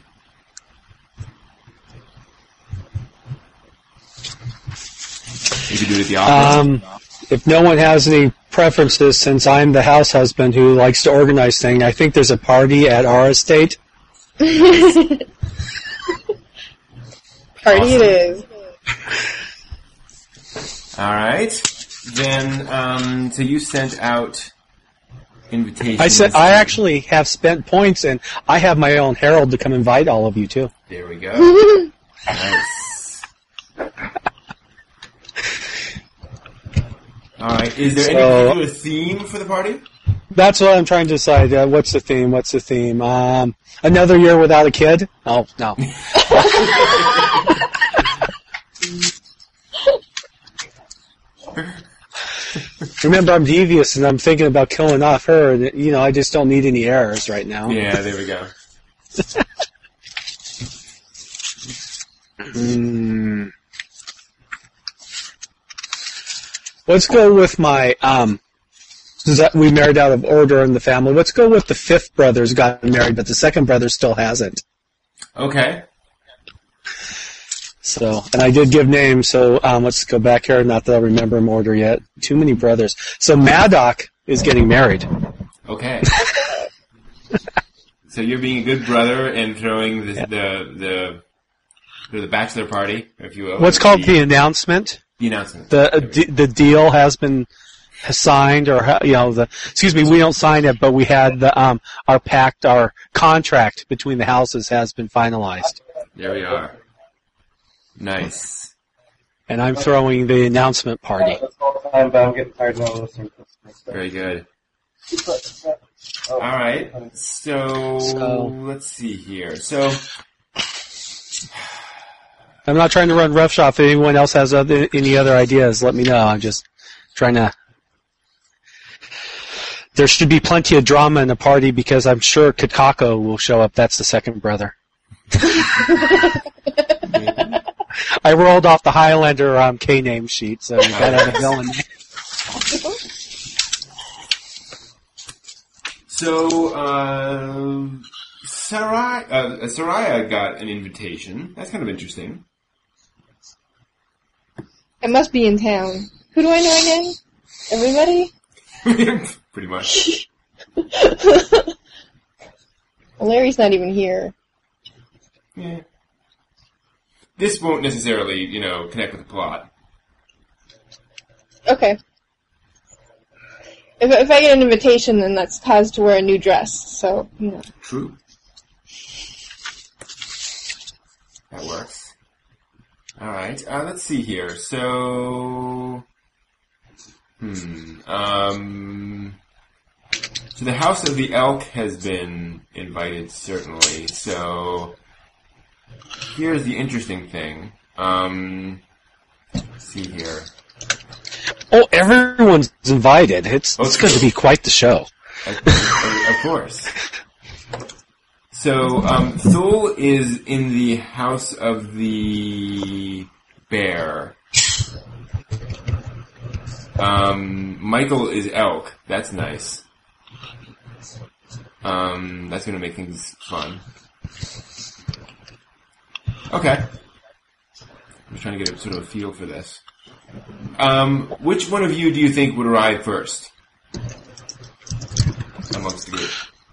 You could do it at the opera. Um, if no one has any preferences, since I'm the house husband who likes to organize things, I think there's a party at our estate. Party it is. All right. Then, um, so you sent out invitations. I said I actually have spent points, and I have my own herald to come invite all of you too. There we go. nice. All right. Is there any So- particular theme for the party? That's what I'm trying to decide. Uh, what's the theme? What's the theme? Um, another year without a kid? Oh no. Remember, I'm devious, and I'm thinking about killing off her. And you know, I just don't need any errors right now. Yeah, there we go. Mm. Let's go with my um. that we married out of order in the family. Let's go with the fifth brother's got married, but the second brother still hasn't. Okay. So, and I did give names. So um, let's go back here. Not that I remember them order yet. Too many brothers. So Maddock is getting married. Okay. so you're being a good brother and throwing the the the, the, the bachelor party, if you will. What's called the announcement? the announcement. The uh, d- the deal has been signed, or you know, the excuse me, we don't sign it, but we had the um our pact, our contract between the houses has been finalized, There we are. Nice. and I'm throwing the announcement party. That's all the time, I'm getting tired now listening. Very good. All right. So, So- let's see here. So I'm not trying to run roughshod. If anyone else has other, any other ideas, let me know. I'm just trying to. There should be plenty of drama in the party because I'm sure Kakako will show up. That's the second brother. I rolled off the Highlander um, K name sheet, so you gotta a villain. So, uh, Sarai, uh, Soraya got an invitation. That's kind of interesting. It must be in town. Who do I know again? Everybody? Pretty much. Larry's not even here. Yeah. This won't necessarily, you know, connect with the plot. Okay. If, if I get an invitation, then that's cause to wear a new dress. So, you know. True. That works. Alright, uh, let's see here. So, hmm, um, so the House of the Elk has been invited, certainly. So, here's the interesting thing. Um, let's see here. Oh, everyone's invited. It's Oh, it's going to be quite the show. Of, of- course. So, um, Thul is in the house of the bear. Um, Michael is elk. That's nice. Um, that's gonna make things fun. Okay. I'm just trying to get a sort of a feel for this. Um, which one of you do you think would arrive first? Amongst the group.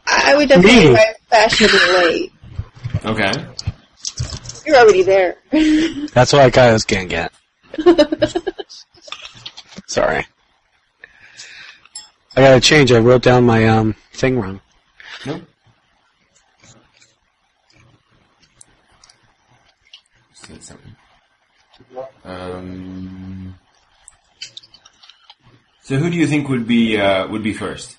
I I would definitely Me. arrive fashionably late. Okay. You're already there. That's what I got as gang get. Sorry. I gotta change. I wrote down my um thing wrong. No. Said something. Um. So who do you think would be uh, would be first?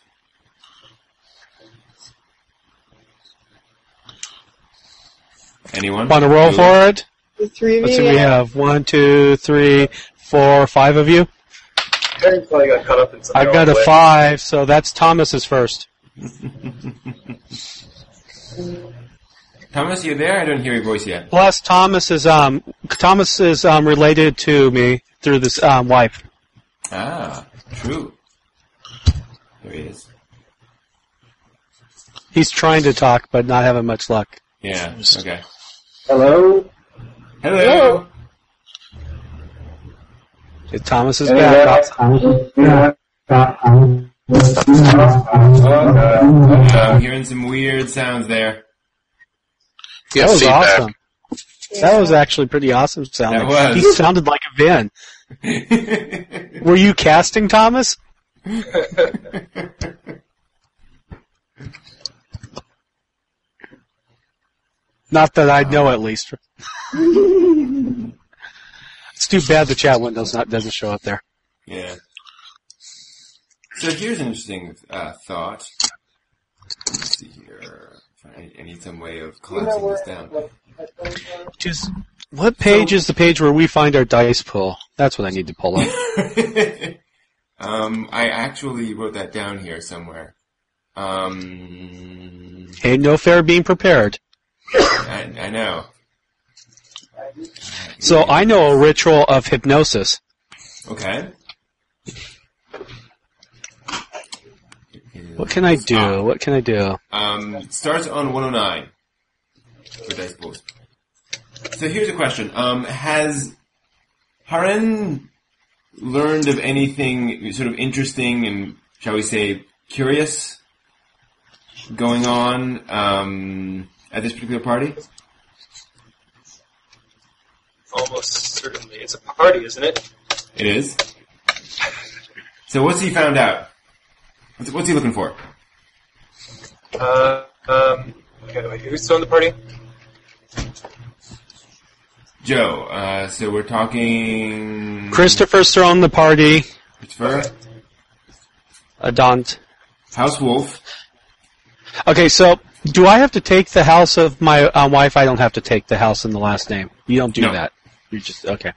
Anyone? Want to roll Julie? for it? The three of Let's you. see. We yeah. have one, two, three, four, five of you. Harry probably got caught up in something. I've got a way. five, so that's Thomas's first. Thomas, you there? I don't hear your voice yet. Plus, Thomas is um Thomas is um related to me through this um wife. Ah, true. There he is. He's trying to talk, but not having much luck. Yeah. Okay. Hello? Hello. Thomas is Hey, back. I'm hearing some weird sounds there. Yeah, That was feedback. awesome. That was actually pretty awesome sounding. That was. He sounded like a Ven. Were you casting Thomas? Not that I know, at least. it's too bad the chat window's not doesn't show up there. Yeah. So here's an interesting uh, thought. Let's see here. I, I need some way of collapsing this down. Just what page is the page where we find our dice pool? That's what I need to pull up. um, I actually wrote that down here somewhere. Um, Ain't no fair being prepared. I, I know. So I know a ritual of hypnosis. Okay. What can I do? What can I do? Um, starts on 109 for dice pools. So here's a question. Um, has Haren learned of anything sort of interesting and, shall we say, curious going on um, at this particular party? Almost certainly. It's a party, isn't it? It is. So what's he found out? What's, what's he looking for? Uh, um, okay, wait, who's still in the party? Joe. Uh, so we're talking Christopher's throwing the party. Christopher, Adont. House Wolf. Okay, so do I have to take the house of my uh, wife? I don't have to take the house in the last name. You don't do No. that. You just okay.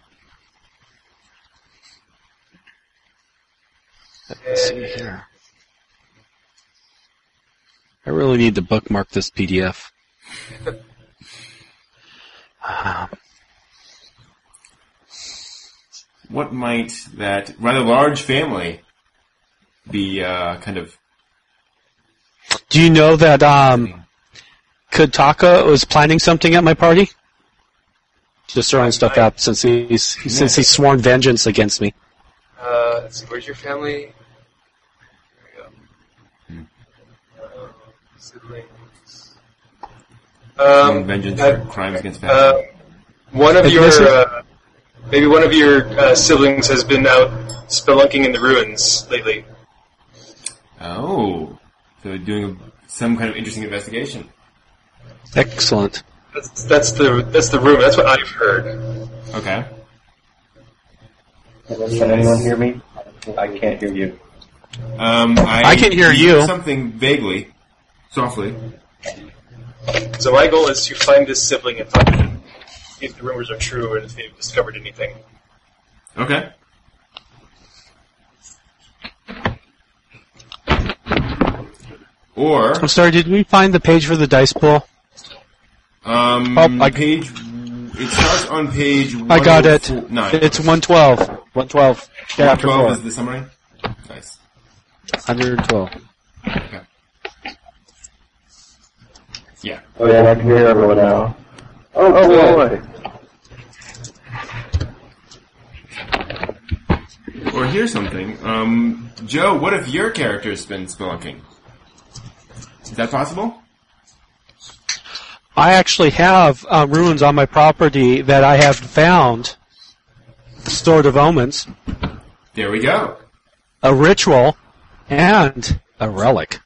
Let's see here. I really need to bookmark this PDF. What might that rather large family be uh, kind of? do you know that um, Kutaka was planning something at my party? Just throwing stuff out since he's since he's sworn vengeance against me. Uh, let's where's your family? There we go. Uh, siblings. Um, vengeance uh, for crimes against uh, one of your uh, maybe one of your uh, siblings has been out spelunking in the ruins lately. oh, so doing a, some kind of interesting investigation. Excellent. That's, that's the that's the rumor. That's what I've heard. Okay. Can anyone hear me? I can't hear you. Um, I, I can hear you. Something vaguely, softly. So my goal is to find this sibling and find if the rumors are true and if they've discovered anything. Okay. Or I'm sorry, did we find the page for the dice pool? um, Oh, I- page. It starts on page. One. I got it. 104 Nine. It's 112. 112. Chapter 12 4. is the summary. Nice. 112. Okay. Yeah. Oh yeah, I can hear everyone now. Oh, oh boy. Or here's something. Um, Joe, what if your character's been spelunking? Is that possible? I actually have uh, ruins on my property that I have found. Sword of Omens, There we go. a ritual, and a relic.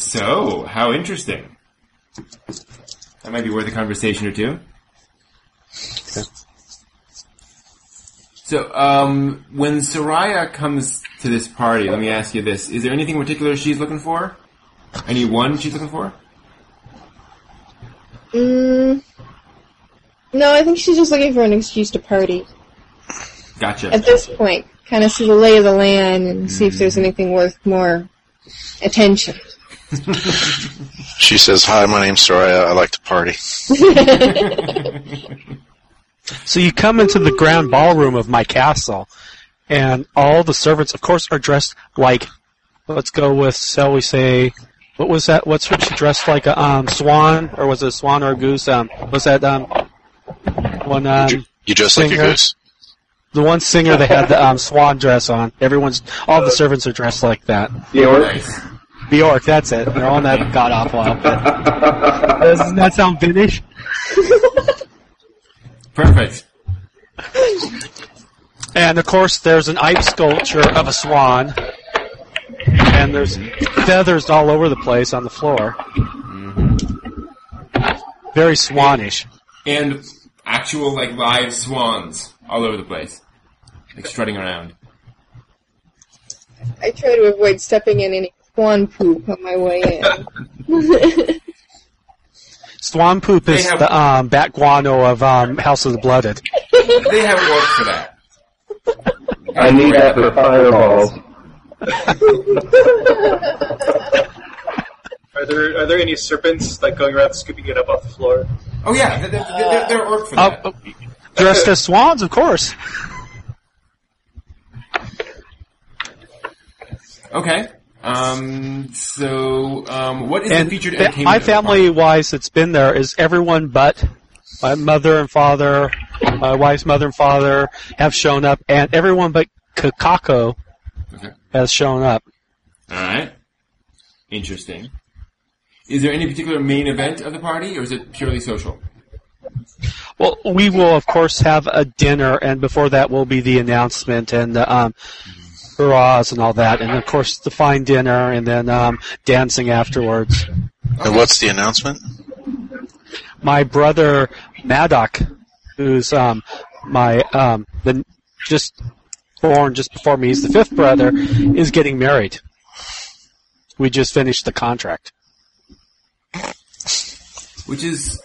So, how interesting. That might be worth a conversation or two. So, um, when Soraya comes to this party, let me ask you this. Is there anything in particular she's looking for? Any one she's looking for? Mm, no, I think she's just looking for an excuse to party Gotcha. at this point. Kind of see the lay of the land and see if there's anything worth more attention. She says, "Hi, my name's Soraya. I like to party." So you come into the grand ballroom of my castle, and all the servants, of course, are dressed like, let's go with, shall we say, what was that? What's what she dressed like a um, swan, or was it a swan or a goose? Um, was that um, one um, You dress like a Singer. goose. the one singer that had the um, swan dress on? Everyone's, all the servants are dressed like that. nice. Bjork, that's it. They're all in that god awful outfit. Doesn't that sound Finnish? Perfect. And of course, there's an ice sculpture of a swan, and there's feathers all over the place on the floor. Mm-hmm. Very swanish. And actual, like, live swans all over the place. Like, strutting around. I try to avoid stepping in any swan poop on my way in. Swan poop is They have- the um, bat guano of um, House of the Blooded. They have work for that. I need that for fireballs. Are there are there any serpents like going around scooping it up off the floor? Oh yeah, they're, they're, they're orc for Uh, that. uh, dressed as swans, of course. Okay. Um, so, um, what is And the featured fa- my of the party? family wise that's been there is everyone but my mother and father, my wife's mother and father have shown up, and everyone but Kakako Okay. has shown up. Alright. Interesting. Is there any particular main event of the party, or is it purely social? Well, we will of course have a dinner, and before that will be the announcement and the um, hurrahs and all that, and of course the fine dinner, and then um, dancing afterwards. And what's the announcement? My brother Maddock, who's um, my um, the just born just before me, he's the fifth brother, is getting married. We just finished the contract. Which is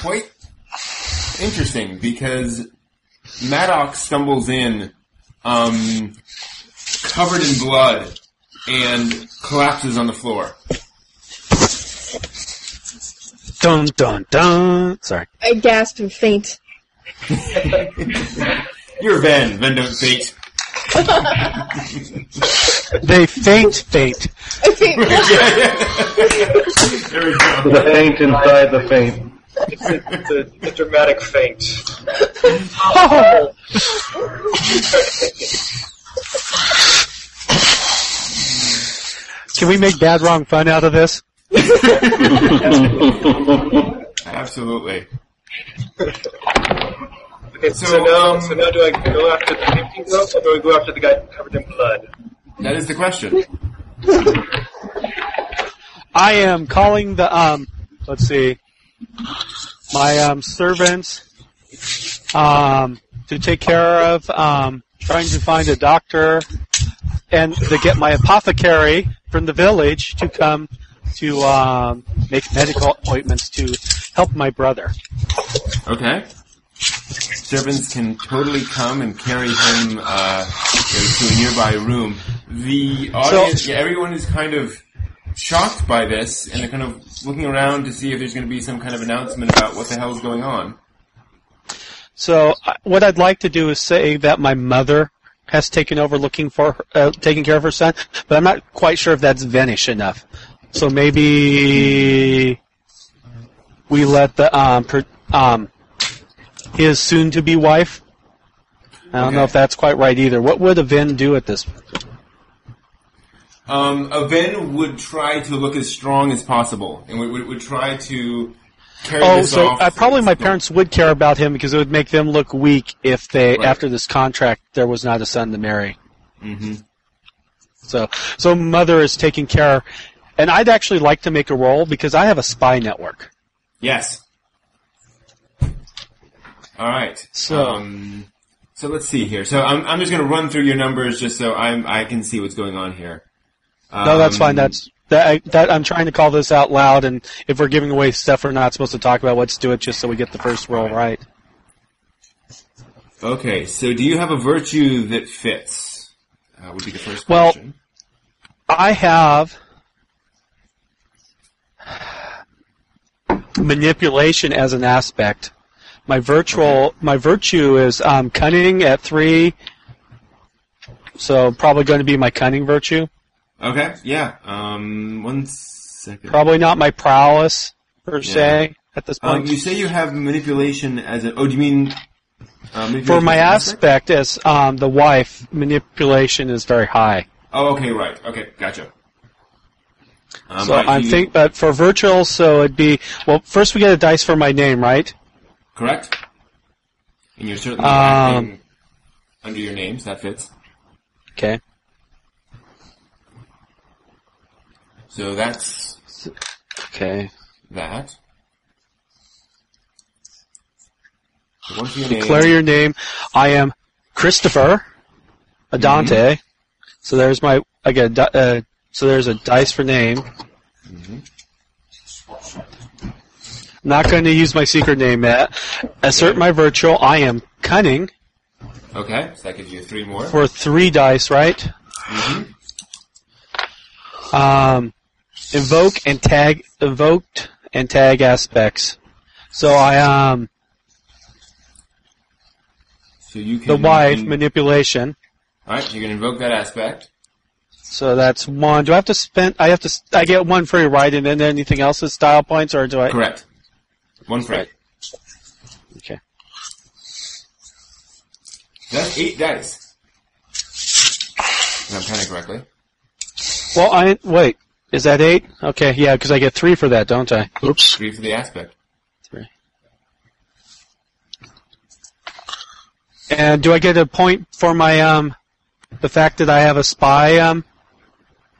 quite interesting, because Maddox stumbles in, um, covered in blood, and collapses on the floor. Dun dun dun. Sorry. I gasp and faint. You're Ven, Ven don't faint. They faint, faint. I faint. There we go. The faint inside the faint. It's a, it's a, a dramatic feint. Can we make bad wrong fun out of this? Absolutely. Okay, so, So, now, um, so now do I go after the painting ghost, or do I go after the guy covered in blood? That is the question. I am calling the um. Let's see, my um servants um to take care of um trying to find a doctor and to get my apothecary from the village to come to um make medical appointments to help my brother. Okay. Servants can totally come and carry him uh, to a nearby room. The audience, yeah, everyone is kind of shocked by this, and they're kind of looking around to see if there's going to be some kind of announcement about what the hell is going on. So what I'd like to do is say that my mother has taken over looking for her, uh, taking care of her son, but I'm not quite sure if that's Venish enough. So maybe we let the um, per, um his soon-to-be wife. I don't know if that's quite right either. What would a Ven do at this? Um, Aven would try to look as strong as possible, and would, would, would try to Oh, so off. uh, probably my parents would care about him because it would make them look weak if they, Right. after this contract, there was not a son to marry. hmm So, so mother is taking care, and I'd actually like to make a role because I have a spy network. Yes. All right. So- um, so let's see here. So I'm, I'm just going to run through your numbers just so I'm, I can see what's going on here. No, that's Um, fine. That's that, I, that. I'm trying to call this out loud, and if we're giving away stuff we're not supposed to talk about, let's do it just so we get the first roll right. Okay, so do you have a virtue that fits? Uh, would be the first Well- question. I have manipulation as an aspect. My virtual, my virtue is um, cunning at three, so probably going to be my cunning virtue. Okay, yeah. Um, one second. Probably not my prowess per se at this Um, point. you say you have manipulation as a. Oh, do you mean? Uh, For my as aspect as um, the wife, manipulation is very high. Oh, okay, right. Okay, gotcha. Um, So right, I'm you- think, but for virtual, so it'd be well. First, we get a dice for my name, right? correct. And you're certainly Um, under your names. That fits. Okay. So that's Okay. that. So your name. Declare your name. I am Christopher Adante. Mm-hmm. So there's my. I get. a Uh, so there's a dice for name. Mm-hmm. I'm not going to use my secret name yet. Assert my virtual. I am cunning Okay, so that gives you three more. for three dice, right? Mhm. Um, invoke and tag. Invoked and tag aspects. So I um So you can the wife manipulation. All right, you can invoke that aspect. So that's one. Do I have to spend? I have to. I get one free, right? And then anything else is style points, or do I? Correct. One free. Right. Okay. That's eight dice. If I'm counting correctly. Well, I wait. Is that eight? Okay, yeah, because I get three for that, don't I? Oops. Three for the aspect. Three. And do I get a point for my um, the fact that I have a spy um,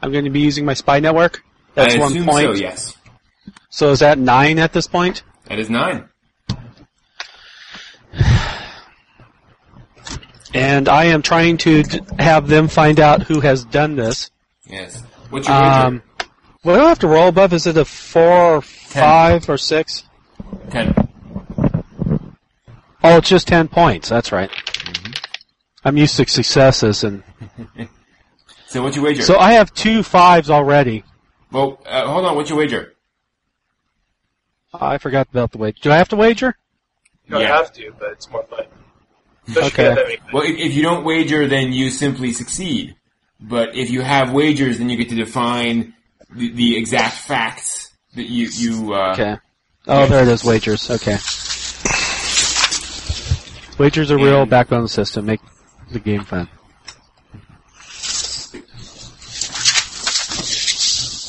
I'm going to be using my spy network. That's I one point. so, yes. So is that nine at this point? That is nine. And I am trying to d- have them find out who has done this. Yes. What's your wager? Um, well, I don't have to roll above. Is it a four or five or six? Ten. Oh, it's just ten points. That's right. I'm used to successes, and So what's your wager? so I have two fives already. well, uh, hold on. What's your wager? I forgot about the wager. Do I have to wager? You don't Yeah. have to, but it's more fun. Especially Okay. if you have that many- Well, if, if you don't wager, then you simply succeed. But if you have wagers, then you get to define the, the exact facts that you you. Uh, Okay. Oh, there it is. Wagers. Okay. Wagers are real. Backbone system. Make the game fun.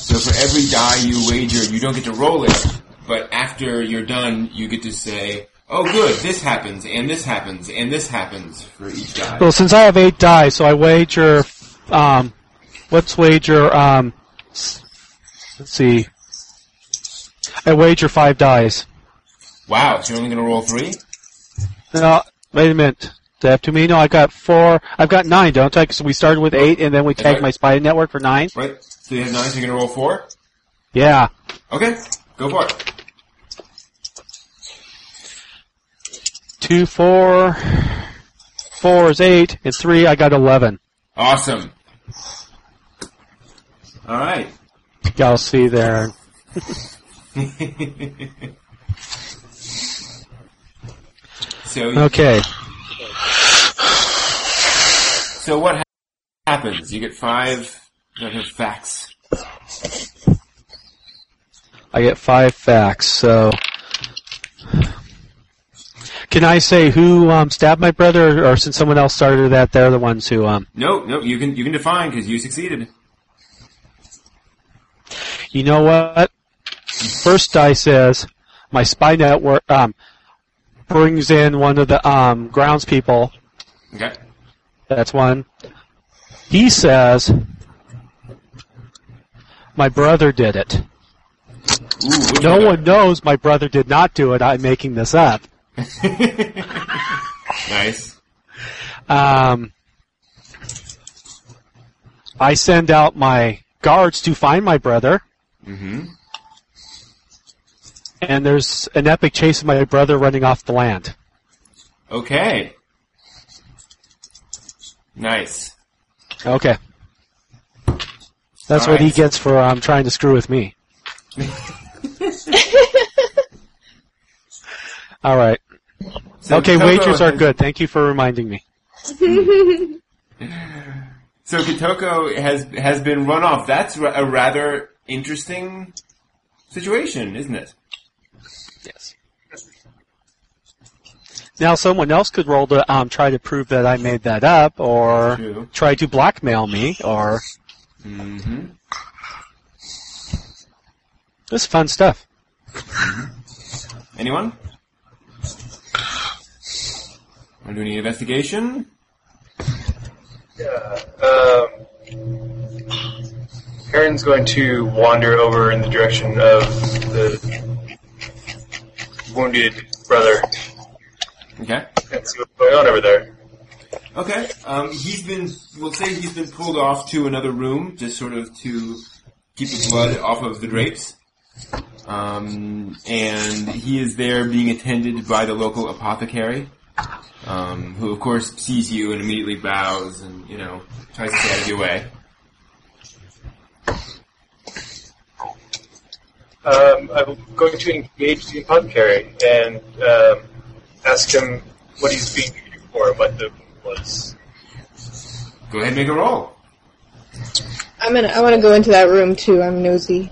So for every die you wager, you don't get to roll it, but after you're done, you get to say, "Oh, good, this happens, and this happens, and this happens" for each die. Well, since I have eight die, so I wager. Um, let's wager. Um, let's see. I wager five dice. Wow, so you're only going to roll three? No, wait a minute. Do I have too many? No, I've got four. I've got nine, don't I? Because we started with eight, and then we tagged my spy network for nine. Right. So you have nine, so you're going to roll four. Yeah. Okay, go for it. Two, four. Four is eight, and three, I got eleven. Awesome. All right. Y'all see there. so Okay. so what ha- happens? You get five facts. I get five facts, so. Can I say who um, stabbed my brother, or, or since someone else started that, they're the ones who um, No, no, you can you can define because you succeeded. You know what? First die says my spy network um, brings in one of the um, grounds people. Okay. That's one. He says my brother did it. Ooh, No one? one knows my brother did not do it. I'm making this up. nice. Um, I send out my guards to find my brother. Hmm And there's an epic chase of my brother running off the land. Okay. Nice. Okay. That's what he gets for um, trying to screw with me. All right. So okay, Kitoko wagers are has- good. Thank you for reminding me. So Kitoko has has been run off. That's a rather interesting situation, isn't it? Yes. Now, someone else could roll to um, try to prove that I made that up, or True. try to blackmail me, or Mm-hmm. this is fun stuff. Anyone? Want to do any investigation? Yeah. Um, Aaron's going to wander over in the direction of the wounded brother Okay. and see what's going on over there. Okay. Um, he's been, we'll say he's been pulled off to another room, just sort of to keep the blood off of the drapes. Um, and he is there being attended by the local apothecary, um, who of course sees you and immediately bows and, you know, tries to stay out of your way. Um, I'm going to engage the apothecary and um, ask him what he's being treated for, what the was. Go ahead and make a roll. I'm gonna. I want to go into that room too. I'm nosy.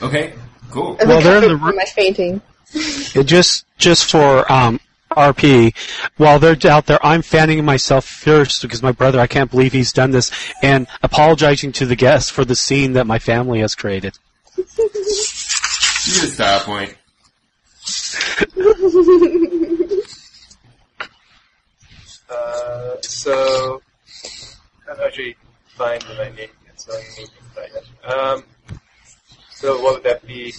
Okay, cool. As Well, I they're in the room. ro- my fainting. And just just for um, RP, while they're out there, I'm fanning myself first because my brother, I can't believe he's done this, and apologizing to the guests for the scene that my family has created. You get a style point. Uh, so, I'm actually find my name yet, so I need to find it. Um, so what would that be?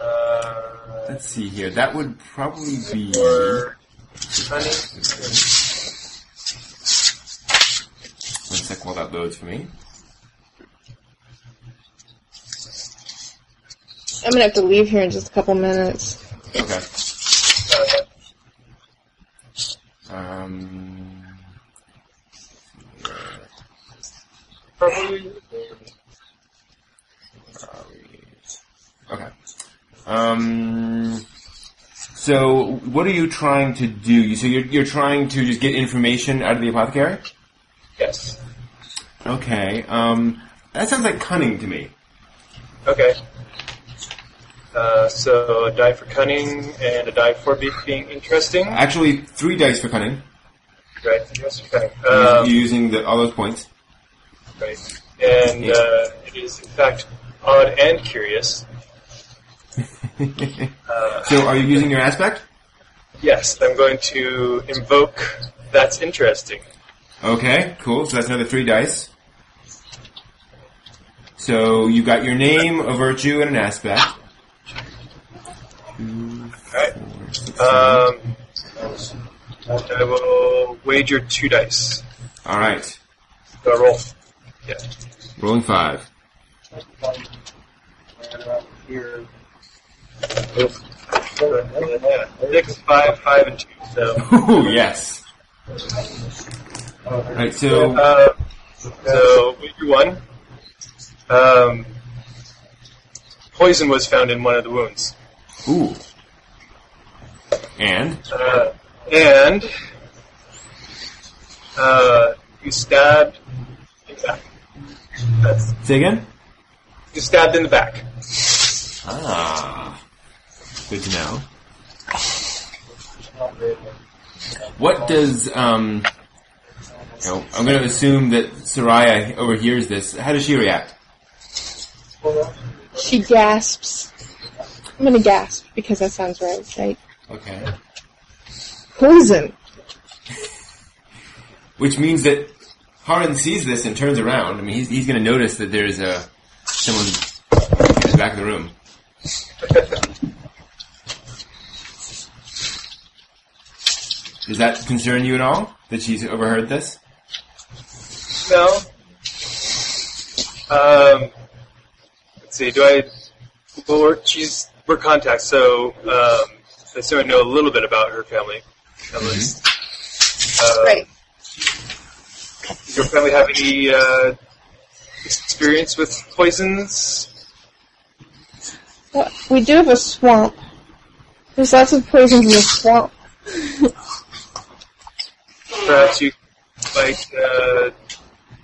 Uh, Let's see here. That would probably be. for honey? One sec while that loads for me. I'm gonna have to leave here in just a couple minutes. Okay. Um. Okay. Um. So, what are you trying to do? So you're you're trying to just get information out of the apothecary? Yes. Okay. Um. That sounds like cunning to me. Okay. Uh, so a die for cunning and a die for be- being interesting. Actually, three dice for cunning. Right. Yes, for cunning. Um, using the, all those points. right. And uh, it is in fact odd and curious. So, are you using your aspect? Yes, I'm going to invoke That's Interesting. Okay, cool. So that's another three dice. So you got your name, a virtue, and an aspect. Alright. Um, I will wager two dice. All right, Do I roll? Yeah. rolling five. Six, five, five, and two. So, Ooh, yes. All right, so uh, so wager one. Um, poison was found in one of the wounds. ooh, and Uh, and uh, you stabbed in the back. That's, say again. you stabbed in the back. Ah, good to know. What does um? you know, I'm going to assume that Soraya overhears this. How does she react? She gasps. I'm gonna gasp because that sounds right, right? Okay. Poison. Which means that Haran sees this and turns around. I mean, he's, he's going to notice that there's a someone in the back of the room. Does that concern you at all? That she's overheard this? No. Um, let's see. Do I? Well, we're she's we're contacts, so um, I assume I know a little bit about her family. At least. Uh, Right. Does your family have any uh, experience with poisons? Well, we do have a swamp. There's lots of poisons in the swamp. Perhaps you might uh,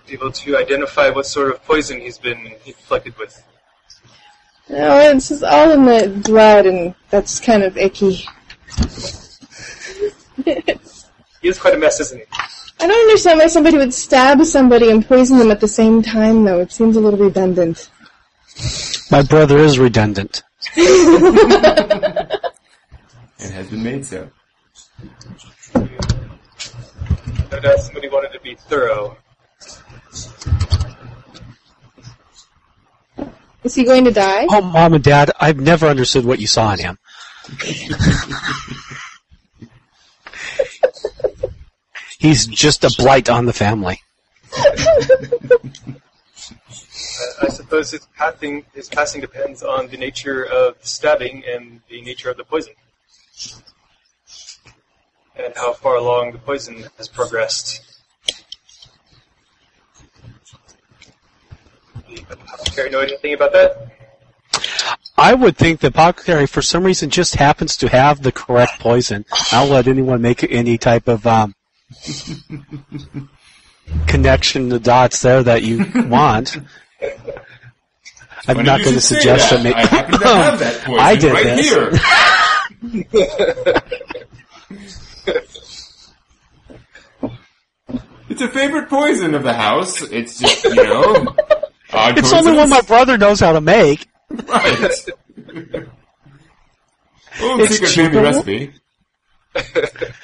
be able to identify what sort of poison he's been inflicted with. Oh, no, it's just all in the blood, and that's kind of icky. He is quite a mess, isn't he? I don't understand why somebody would stab somebody and poison them at the same time, though. It seems a little redundant. My brother is redundant. It has been made so. No doubt somebody wanted to be thorough. Is he going to die? Oh, mom and dad, I've never understood what you saw in him. He's just a blight on the family. Uh, I suppose his passing his passing depends on the nature of the stabbing and the nature of the poison, and how far along the poison has progressed. Apothecary know anything about that? I would think the apothecary, for some reason, just happens to have the correct poison. I'll let anyone make any type of um, connection the dots there that you want. I'm Funny not going to suggest that. that. I happen to have that poison I did right this. here. it's a favorite poison of the house. It's just, you know, odd It's only one my brother knows how to make. Right. oh, It's secret family cheaper. recipe.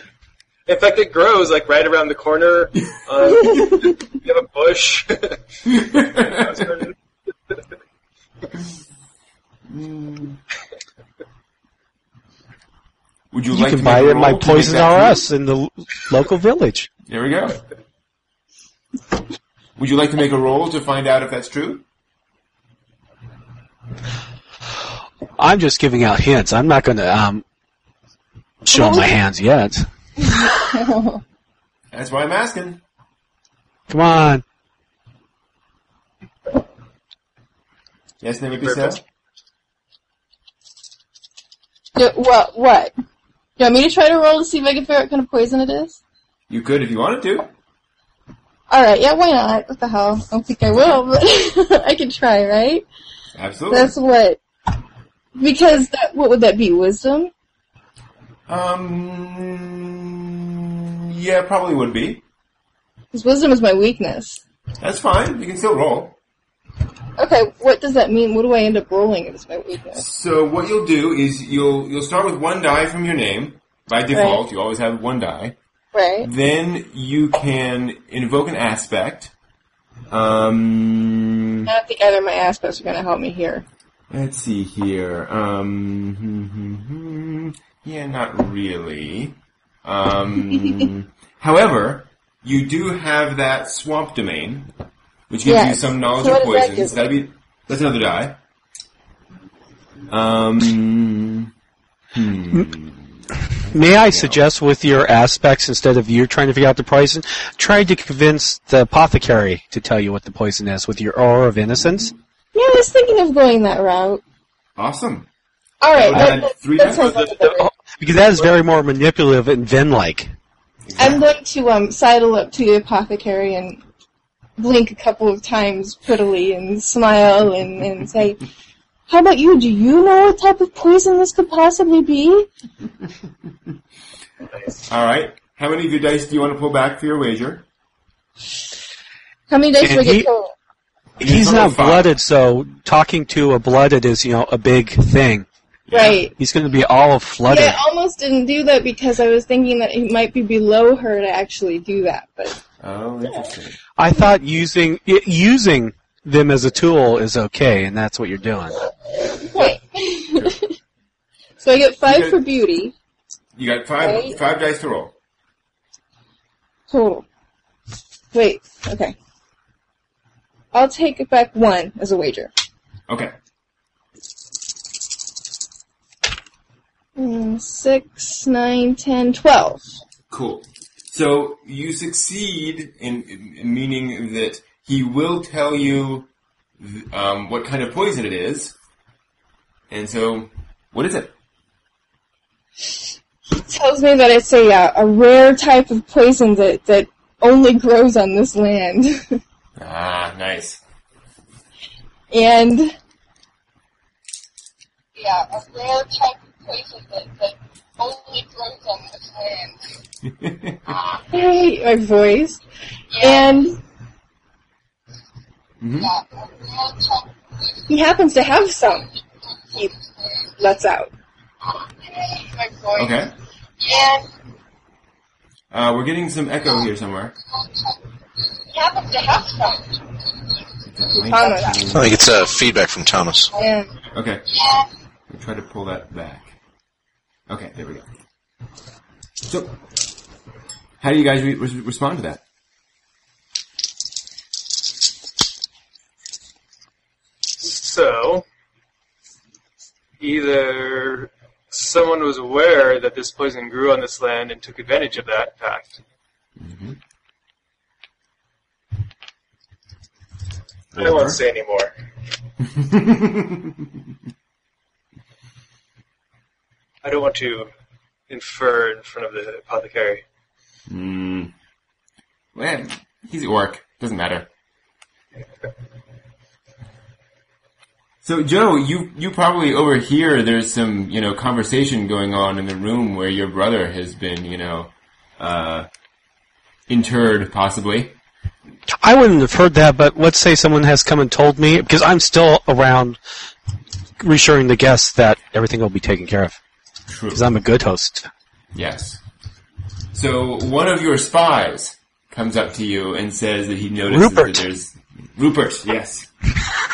In fact, it grows like right around the corner. Um, you have a bush. Would you, You like can to buy it at my roll to make Poison that R? Us in the local village. There we go. Would you like to make a roll to find out if that's true? I'm just giving out hints. I'm not going to um, show my hands yet. That's why I'm asking. Come on. Yes, name it be so. What? What? You want me to try to roll to see if I can figure out what kind of poison it is? You could if you wanted to. Alright, yeah, why not? What the hell? I don't think I will, but I can try, right? Absolutely. That's what. Because that, what would that be? Wisdom? Um, yeah, probably would be. Because wisdom is my weakness. That's fine. You can still roll. Okay, what does that mean? What do I end up rolling as my weakness? So what you'll do is you'll you'll start with one die from your name by default. You always have one die. Right. Then you can invoke an aspect. Um, I don't think either of my aspects are going to help me here. let's see here. Um, hmm, hmm, hmm. yeah, not really. Um, however, you do have that swamp domain, which gives you some knowledge So of what that poisons. That'll be that's another die. Um, hmm. May I suggest with your aspects, instead of you trying to figure out the poison, try to convince the apothecary to tell you what the poison is with your aura of innocence? Yeah, I was thinking of going that route. Awesome. All right, Well, that, then that, three that dice. sounds like a. Because that is very more manipulative and Ven-like. I'm going to um sidle up to the apothecary and blink a couple of times prettily and smile and, and say, "How about you? Do you know what type of poison this could possibly be?" All right. How many of your dice do you want to pull back for your wager? How many dice do I get he- total? He's not five. blooded, so talking to a blooded is, you know, a big thing. Right. He's going to be all flooded. Yeah, I almost didn't do that because I was thinking that it might be below her to actually do that, but Oh, interesting. I thought using using them as a tool is okay, and that's what you're doing. Wait. so I get five Okay. for beauty You got five Right. five dice to roll. total. Wait, okay. I'll take it back one as a wager. Okay. Mm, Six, nine, ten, twelve. Cool. So you succeed in, in meaning that he will tell you um, what kind of poison it is, and so what is it? He tells me that it's a uh, a rare type of poison that that only grows on this land, Ah, nice. and yeah, a rare type of poison that that only grows on this land. I hate my voice, and Mhm. he happens to have some. He lets out. Okay. And Uh, we're getting some echo here somewhere. he happens to have some. Thomas. I think it's uh, feedback from Thomas. And Okay. We'll try to pull that back. Okay, there we go. So, how do you guys re- re- respond to that? So, either someone was aware that this poison grew on this land and took advantage of that fact. I don't want to say any more. I don't want to infer in front of the apothecary. Hmm. Well, he's at work. Doesn't matter. So, Joe, you you probably overhear there's some you know conversation going on in the room where your brother has been you know uh, interred, possibly. I wouldn't have heard that, but let's say someone has come and told me, because I'm still around reassuring the guests that everything will be taken care of. True. Because I'm a good host. Yes. So one of your spies comes up to you and says that he notices Rupert. that there's Rupert. Yes.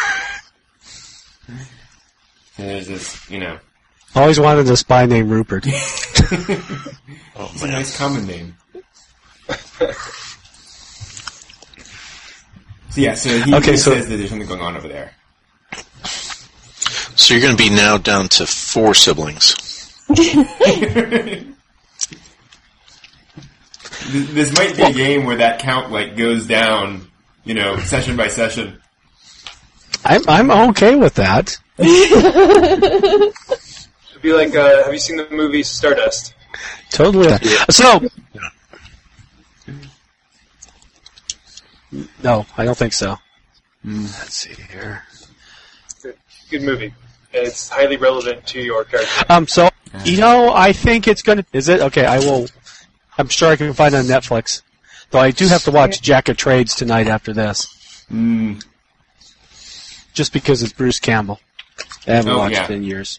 there's this, you know, Always wanted a spy named Rupert. Oh it's a nice common name. So yeah, so he, Okay, he so- says that there's something going on over there. So you're going to be now down to four siblings. This might be a game where that count like goes down, you know, session by session. I'm, I'm okay with that. It'd be like, uh, have you seen the movie Stardust? Totally. So, no, I don't think so. Let's see here. Good movie. It's highly relevant to your character. Um, so, you know, I think it's gonna, is it? Okay, I will, I'm sure I can find it on Netflix. Though I do have to watch Jack of Trades tonight after this. Mm. just because it's Bruce Campbell. I haven't Oh, watched yeah. it in years.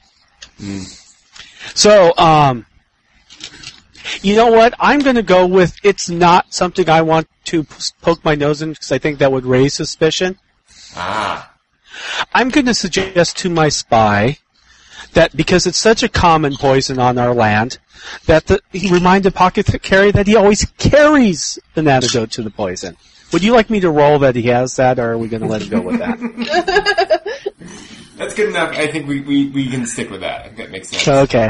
So, um, you know what? I'm going to go with it's not something I want to p- poke my nose in because I think that would raise suspicion. Ah. I'm going to suggest to my spy that because it's such a common poison on our land, that the, he remind Apothecary that he always carries an antidote to the poison. Would you like me to roll that he has that, or are we going to let him go with that? That's good enough. I think we, we, we can stick with that. I think that makes sense. okay.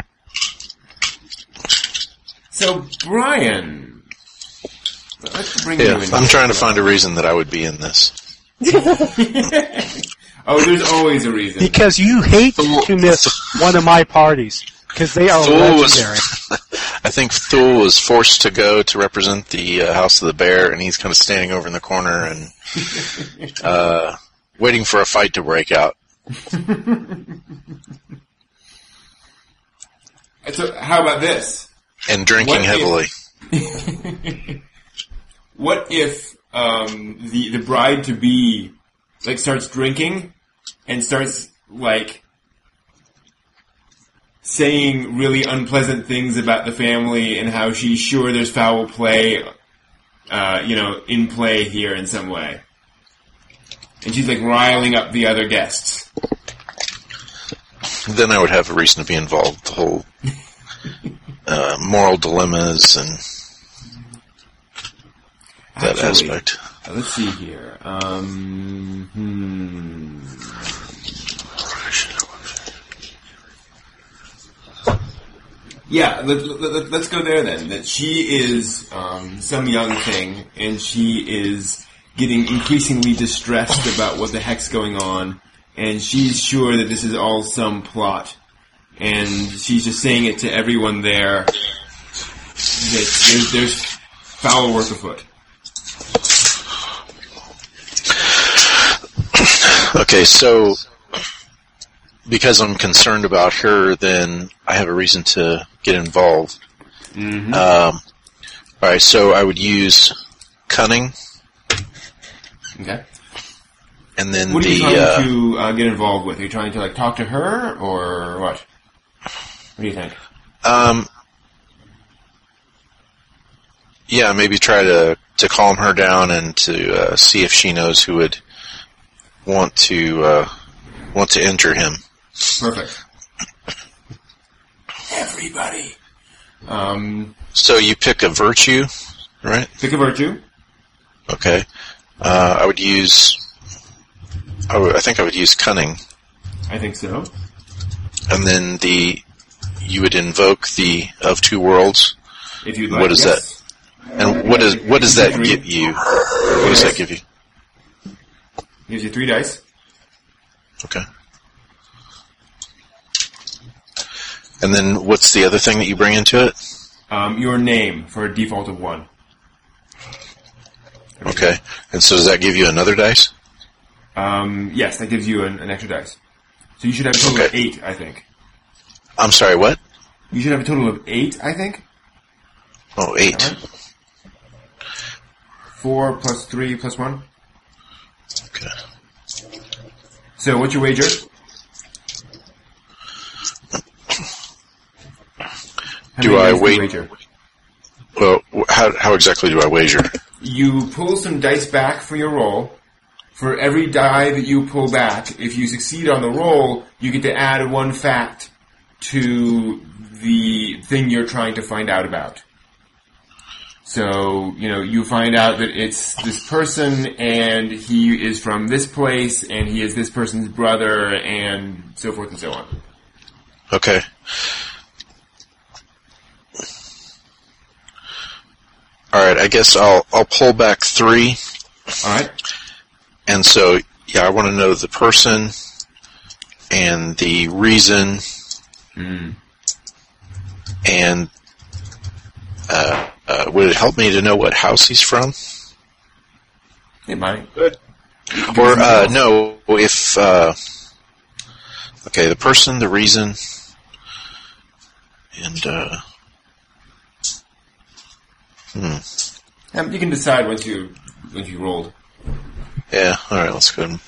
So, Brian. Let's bring Yeah, you in. I'm trying to find a reason that I would be in this. Oh, there's always a reason. Because you hate to miss one of my parties. Because they are Thule was- legendary. I think Thule was forced to go to represent the uh, House of the Bear, and he's kind of standing over in the corner and uh, waiting for a fight to break out. So, how about this? And drinking What if- heavily. What if um, the the bride to be like starts drinking and starts like saying really unpleasant things about the family and how she's sure there's foul play, uh, you know, in play here in some way, and she's like riling up the other guests. Then I would have a reason to be involved. The whole uh, moral dilemmas and that Actually, aspect. let's see here. Um, hmm. Yeah, let, let, let's go there then. That she is um, some young thing, and she is getting increasingly distressed about what the heck's going on, and she's sure that this is all some plot, and she's just saying it to everyone there that there's, there's foul work afoot. Okay, so because I'm concerned about her, then I have a reason to get involved. Mm-hmm. Um, all right, so I would use cunning, Okay. And then What are you the trying uh, to uh, get involved with? Are you trying to like talk to her or what? What do you think? um, yeah, maybe try to to calm her down and to uh, see if she knows who would want to uh, want to injure him. Perfect. Everybody. Um, So you pick a virtue, right? pick a virtue. Okay. Uh, I would use. I, think I would use cunning, I think so. and then the you would invoke the of two worlds. If you'd like. What is yes. And what is what does that give you? What does that give you? Gives you three dice. Okay. And then what's the other thing that you bring into it? Um, your name for a default of one. Okay. And so does that give you another dice? Um, yes, that gives you an, an extra dice. So you should have a total of eight, I think. I'm sorry, what? You should have a total of eight, I think. Oh, eight. Four plus three plus one. Okay. So what's your wager? How Do I wait- wager? Well, how how exactly do I wager? You pull some dice back for your roll. For every die that you pull back, if you succeed on the roll, you get to add one fact to the thing you're trying to find out about. So, you know, you find out that it's this person and he is from this place and he is this person's brother and so forth and so on. Okay. All right. I guess I'll I'll pull back three, Alright? And so yeah, I want to know the person and the reason Mm. and uh, uh, would it help me to know what house he's from? It might. Good. Or uh, no, if uh, okay, the person, the reason, and uh, hmm, Um, you can decide once you once you rolled. Yeah. All right, let's go. ahead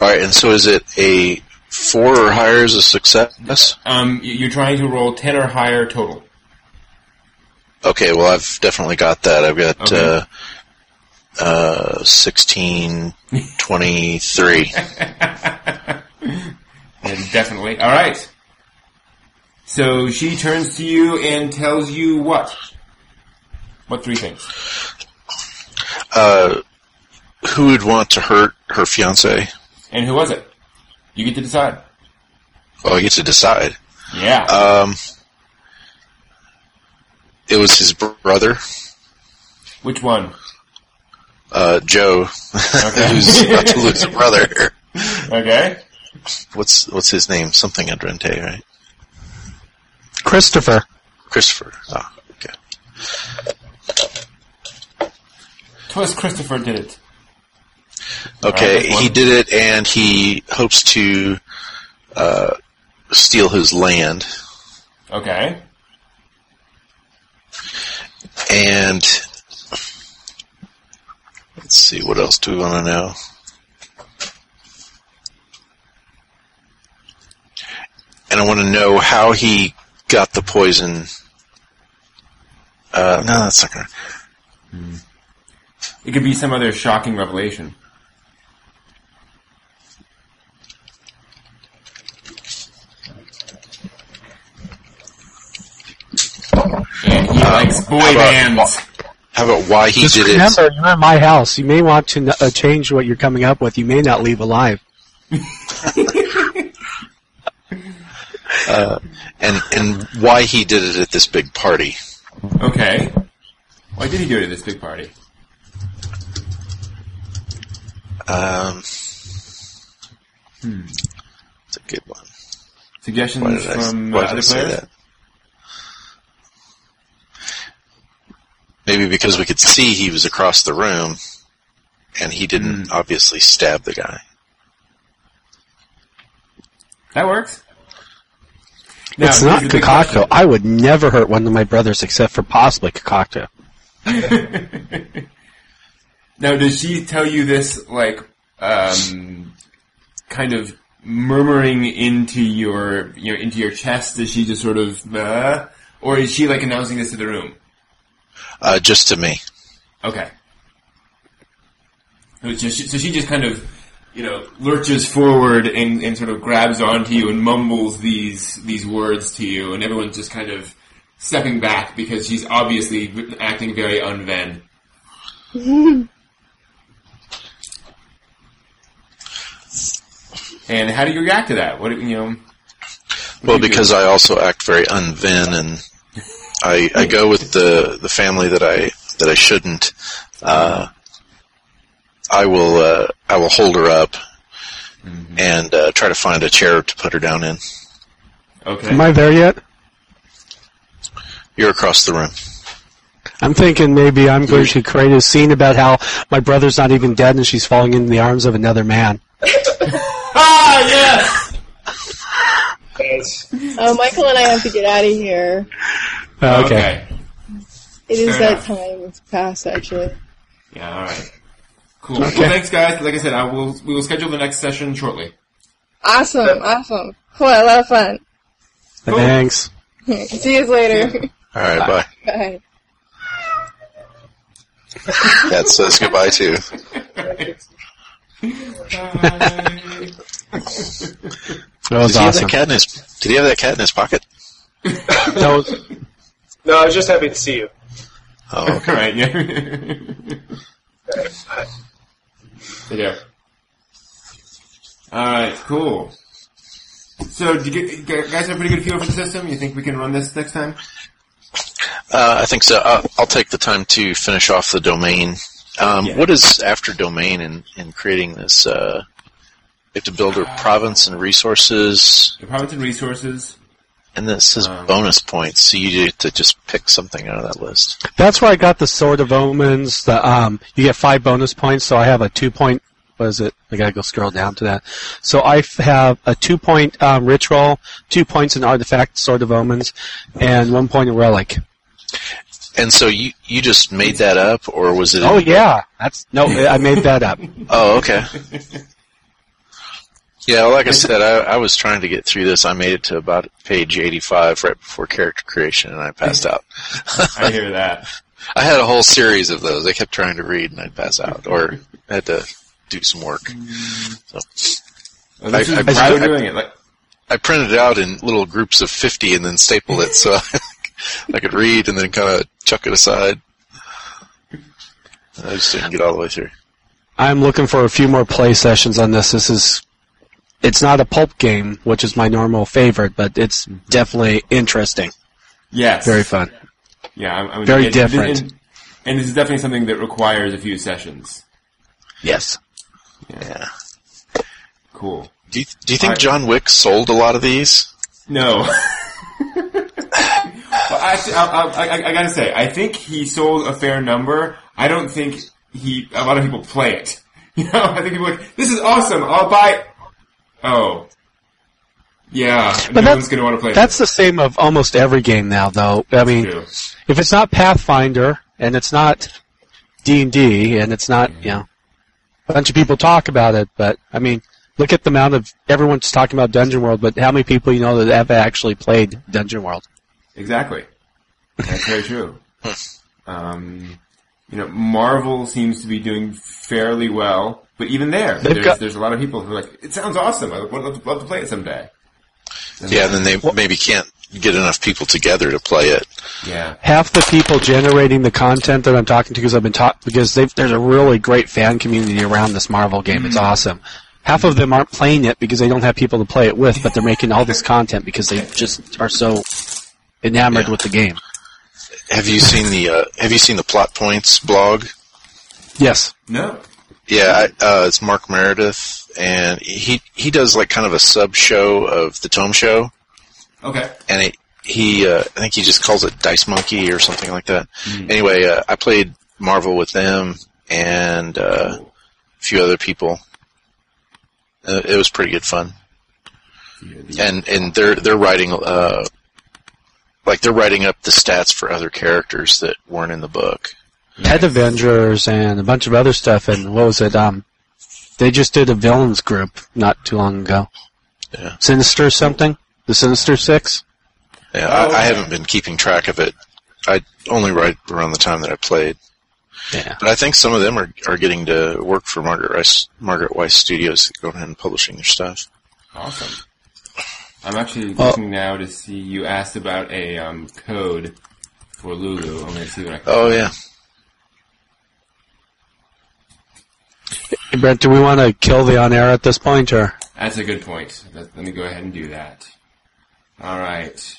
All right, and so is it a four or higher is a success? Um, you're trying to roll ten or higher total. Okay, well I've definitely got that. I've got Okay. uh, uh, 16, 23. Definitely. All right. So she turns to you and tells you what? What three things? Uh, who would want to hurt her fiance? And who was it? You get to decide. Well, I get to decide. Yeah. Um, it was his brother, Which one? uh, Joe, Okay. who's about to lose a brother. Okay. What's what's his name? Something Adrente, right? Christopher. Christopher. Oh, okay. Twas Christopher did it. Okay, Alright, he did it, and he hopes to uh, steal his land. Okay. And let's see, what else do we want to know? And I want to know how he got the poison. Uh, no, that's not gonna. It could be some other shocking revelation. And he likes boy how about- bands. How about why he Just did remember, you're in my house. You may want to uh, change what you're coming up with. You may not leave alive. uh, and and why he did it at this big party? Okay. Why did he do it at this big party? Um, It's a good one. Suggestions did I, from uh, I other players? that? Maybe because we could see he was across the room, and he didn't obviously stab the guy. That works. it's not here's the Kakako. I would never hurt one of my brothers except for possibly Kakako. question. now, does she tell you this like um, kind of murmuring into your you know into your chest? Does she just sort of, uh, or is she like announcing this to the room? Uh, just to me. Okay. So she, so she just kind of, you know, lurches forward and, and sort of grabs onto you and mumbles these these words to you, and everyone's just kind of stepping back because she's obviously acting very unven. and how do you react to that? What you know? Well, you do? because I also act very unven, and I I go with the the family that I that I shouldn't. Uh, I will uh, I will hold her up and uh, try to find a chair to put her down in. okay. Am I there yet? You're across the room. I'm thinking maybe I'm going to create a scene about how my brother's not even dead and she's falling into the arms of another man. ah yes. Yes. Oh, Michael and I have to get out of here. Uh, okay. It is Fair that enough. time. It's past, actually. Yeah. All right. Cool. Well, thanks, guys. Like I said, I will we will schedule the next session shortly. Awesome, awesome. Cool, a lot of fun. Cool. Thanks. See you later. All right, bye. Bye. That says goodbye too. That was Did he have awesome. that cat in his? Did he have that cat in his pocket? That was, No, I was just happy to see you. Oh, All right. Yeah. Take care. All right. Cool. So, do you get, you guys have a pretty good feel for the system? You think we can run this next time? Uh, I think so. I'll, I'll take the time to finish off the domain. Um, Yeah. What is after domain in, in creating this? Uh, you have to build a province and resources, The province and resources. and this says Um, bonus points. So you get to just pick something out of that list. that's where I got the Sword of Omens. The um, you get five bonus points, so I have a two point. What is it? I gotta go scroll down to that. So I f- have a two point um, ritual, two points in artifact, Sword of Omens, and one point in relic. And so you you just made that up, or was it? Oh yeah, that's no, I made that up. Oh, okay. Yeah, well, like I said, I, I was trying to get through this. I made it to about page 85 right before character creation, and I passed out. I hear that. I had a whole series of those. I kept trying to read, and I'd pass out, or had to do some work. So Well, this I- is I- proud of doing it. Like, I printed it out in little groups of 50 and then stapled it so I could read and then kind of chuck it aside. I just didn't get all the way through. I'm looking for a few more play sessions on this. This is, it's not a pulp game, which is my normal favorite, but it's definitely interesting. yes. Very fun. Yeah, I'm, I'm Very and- different. And, and this is definitely something that requires a few sessions. Yes. Yeah. Cool. Do you, do you think Alright. John Wick sold a lot of these? No. well, actually, I, I, I, I gotta say, I think he sold a fair number. I don't think he. A lot of people play it. You know, I think people are like, "This is awesome. I'll buy." Oh, yeah. But no that- one's gonna want to play. That's the same of almost every game now, though. I mean, if it's not Pathfinder and it's not D and D and it's not, mm-hmm. you know, a bunch of people talk about it, but I mean, look at the amount of everyone's talking about Dungeon World, but how many people you know that have actually played Dungeon World? Exactly. That's very true. Um, you know, Marvel seems to be doing fairly well, but even there, there's, got- there's a lot of people who are like, "It sounds awesome. I would love to, love to play it someday." Yeah, and then they maybe can't get enough people together to play it. Yeah. half the people generating the content that I'm talking to because I've been taught because they've, there's a really great fan community around this Marvel game. It's awesome. Half of them aren't playing it because they don't have people to play it with, but they're making all this content because they just are so enamored Yeah. with the game. Have you seen the uh, Have you seen the Plot Points blog? Yes. No. Yeah, I, uh, it's Mark Meredith, and he he does like kind of a sub show of the Tome Show, Okay. and it, he uh, I think he just calls it Dice Monkey or something like that. Anyway, uh, I played Marvel with them and uh, a few other people. Uh, it was pretty good fun, and and they're they're writing uh, like they're writing up the stats for other characters that weren't in the book. Pet Avengers and a bunch of other stuff. And what was it? Um, they just did a villains group not too long ago. Yeah. Sinister something? The Sinister Six? Yeah, Oh, I, I haven't been keeping track of it. I only right around the time that I played. Yeah. But I think some of them are, are getting to work for Margaret Rice, Margaret Weis Studios, going ahead and publishing their stuff. Awesome. I'm actually Well- looking now to see. You asked about a um, code for Lulu. I'm going to see what I can. Oh yeah, Hey, Brent, do we want to kill the on air at this point or? That's a good point. Let, let me go ahead and do that. All right.